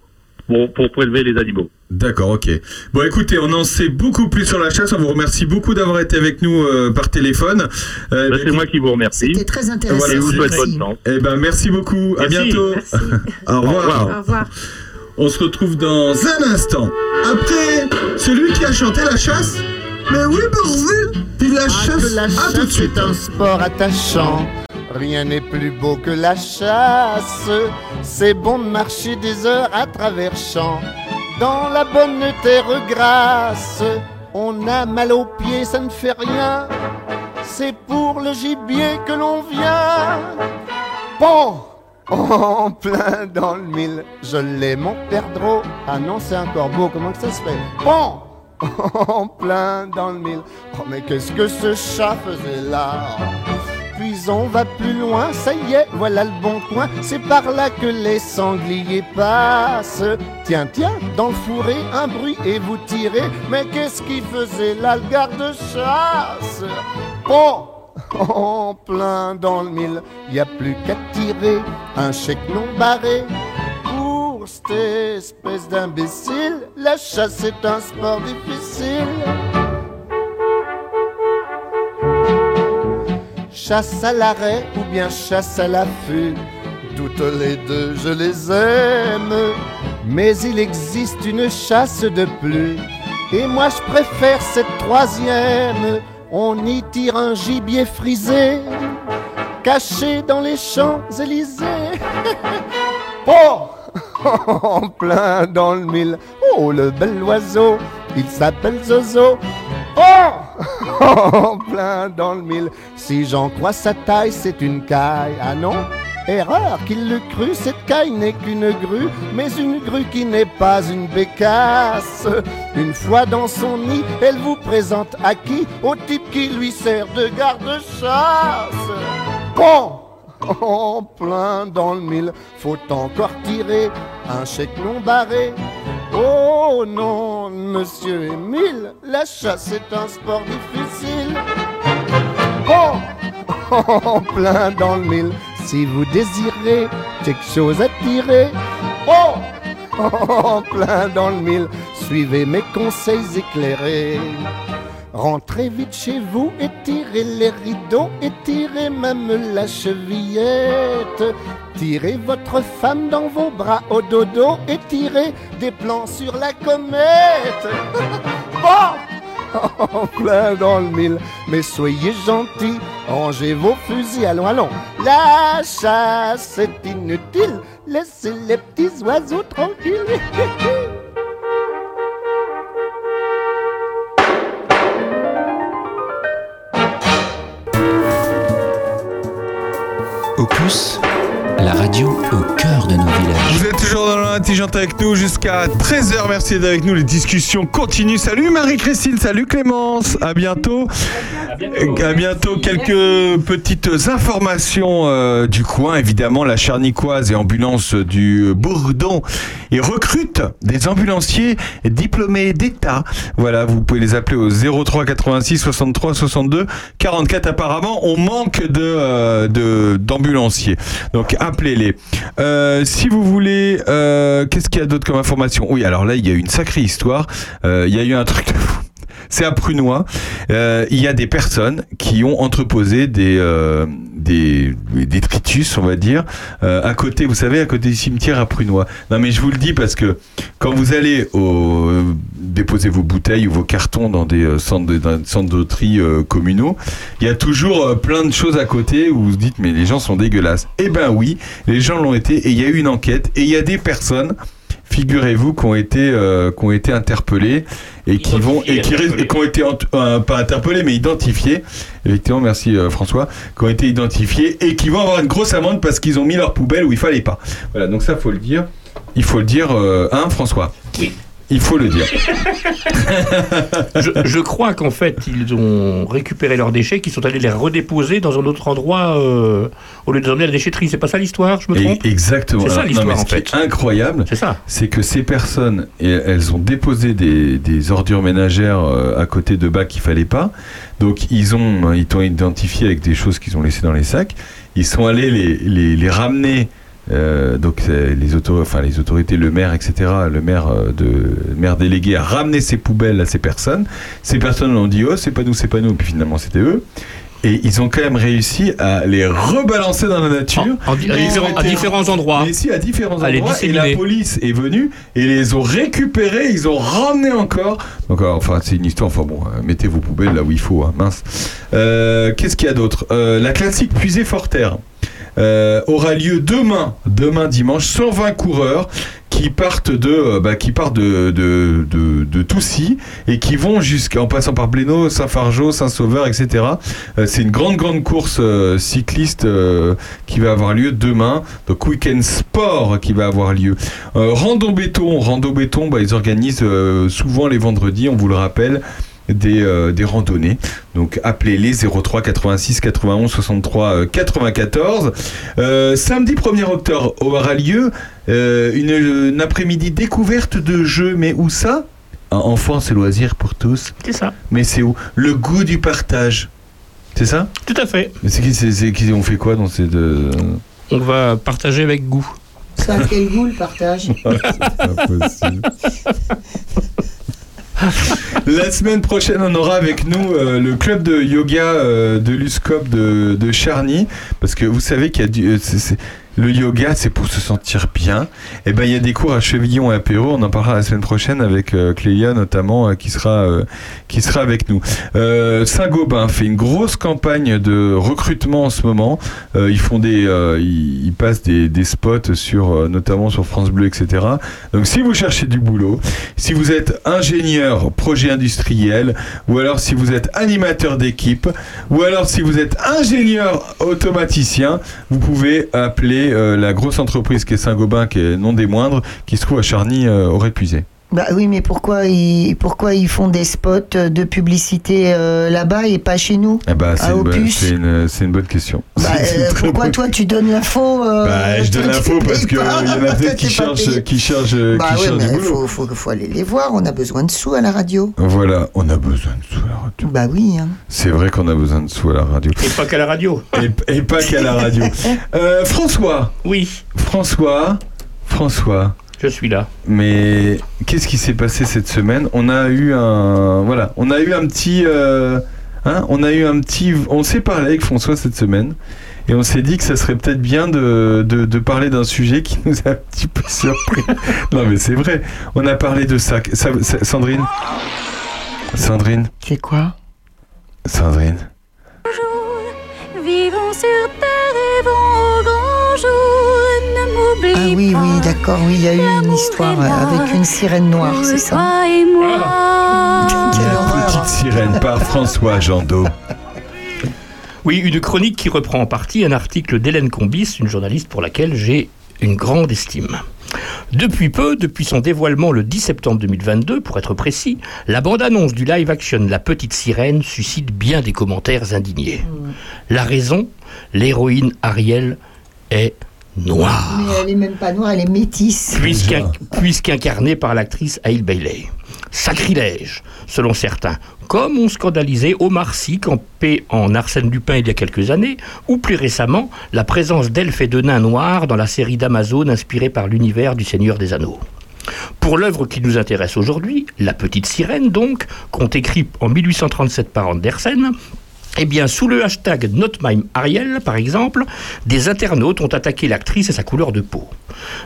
pour, pour prélever les animaux. D'accord, ok. Bon, écoutez, on en sait beaucoup plus sur la chasse. On vous remercie beaucoup d'avoir été avec nous euh, par téléphone. Euh, Ben, ben, c'est moi qui vous remercie. C'était très intéressant. Et vous souhaite Merci. bonne chance. Eh ben, merci beaucoup. À Merci. bientôt. <laughs> Au revoir. Au revoir. On se retrouve dans un instant. Après, celui qui a chanté la chasse. Mais oui, bordel Puis la chasse. la à tout de chasse suite. est un sport attachant. Rien n'est plus beau que la chasse. C'est bon de marcher des heures à travers champs. Dans la bonne terre grasse, on a mal aux pieds, ça ne fait rien. C'est pour le gibier que l'on vient. Bon, en plein dans le mille, je l'ai mon perdreau. Ah non, c'est un corbeau, comment que ça se fait? Bon, en plein dans le mille. Oh, mais qu'est-ce que ce chat faisait là? On va plus loin, ça y est, voilà le bon coin. C'est par là que les sangliers passent. Tiens, tiens, dans le fourré, un bruit et vous tirez. Mais qu'est-ce qu'il faisait là, le garde-chasse Bon, en plein dans le mille, y a plus qu'à tirer un chèque non barré. Pour cette espèce d'imbécile, la chasse est un sport difficile. Chasse à l'arrêt ou bien chasse à l'affût, toutes les deux je les aime. Mais il existe une chasse de plus, et moi je préfère cette troisième. On y tire un gibier frisé, caché dans les Champs-Élysées. <laughs> Oh <laughs> En plein dans le mille. Oh, le bel oiseau, il s'appelle Zozo. Oh <laughs> En plein dans le mille. Si j'en crois sa taille, c'est une caille. Ah non Erreur qu'il le crut, cette caille n'est qu'une grue, mais une grue qui n'est pas une bécasse. Une fois dans son nid, elle vous présente à qui? Au type qui lui sert de garde-chasse. En plein dans le mille, faut encore tirer un chèque non barré. Oh non, monsieur Émile, la chasse est un sport difficile. Oh, <laughs> en plein dans le mille, si vous désirez quelque chose à tirer. Oh, <laughs> en plein dans le mille, suivez mes conseils éclairés. Rentrez vite chez vous, étirez les rideaux, étirez même la chevillette. Tirez votre femme dans vos bras au dodo, étirez des plans sur la comète. <laughs> bon <laughs> En plein dans le mille, mais soyez gentils, rangez vos fusils, allons, allons. La chasse est inutile, laissez les petits oiseaux tranquilles. <laughs> Opus, la radio au cœur de nos villages. Vous êtes toujours dans l'intelligente avec nous jusqu'à 13h. Merci d'être avec nous. Les discussions continuent. Salut Marie-Christine, salut Clémence. À bientôt. À bientôt. Quelques petites informations euh, du coin. Évidemment, la Charnicoise et ambulance du Bourdon et recrute des ambulanciers diplômés d'État. Voilà, vous pouvez les appeler au 03 86 63 62 44. Apparemment, on manque de euh, d'ambulanciers. Donc appelez-les. Euh, si vous voulez, euh, qu'est-ce qu'il y a d'autre comme information? Oui, alors là, il y a eu une sacrée histoire. Euh, il y a eu un truc de fou. C'est à Prunois. Euh, il y a des personnes qui ont entreposé des, euh, des, on va dire, euh, à côté, vous savez, à côté du cimetière à Prunois. Non, mais je vous le dis parce que quand vous allez euh, déposer vos bouteilles ou vos cartons dans des centres de, centres de tri communaux, il y a toujours plein de choses à côté où vous vous dites, mais les gens sont dégueulasses. Eh ben oui, les gens l'ont été et il y a eu une enquête et il y a des personnes figurez-vous, qui ont été, euh, qui ont été interpellés et qui vont et qui, ris- et qui ont été euh, pas interpellés mais identifiés. Effectivement, merci euh, François, qui ont été identifiés et qui vont avoir une grosse amende parce qu'ils ont mis leur poubelle où il fallait pas. Voilà, donc ça faut le dire. Il faut le dire, hein, François? Oui. Il faut le dire. <laughs> je, je crois qu'en fait, ils ont récupéré leurs déchets, qu'ils sont allés les redéposer dans un autre endroit euh, au lieu de les emmener à la déchetterie. C'est pas ça l'histoire, je me Et- trompe? Exactement. C'est ça l'histoire en ce qui fait. est incroyable, c'est que ces personnes, elles ont déposé des, des ordures ménagères euh, à côté de bacs qu'il fallait pas. Donc ils ont, ils t'ont identifié avec des choses qu'ils ont laissées dans les sacs. Ils sont allés les, les, les ramener. Euh, donc les, auto- enfin, les autorités, le maire, etc., le maire, euh, de, le maire délégué a ramené ces poubelles à ces personnes. Ces personnes ont dit oh c'est pas nous, c'est pas nous, puis finalement c'était eux. Et ils ont quand même réussi à les rebalancer dans la nature. En- en di- à différents- endroits. Mais si, à différents À endroits. Et la police est venue et les ont récupérés, ils ont ramené encore. Donc, euh, enfin, c'est une histoire. Enfin bon, mettez vos poubelles là où il faut, hein, mince. Euh, Qu'est-ce qu'il y a d'autre? Euh, La classique puisée Forterre. Euh, aura lieu demain, demain dimanche, 120 coureurs qui partent de, euh, bah, qui partent de, de, de, de Toussy et qui vont jusqu'en passant par Blénaud, Saint-Fargeau, Saint-Sauveur, etc. Euh, c'est une grande, grande course cycliste qui va avoir lieu demain. Donc, week-end sport qui va avoir lieu. Rando Béton, Rando Béton, bah, ils organisent souvent les vendredis, on vous le rappelle. Des, euh, des randonnées. Donc appelez-les 03 86 91 63 euh, 94. Euh, samedi 1er octobre aura lieu euh, une, une après-midi découverte de jeux, mais où ça? Enfance et loisirs pour tous. C'est ça. Mais c'est où? Le goût du partage. C'est ça? Tout à fait. Mais c'est qui, c'est, c'est qui On fait quoi dans ces deux? On va partager avec goût. Ça a quel goût le partage? <laughs> Pas possible. <laughs> <laughs> La semaine prochaine, on aura avec nous euh, le club de yoga euh, de l'USCOP de, Charny. Parce que vous savez qu'il y a du. euh, le yoga, c'est pour se sentir bien. Et ben, il y a des cours à Chevillon et à Perrault. On en parlera la semaine prochaine avec euh, notamment, euh, qui, sera, euh, qui sera avec nous. Euh, Saint-Gobain fait une grosse campagne de recrutement en ce moment. Ils font des, ils, passent des, des spots sur, notamment sur France Bleu, etc. Donc, si vous cherchez du boulot, si vous êtes ingénieur projet industriel, ou alors si vous êtes animateur d'équipe, ou alors si vous êtes ingénieur automaticien, vous pouvez appeler euh, la grosse entreprise qui est Saint-Gobain, qui est non des moindres, qui se trouve à Charny, euh, au Répuisé. Bah oui, mais pourquoi ils, pourquoi ils font des spots de publicité euh, là-bas et pas chez nous Eh ben, c'est À une, bonne- Opus c'est une, c'est une bonne question. Bah, <laughs> euh, pourquoi bonne- toi tu donnes l'info euh, Bah, je donne l'info parce qu'il y en a <laughs> peut-être qui cherchent, payé. qui cherchent, Bah qui oui, cherchent mais du il boulot. faut, faut, faut aller les voir, on a besoin de sous à la radio. Voilà, on a besoin de sous à la radio. Bah oui. Hein. C'est vrai qu'on a besoin de sous à la radio. Et pas qu'à la radio. Et, et pas qu'à la radio. <laughs> Euh, François. Oui. François. François. Je suis là. Mais qu'est-ce qui s'est passé cette semaine? On a eu un voilà, on a eu un petit euh, hein, on a eu un petit on s'est parlé avec François cette semaine et on s'est dit que ça serait peut-être bien de, de, de parler d'un sujet qui nous a un petit peu surpris. <laughs> non mais c'est vrai, on a parlé de ça. Ça- ça- Sandrine? Sandrine? C'est quoi? Sandrine? Vivons sur terre et vont au grand jour. Ah oui, oui, d'accord, oui, il y a eu une histoire avec une sirène noire, c'est ça toi et moi. Petite sirène par François Jandot. Oui, une chronique qui reprend en partie un article d'Hélène Combis, une journaliste pour laquelle j'ai une grande estime. Depuis peu, depuis son dévoilement le 10 septembre 2022, pour être précis, la bande-annonce du live-action La Petite Sirène suscite bien des commentaires indignés. La raison L'héroïne Ariel est noire. Mais elle est même pas noire, elle est métisse. puisqu'in- puisqu'incarné par l'actrice Hailey Bailey. Sacrilège, selon certains, comme ont scandalisé Omar Sy campé en Arsène Lupin il y a quelques années, ou plus récemment, la présence d'elfes et de nains noirs dans la série d'Amazon inspirée par l'univers du Seigneur des Anneaux. Pour l'œuvre qui nous intéresse aujourd'hui, La Petite Sirène donc, conte écrit en 1837 par Andersen, eh bien, sous le hashtag Not My Ariel, par exemple, des internautes ont attaqué l'actrice et sa couleur de peau.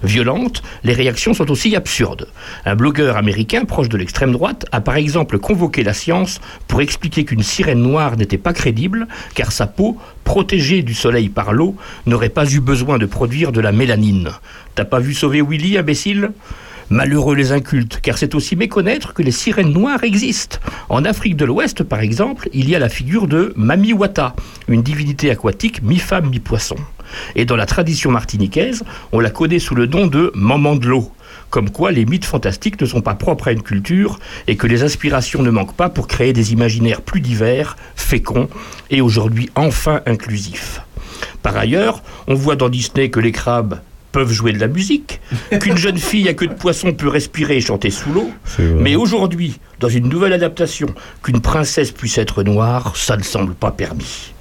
Violentes, les réactions sont aussi absurdes. Un blogueur américain proche de l'extrême droite a par exemple convoqué la science pour expliquer qu'une sirène noire n'était pas crédible, car sa peau, protégée du soleil par l'eau, n'aurait pas eu besoin de produire de la mélanine. T'as pas vu sauver Willy, imbécile? Malheureux les incultes, car c'est aussi méconnaître que les sirènes noires existent. En Afrique de l'Ouest, par exemple, il y a la figure de Mami Wata, une divinité aquatique mi-femme, mi-poisson. Et dans la tradition martiniquaise, on la connaît sous le nom de Maman de l'eau. Comme quoi les mythes fantastiques ne sont pas propres à une culture et que les inspirations ne manquent pas pour créer des imaginaires plus divers, féconds et aujourd'hui enfin inclusifs. Par ailleurs, on voit dans Disney que les crabes peuvent jouer de la musique, <laughs> qu'une jeune fille à queue de poisson peut respirer et chanter sous l'eau. Mais aujourd'hui, dans une nouvelle adaptation, qu'une princesse puisse être noire, ça ne semble pas permis.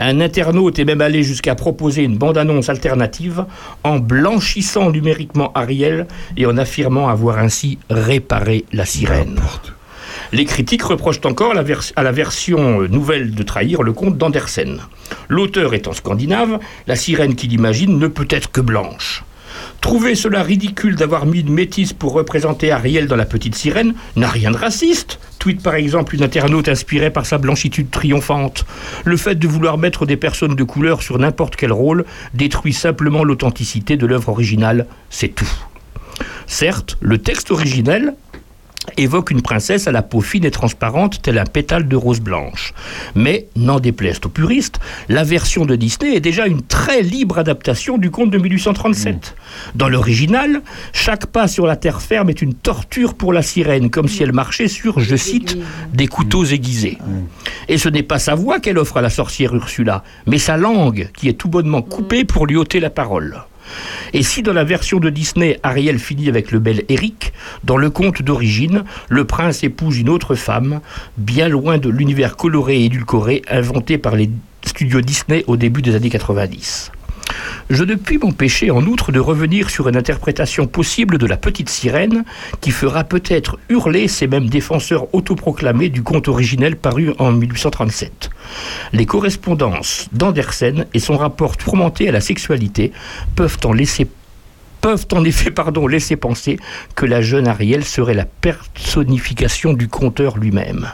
Un internaute est même allé jusqu'à proposer une bande-annonce alternative en blanchissant numériquement Ariel et en affirmant avoir ainsi réparé la sirène. Les critiques reprochent encore à la version euh, nouvelle de trahir le conte d'Andersen. L'auteur étant scandinave, la sirène qu'il imagine ne peut être que blanche. Trouver cela ridicule d'avoir mis une métisse pour représenter Ariel dans La Petite Sirène n'a rien de raciste. Tweet par exemple une internaute inspirée par sa blanchitude triomphante. Le fait de vouloir mettre des personnes de couleur sur n'importe quel rôle détruit simplement l'authenticité de l'œuvre originale, c'est tout. Certes, le texte originel évoque une princesse à la peau fine et transparente tel un pétale de rose blanche. Mais, n'en déplaise aux puristes, la version de Disney est déjà une très libre adaptation du conte de 1837. Dans l'original, chaque pas sur la terre ferme est une torture pour la sirène, comme si elle marchait sur, je cite, des couteaux aiguisés. Et ce n'est pas sa voix qu'elle offre à la sorcière Ursula, mais sa langue qui est tout bonnement coupée pour lui ôter la parole. Et si dans la version de Disney, Ariel finit avec le bel Eric, dans le conte d'origine, le prince épouse une autre femme, bien loin de l'univers coloré et édulcoré inventé par les studios Disney au début des années 90. Je ne puis m'empêcher en outre de revenir sur une interprétation possible de la petite sirène qui fera peut-être hurler ces mêmes défenseurs autoproclamés du conte originel paru en 1837. Les correspondances d'Andersen et son rapport tourmenté à la sexualité peuvent en peuvent en effet <laughs> pardon, laisser penser que la jeune Ariel serait la personnification du conteur lui-même.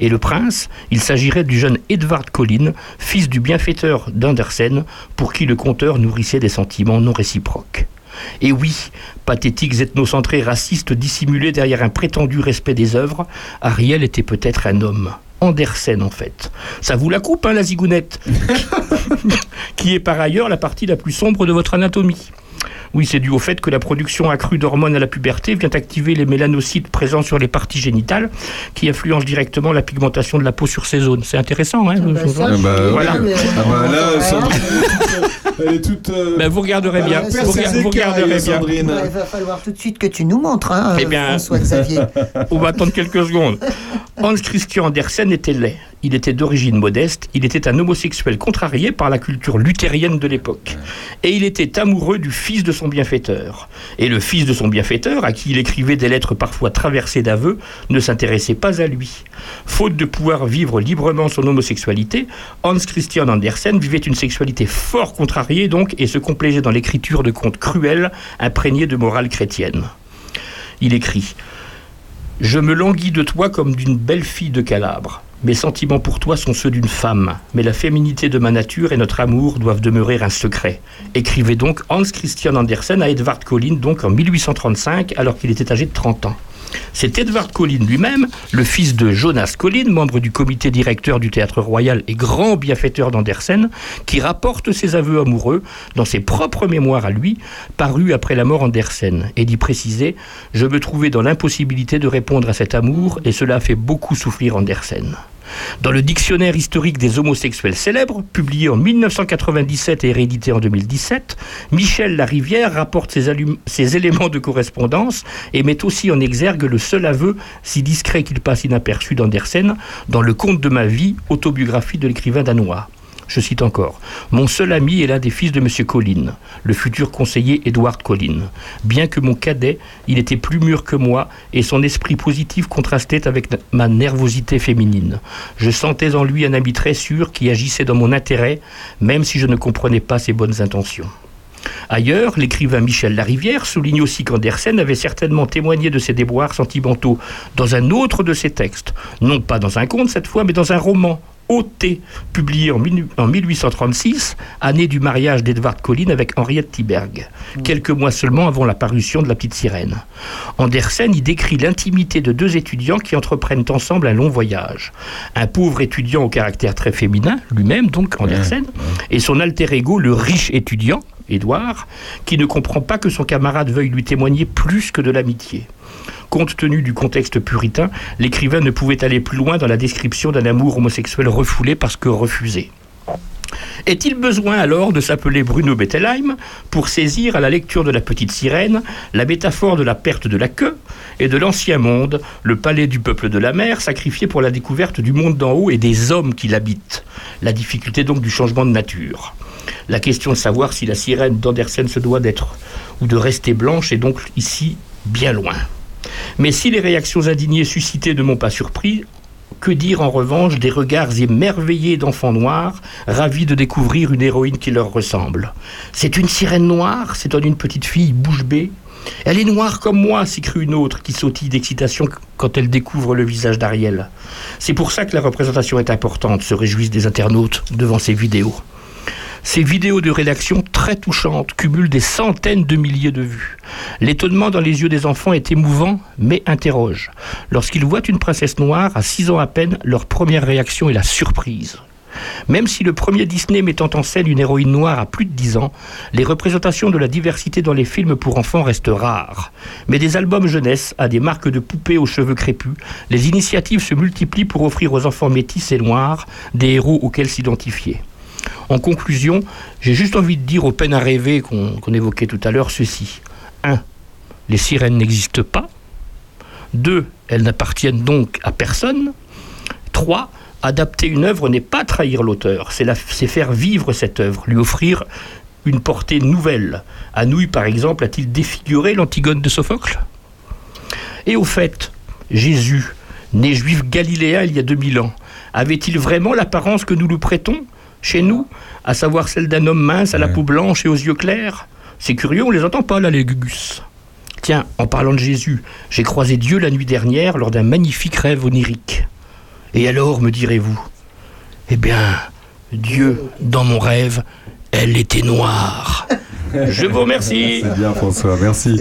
Et le prince, il s'agirait du jeune Edward Collin, fils du bienfaiteur d'Andersen, pour qui le conteur nourrissait des sentiments non réciproques. Et oui, pathétiques ethnocentrés racistes dissimulés derrière un prétendu respect des œuvres, Ariel était peut-être un homme. Andersen, en fait. Ça vous la coupe, hein, la zigounette? <laughs> Qui est par ailleurs la partie la plus sombre de votre anatomie. Oui, c'est dû au fait que la production accrue d'hormones à la puberté vient activer les mélanocytes présents sur les parties génitales qui influencent directement la pigmentation de la peau sur ces zones. C'est intéressant, hein Ah bah, Voilà. ouais. Ah bah là, Sandrine, <laughs> elle est toute. euh, Ben, vous regarderez bien. elle a Vous, regarderez bien. Ouais, il va falloir tout de suite que tu nous montres, hein, Eh bien, François-Xavier. <laughs> on va attendre quelques secondes. Hans Christian Andersen était laid. Il était d'origine modeste, il était un homosexuel contrarié par la culture luthérienne de l'époque. Et il était amoureux du fils de son bienfaiteur. Et le fils de son bienfaiteur, à qui il écrivait des lettres parfois traversées d'aveux, ne s'intéressait pas à lui. Faute de pouvoir vivre librement son homosexualité, Hans Christian Andersen vivait une sexualité fort contrariée donc et se complaisait dans l'écriture de contes cruels imprégnés de morale chrétienne. Il écrit Je me languis de toi comme d'une belle fille de Calabre. Mes sentiments pour toi sont ceux d'une femme, mais la féminité de ma nature et notre amour doivent demeurer un secret. Écrivait donc Hans Christian Andersen à Edvard Collin donc en 1835 alors qu'il était âgé de 30 ans. C'est Edvard Collin lui-même, le fils de Jonas Collin, membre du comité directeur du Théâtre Royal et grand bienfaiteur d'Andersen, qui rapporte ses aveux amoureux dans ses propres mémoires à lui, parus après la mort d'Andersen, et d'y préciser Je me trouvais dans l'impossibilité de répondre à cet amour, et cela a fait beaucoup souffrir Andersen. Dans le dictionnaire historique des homosexuels célèbres, publié en 1997 et réédité en 2017, Michel Larivière rapporte allum- ces éléments de correspondance et met aussi en exergue le seul aveu, si discret qu'il passe inaperçu d'Andersen, dans Le Conte de ma vie, autobiographie de l'écrivain danois. Je cite encore Mon seul ami est l'un des fils de M. Collin, le futur conseiller Edward Collin. Bien que mon cadet, il était plus mûr que moi et son esprit positif contrastait avec ma nervosité féminine. Je sentais en lui un ami très sûr qui agissait dans mon intérêt, même si je ne comprenais pas ses bonnes intentions. Ailleurs, l'écrivain Michel Larivière souligne aussi qu'Andersen avait certainement témoigné de ses déboires sentimentaux dans un autre de ses textes, non pas dans un conte cette fois, mais dans un roman, Publié en, mille- en 1836, année du mariage d'Edvard Collin avec Henriette Tiberg, quelques mois seulement avant la parution de La Petite Sirène. Andersen y décrit l'intimité de deux étudiants qui entreprennent ensemble un long voyage. Un pauvre étudiant au caractère très féminin, lui-même donc Andersen, et son alter ego, le riche étudiant, Édouard, qui ne comprend pas que son camarade veuille lui témoigner plus que de l'amitié. Compte tenu du contexte puritain, l'écrivain ne pouvait aller plus loin dans la description d'un amour homosexuel refoulé parce que refusé. Est-il besoin alors de s'appeler Bruno Bettelheim pour saisir à la lecture de la petite sirène la métaphore de la perte de la queue et de l'ancien monde, le palais du peuple de la mer sacrifié pour la découverte du monde d'en haut et des hommes qui l'habitent? La difficulté donc du changement de nature. La question de savoir si la sirène d'Andersen se doit d'être ou de rester blanche est donc ici bien loin. Mais si les réactions indignées suscitées ne m'ont pas surpris, que dire en revanche des regards émerveillés d'enfants noirs, ravis de découvrir une héroïne qui leur ressemble? C'est une sirène noire? S'étonne une petite fille bouche bée? Elle est noire comme moi, s'écrie une autre qui sautille d'excitation quand elle découvre le visage d'Ariel. C'est pour ça que la représentation est importante, se réjouissent des internautes devant ces vidéos. Ces vidéos de rédaction très touchantes cumulent des centaines de milliers de vues. L'étonnement dans les yeux des enfants est émouvant, mais interroge. Lorsqu'ils voient une princesse noire à 6 ans à peine, leur première réaction est la surprise. Même si le premier Disney mettant en scène une héroïne noire a plus de 10 ans, les représentations de la diversité dans les films pour enfants restent rares. Mais des albums jeunesse à des marques de poupées aux cheveux crépus, les initiatives se multiplient pour offrir aux enfants métis et noirs des héros auxquels s'identifier. En conclusion, j'ai juste envie de dire aux peines à rêver qu'on évoquait tout à l'heure ceci. 1. Les sirènes n'existent pas. 2. Elles n'appartiennent donc à personne. 3. Adapter une œuvre n'est pas trahir l'auteur, c'est la- c'est faire vivre cette œuvre, lui offrir une portée nouvelle. Anouilh, par exemple, a-t-il défiguré l'Antigone de Sophocle? Et au fait, Jésus, né juif galiléen il y a 2000 ans, avait-il vraiment l'apparence que nous lui prêtons? Chez nous, à savoir celle d'un homme mince à la peau blanche et aux yeux clairs C'est curieux, on les entend pas là, les gugus. Tiens, en parlant de Jésus, j'ai croisé Dieu la nuit dernière lors d'un magnifique rêve onirique. Et alors, me direz-vous Eh bien, Dieu, dans mon rêve, elle était noire. <laughs> Je vous remercie. C'est bien François, merci.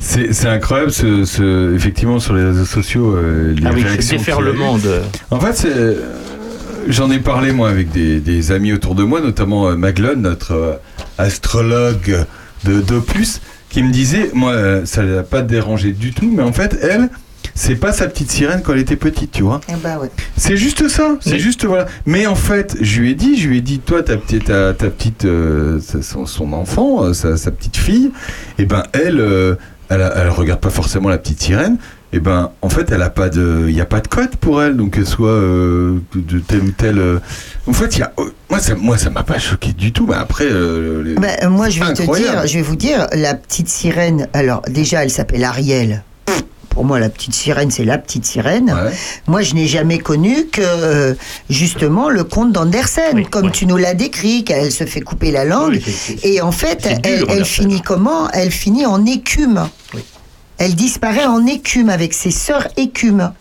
C'est incroyable, ce, ce- effectivement, sur les réseaux sociaux, euh, les Ah oui, réactions. qu'il y a déferlement eu. de- En fait, c'est, euh, j'en ai parlé moi avec des, des amis autour de moi, notamment euh, Maglone, notre euh, astrologue de d'Opus, qui me disait, moi, euh, ça l'a pas dérangé du tout, mais en fait, elle, c'est pas sa petite sirène quand elle était petite, tu vois. Eh ouais. C'est juste ça, c'est juste voilà. Mais en fait, je lui ai dit, je lui ai dit, toi, ta petite, ta, ta petite, euh, son, son enfant, euh, sa, sa petite fille, et ben elle, euh, elle, elle regarde pas forcément la petite sirène. Et ben, en fait, elle a pas de, il y a pas de code pour elle, donc qu'elle soit euh, de, tel ou tel. euh, En fait, il y a, oh, moi, ça, moi, ça m'a pas choqué du tout. Mais après, euh, les- Ben, euh, moi, je vais te dire, je vais vous dire, la petite sirène. Alors, déjà, elle s'appelle Ariel. Pour moi, la petite sirène, c'est la petite sirène. Moi, je n'ai jamais connu que justement le conte d'Andersen, comme tu nous l'as décrit, qu'elle se fait couper la langue. Et en fait, dur, elle, elle finit comment? Elle finit en écume. Elle disparaît en écume avec ses sœurs écumes.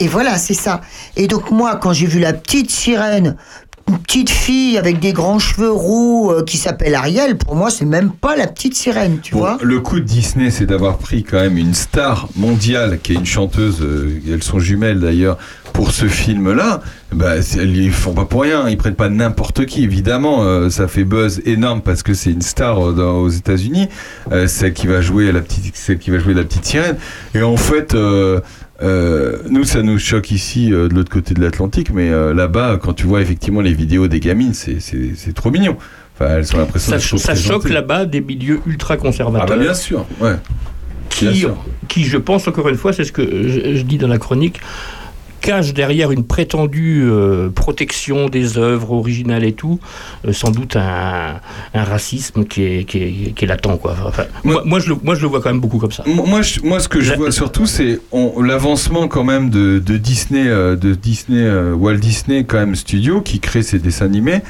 Et voilà, c'est ça. Et donc moi, quand j'ai vu la petite sirène, une petite fille avec des grands cheveux roux euh, qui s'appelle Ariel, pour moi, c'est même pas la petite sirène, tu Bon, vois. le coup de Disney, c'est d'avoir pris quand même une star mondiale, qui est une chanteuse, euh, elles sont jumelles d'ailleurs, pour ce film-là. Bah, ils font pas pour rien, ils prennent pas n'importe qui, évidemment. euh, ça fait buzz énorme parce que c'est une star dans- aux États-Unis, celle qui va jouer la petite, celle qui va jouer la petite sirène. Et en fait. Euh, nous, ça nous choque ici euh, de l'autre côté de l'Atlantique, mais euh, là-bas, quand tu vois effectivement les vidéos des gamines, c'est- trop mignon. Enfin, elles ont l'impression Ça, ça choque là-bas des milieux ultra conservateurs. Ah bah bien sûr, ouais. Bien qui, sûr. qui, je pense, encore une fois, c'est ce que je, je dis dans la chronique, cache derrière une prétendue euh, protection des œuvres originales et tout, euh, sans doute un, un racisme qui est, qui est, qui est latent. Quoi. Enfin, moi, moi, je le, moi, je le vois quand même beaucoup comme ça. Moi, moi, je- moi, ce que je vois surtout, c'est l'avancement quand même de, de Disney, euh, de Disney, euh, Walt Disney quand même Studio, qui crée ses dessins animés.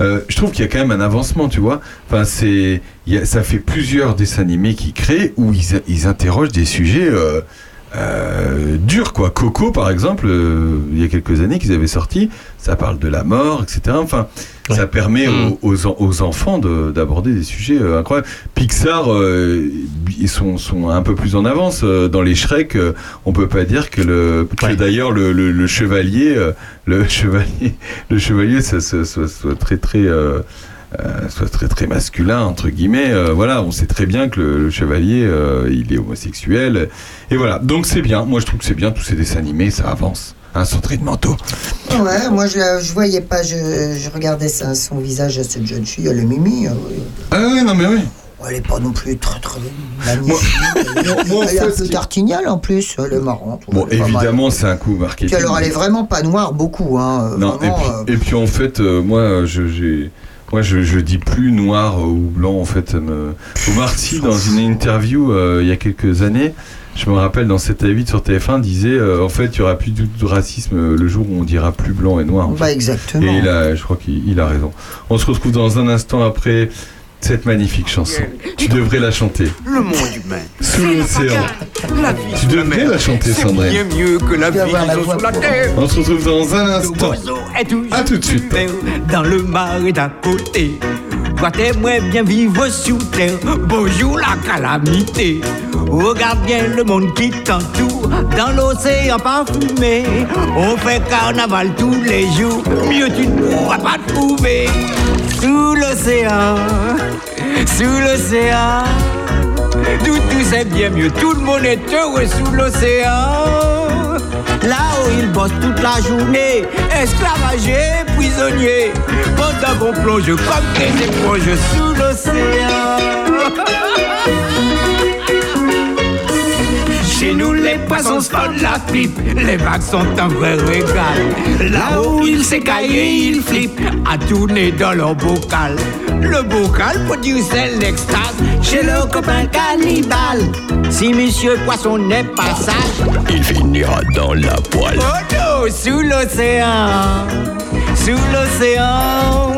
Euh, je trouve qu'il y a quand même un avancement, tu vois. Enfin, c'est, ça fait plusieurs dessins animés qu'ils créent où ils, ils interrogent des sujets euh, euh, durs, quoi. Coco, par exemple, euh, il y a quelques années qu'ils avaient sorti, ça parle de la mort, etc. Enfin, ça permet aux, aux aux enfants de- d'aborder des sujets euh, incroyables. Pixar, euh, ils sont, sont un peu plus en avance dans les Shrek. on peut pas dire que le, que d'ailleurs le, le- le chevalier, le <laughs> chevalier, le chevalier, ça, soit très très euh, soit très très masculin entre guillemets. euh, voilà, on sait très bien que le, le chevalier, euh, il est homosexuel. Et voilà, donc c'est bien. Moi, je trouve que c'est bien tous ces dessins animés, ça avance. Un centré de manteau. Ouais, moi je, je voyais pas, je, je regardais sa- son visage à cette jeune fille, elle est mimi. oui. Ah oui, non mais oui. Elle est pas non plus très très magnifique. moi, elle est un peu tartignale en plus, elle est marrante. Bon, évidemment, c'est un coup marketing. Puis alors elle est vraiment pas noire beaucoup, hein. Non, et puis, euh, et puis en fait, euh, moi, j'ai, moi je, je dis plus noir ou blanc. En fait, me... Omar Sy, dans une interview euh, il y a quelques années, je me rappelle dans 7 à 8 sur TF1, disait euh, en fait, il y aura plus de, de racisme le jour où on dira plus blanc et noir. Bah, fait. exactement. Et il a, je crois qu'il il a raison. On se retrouve dans un instant après cette magnifique chanson. Tu devrais la chanter. Le monde humain. Sous l'océan. La vie Tu devrais la chanter, c'est Sandrine. bien mieux que la vie sous la terre. On se retrouve dans un instant. À tout de suite. Dans le marais d'à côté. Toi t'aimerais bien vivre sous terre. Bonjour la calamité. Regarde bien le monde qui t'entoure. Dans l'océan parfumé. On fait carnaval tous les jours. Mieux tu ne pourras pas trouver. Sous l'océan. Sous l'océan. Tout, tout c'est bien mieux. Tout le monde est heureux sous l'océan. Là où ils bossent toute la journée, esclavagés, prisonniers, pendant qu'on plonge comme des éponges sous l'océan. <laughs> Chez nous, les poissons se la pipe, les vagues sont un vrai régal. Là où ils s'écaillent et ils flippent, à tourner dans leur bocal. Le bocal produit l'extase chez le copain cannibale. Si monsieur poisson n'est pas sage, Il finira dans la poêle. Oh non, sous l'océan, sous l'océan,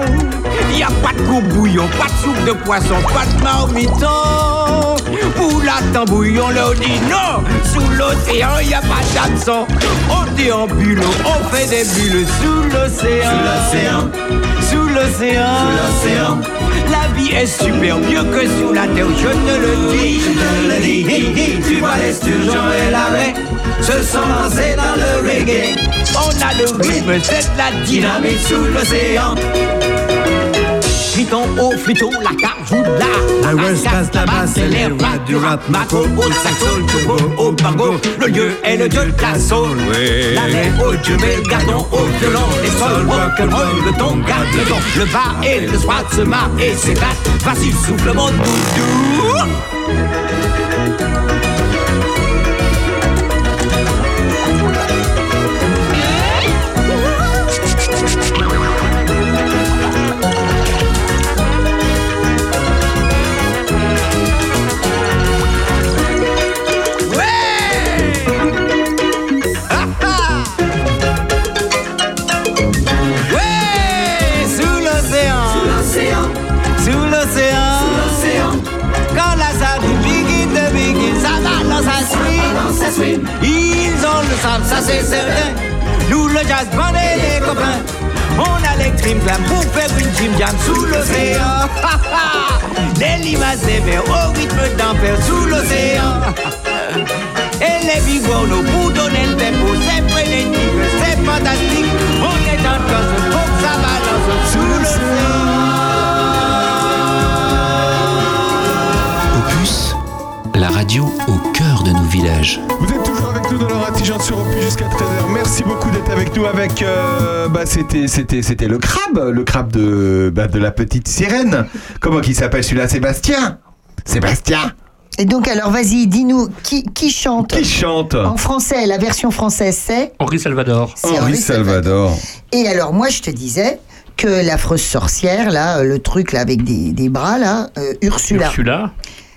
y a pas de goût bouillon, pas de soupe de poisson, pas de marmiton. Pour la bouillon, leur dit non, sous l'océan, y a pas d'absent. On déambule, on fait des bulles sous l'océan. Sous l'océan, sous l'océan, sous l'océan. La vie est super mieux que sous la terre, je te le dis. Je te le dis, hi, hi, tu vois les sturgeons et l'arrêt se sont lancés dans le reggae. On a le rythme, c'est de la dynamite sous l'océan. Friton au friton, la de la. West Coast, la basse, c'est l'air plat du rap. Maco, au saxo, turbo, au bango. Le lieu est le dieu de la soul. La mer au jubé, le gardon au violon. Les sols, rock'n'roll, le ton, garde le ton. Le bas et le soir se marre et s'éclate. Vas-y, souffle mon doudou. C'est certain. Nous le jazz band et les copains. On a les trim clam pour faire une gym jam sous l'océan. Des limaces des verts au rythme d'enfer sous l'océan. Et les bigorneaux pour donner le tempo, c'est frénétique, c'est fantastique. On est dans le cosmos, faut que ça balance sous l'océan. Opus, la radio au cœur de nos villages. Vous avec nous dans leur intelligence sur Opus jusqu'à 13h. Merci beaucoup d'être avec nous avec euh, bah c'était c'était c'était le crabe, le crabe de bah, de la petite sirène. Comment qu'il s'appelle celui-là? Sébastien? Sébastien? Et donc, alors, vas-y, dis-nous, qui, qui chante? Qui chante? En français, la version française, c'est? Henri Salvador. C'est Henri Salvador. Et alors, moi, je te disais que l'affreuse sorcière, là, euh, le truc là avec des, des bras, là, euh, Ursula, Ursula.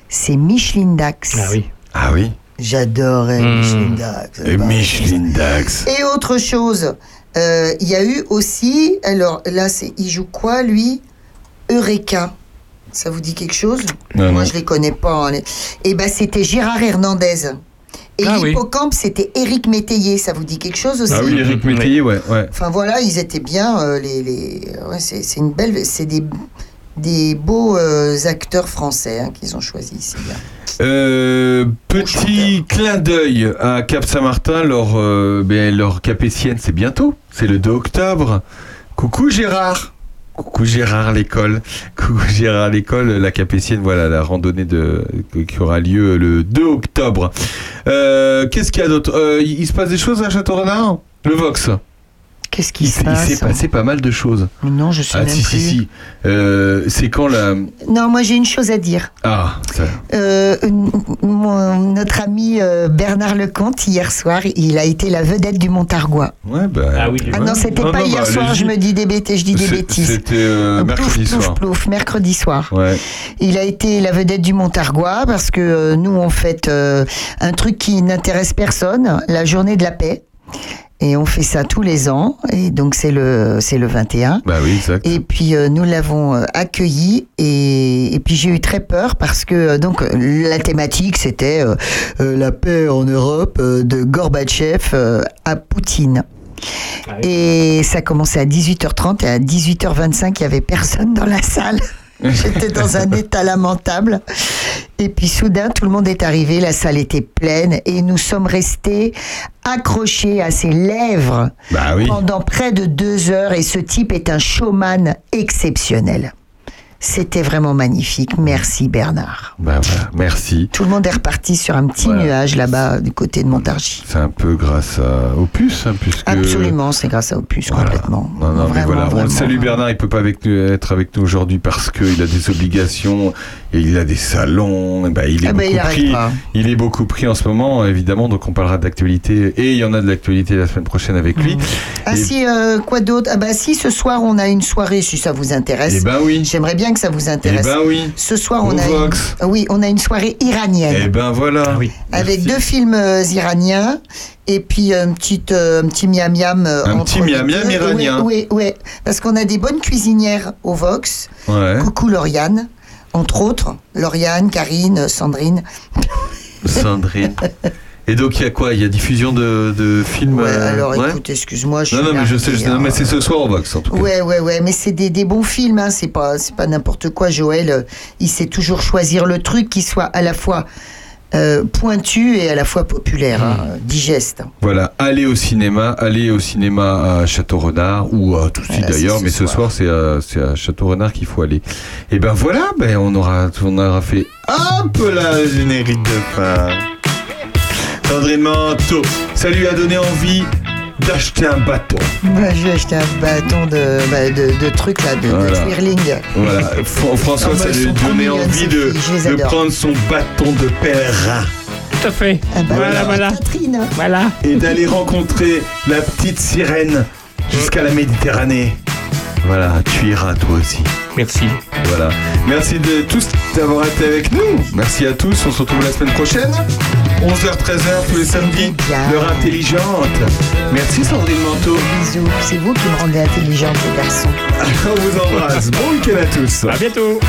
c'est Micheline Dax. Ah oui. Ah oui. J'adorais Hmm. Micheline Dax. Et Micheline Dax. Et autre chose, euh, il y a eu aussi, alors là, c'est, il joue quoi, lui? Eureka. Ça vous dit quelque chose? Non, Moi, non. je les connais pas. hein, Et ben, c'était Gérard Hernandez. Et Ah oui. l'hippocampe, c'était Éric Métayer. Ça vous dit quelque chose aussi? Ah oui, Eric Métayer, ouais, ouais. Enfin voilà, ils étaient bien. euh, les, les... ouais, c'est, c'est une belle, c'est des, des beaux euh, acteurs français hein, qu'ils ont choisis. Bien. Euh, petit clin d'œil à Cap Saint-Martin, leur, euh, ben, leur capétienne, c'est bientôt. C'est le 2 octobre. Coucou Gérard. Coucou Gérard l'école. <laughs> Coucou Gérard l'école, la capétienne, voilà, la randonnée de, qui aura lieu le 2 octobre. Qu'est-ce qu'il y a d'autre? Il, il se passe des choses à Château-Renard? Le Vox? Qu'est-ce qui il, se passe Il s'est passé pas mal de choses. Non, je sais Ah même si, plus. si, si. Euh, c'est quand la... Non, moi j'ai une chose à dire. Ah, ça... Euh, mon- notre ami euh, Bernard Lecomte, hier soir, il a été la vedette du Montargois. Ouais, bah... Ah oui, Ah non, c'était pas hier bah, soir, je me dis des bêtises, je dis des bêtises. C'était euh, mercredi plouf, soir. plouf, plouf, mercredi soir. Ouais. Il a été la vedette du Montargois parce que euh, nous on fête euh, un truc qui n'intéresse personne, la journée de la paix. Et on fait ça tous les ans, et donc c'est le, c'est le 21. Bah oui, exact. Et puis euh, nous l'avons euh, accueilli et, et puis j'ai eu très peur parce que euh, donc euh, la thématique c'était euh, euh, la paix en Europe euh, de Gorbatchev euh, à Poutine. Et ça commençait à 18h30 et à 18h25 il y avait personne dans la salle. <laughs> J'étais dans un état lamentable. Et puis soudain, tout le monde est arrivé, la salle était pleine et nous sommes restés accrochés à ses lèvres Bah oui. pendant près de deux heures. Et ce type est un showman exceptionnel. C'était vraiment magnifique. Merci Bernard. Bah voilà, merci. Tout le monde est reparti sur un petit nuage là-bas du côté de Montargis. C'est un peu grâce à Opus, hein, puisque... Absolument, c'est grâce à Opus complètement. Non, non, mais voilà. On vraiment. le salue Bernard, il peut pas avec nous, être avec nous aujourd'hui parce qu'il a des obligations, et il a des salons, et ben, il est Ah bah, il beaucoup pris. pas. Il est beaucoup pris en ce moment, évidemment, donc on parlera d'actualité, et il y en a de l'actualité la semaine prochaine avec lui. Ah Et- si, euh, quoi d'autre? Ah bah si, ce soir on a une soirée, si ça vous intéresse. Eh ben oui. J'aimerais bien que ça vous intéresse. Eh ben oui. Ce soir on a Vox. une, oui, on a une soirée iranienne. Eh ben voilà. Avec deux films euh, iraniens et puis un petit, euh, un petit miam miam. euh, Un entre petit miam miam iranien. Oui, oui, oui. Parce qu'on a des bonnes cuisinières au Vox. Ouais. Coucou Lauriane, entre autres. Lauriane, Karine, Sandrine. Sandrine. <laughs> Et donc il y a quoi? Il y a diffusion de, de films Ouais, euh, alors ouais? écoute, excuse-moi, je Non, non, mais je sais, non, mais c'est ce soir au Vox en tout cas. Ouais, ouais, ouais, mais c'est des, des bons films, hein. c'est pas, c'est pas n'importe quoi. Joël, euh, il sait toujours choisir le truc qui soit à la fois euh, pointu et à la fois populaire, hein, Hmm. digeste. Voilà, allez au cinéma, allez au cinéma à Château-Renard ou à Toussy Voilà, d'ailleurs, mais ce soir, c'est à, c'est à Château-Renard qu'il faut aller. Et ben voilà, ben on aura, on aura fait un peu la générique de fin. Sandrine Manteau, ça lui a donné envie d'acheter un bâton. Moi, je vais acheter un bâton de, bah, de, de trucs là, de, Voilà. de twirling. Voilà, Fr- François, Ah ça lui a donné envie de, de prendre son bâton de pèlerin. Tout à fait. Ah bah, voilà, voilà. Catherine. Voilà. Et d'aller rencontrer la petite sirène jusqu'à la Méditerranée. Voilà, tu iras toi aussi. Merci. Voilà. Merci de tous d'avoir été avec nous. Merci à tous. On se retrouve la semaine prochaine. 11h-13h tous les samedis. L'heure intelligente. Merci Sandrine Manteau. Bisous, c'est vous qui me rendez intelligente, les garçons. <laughs> On vous embrasse. Bon week-end à tous. À bientôt.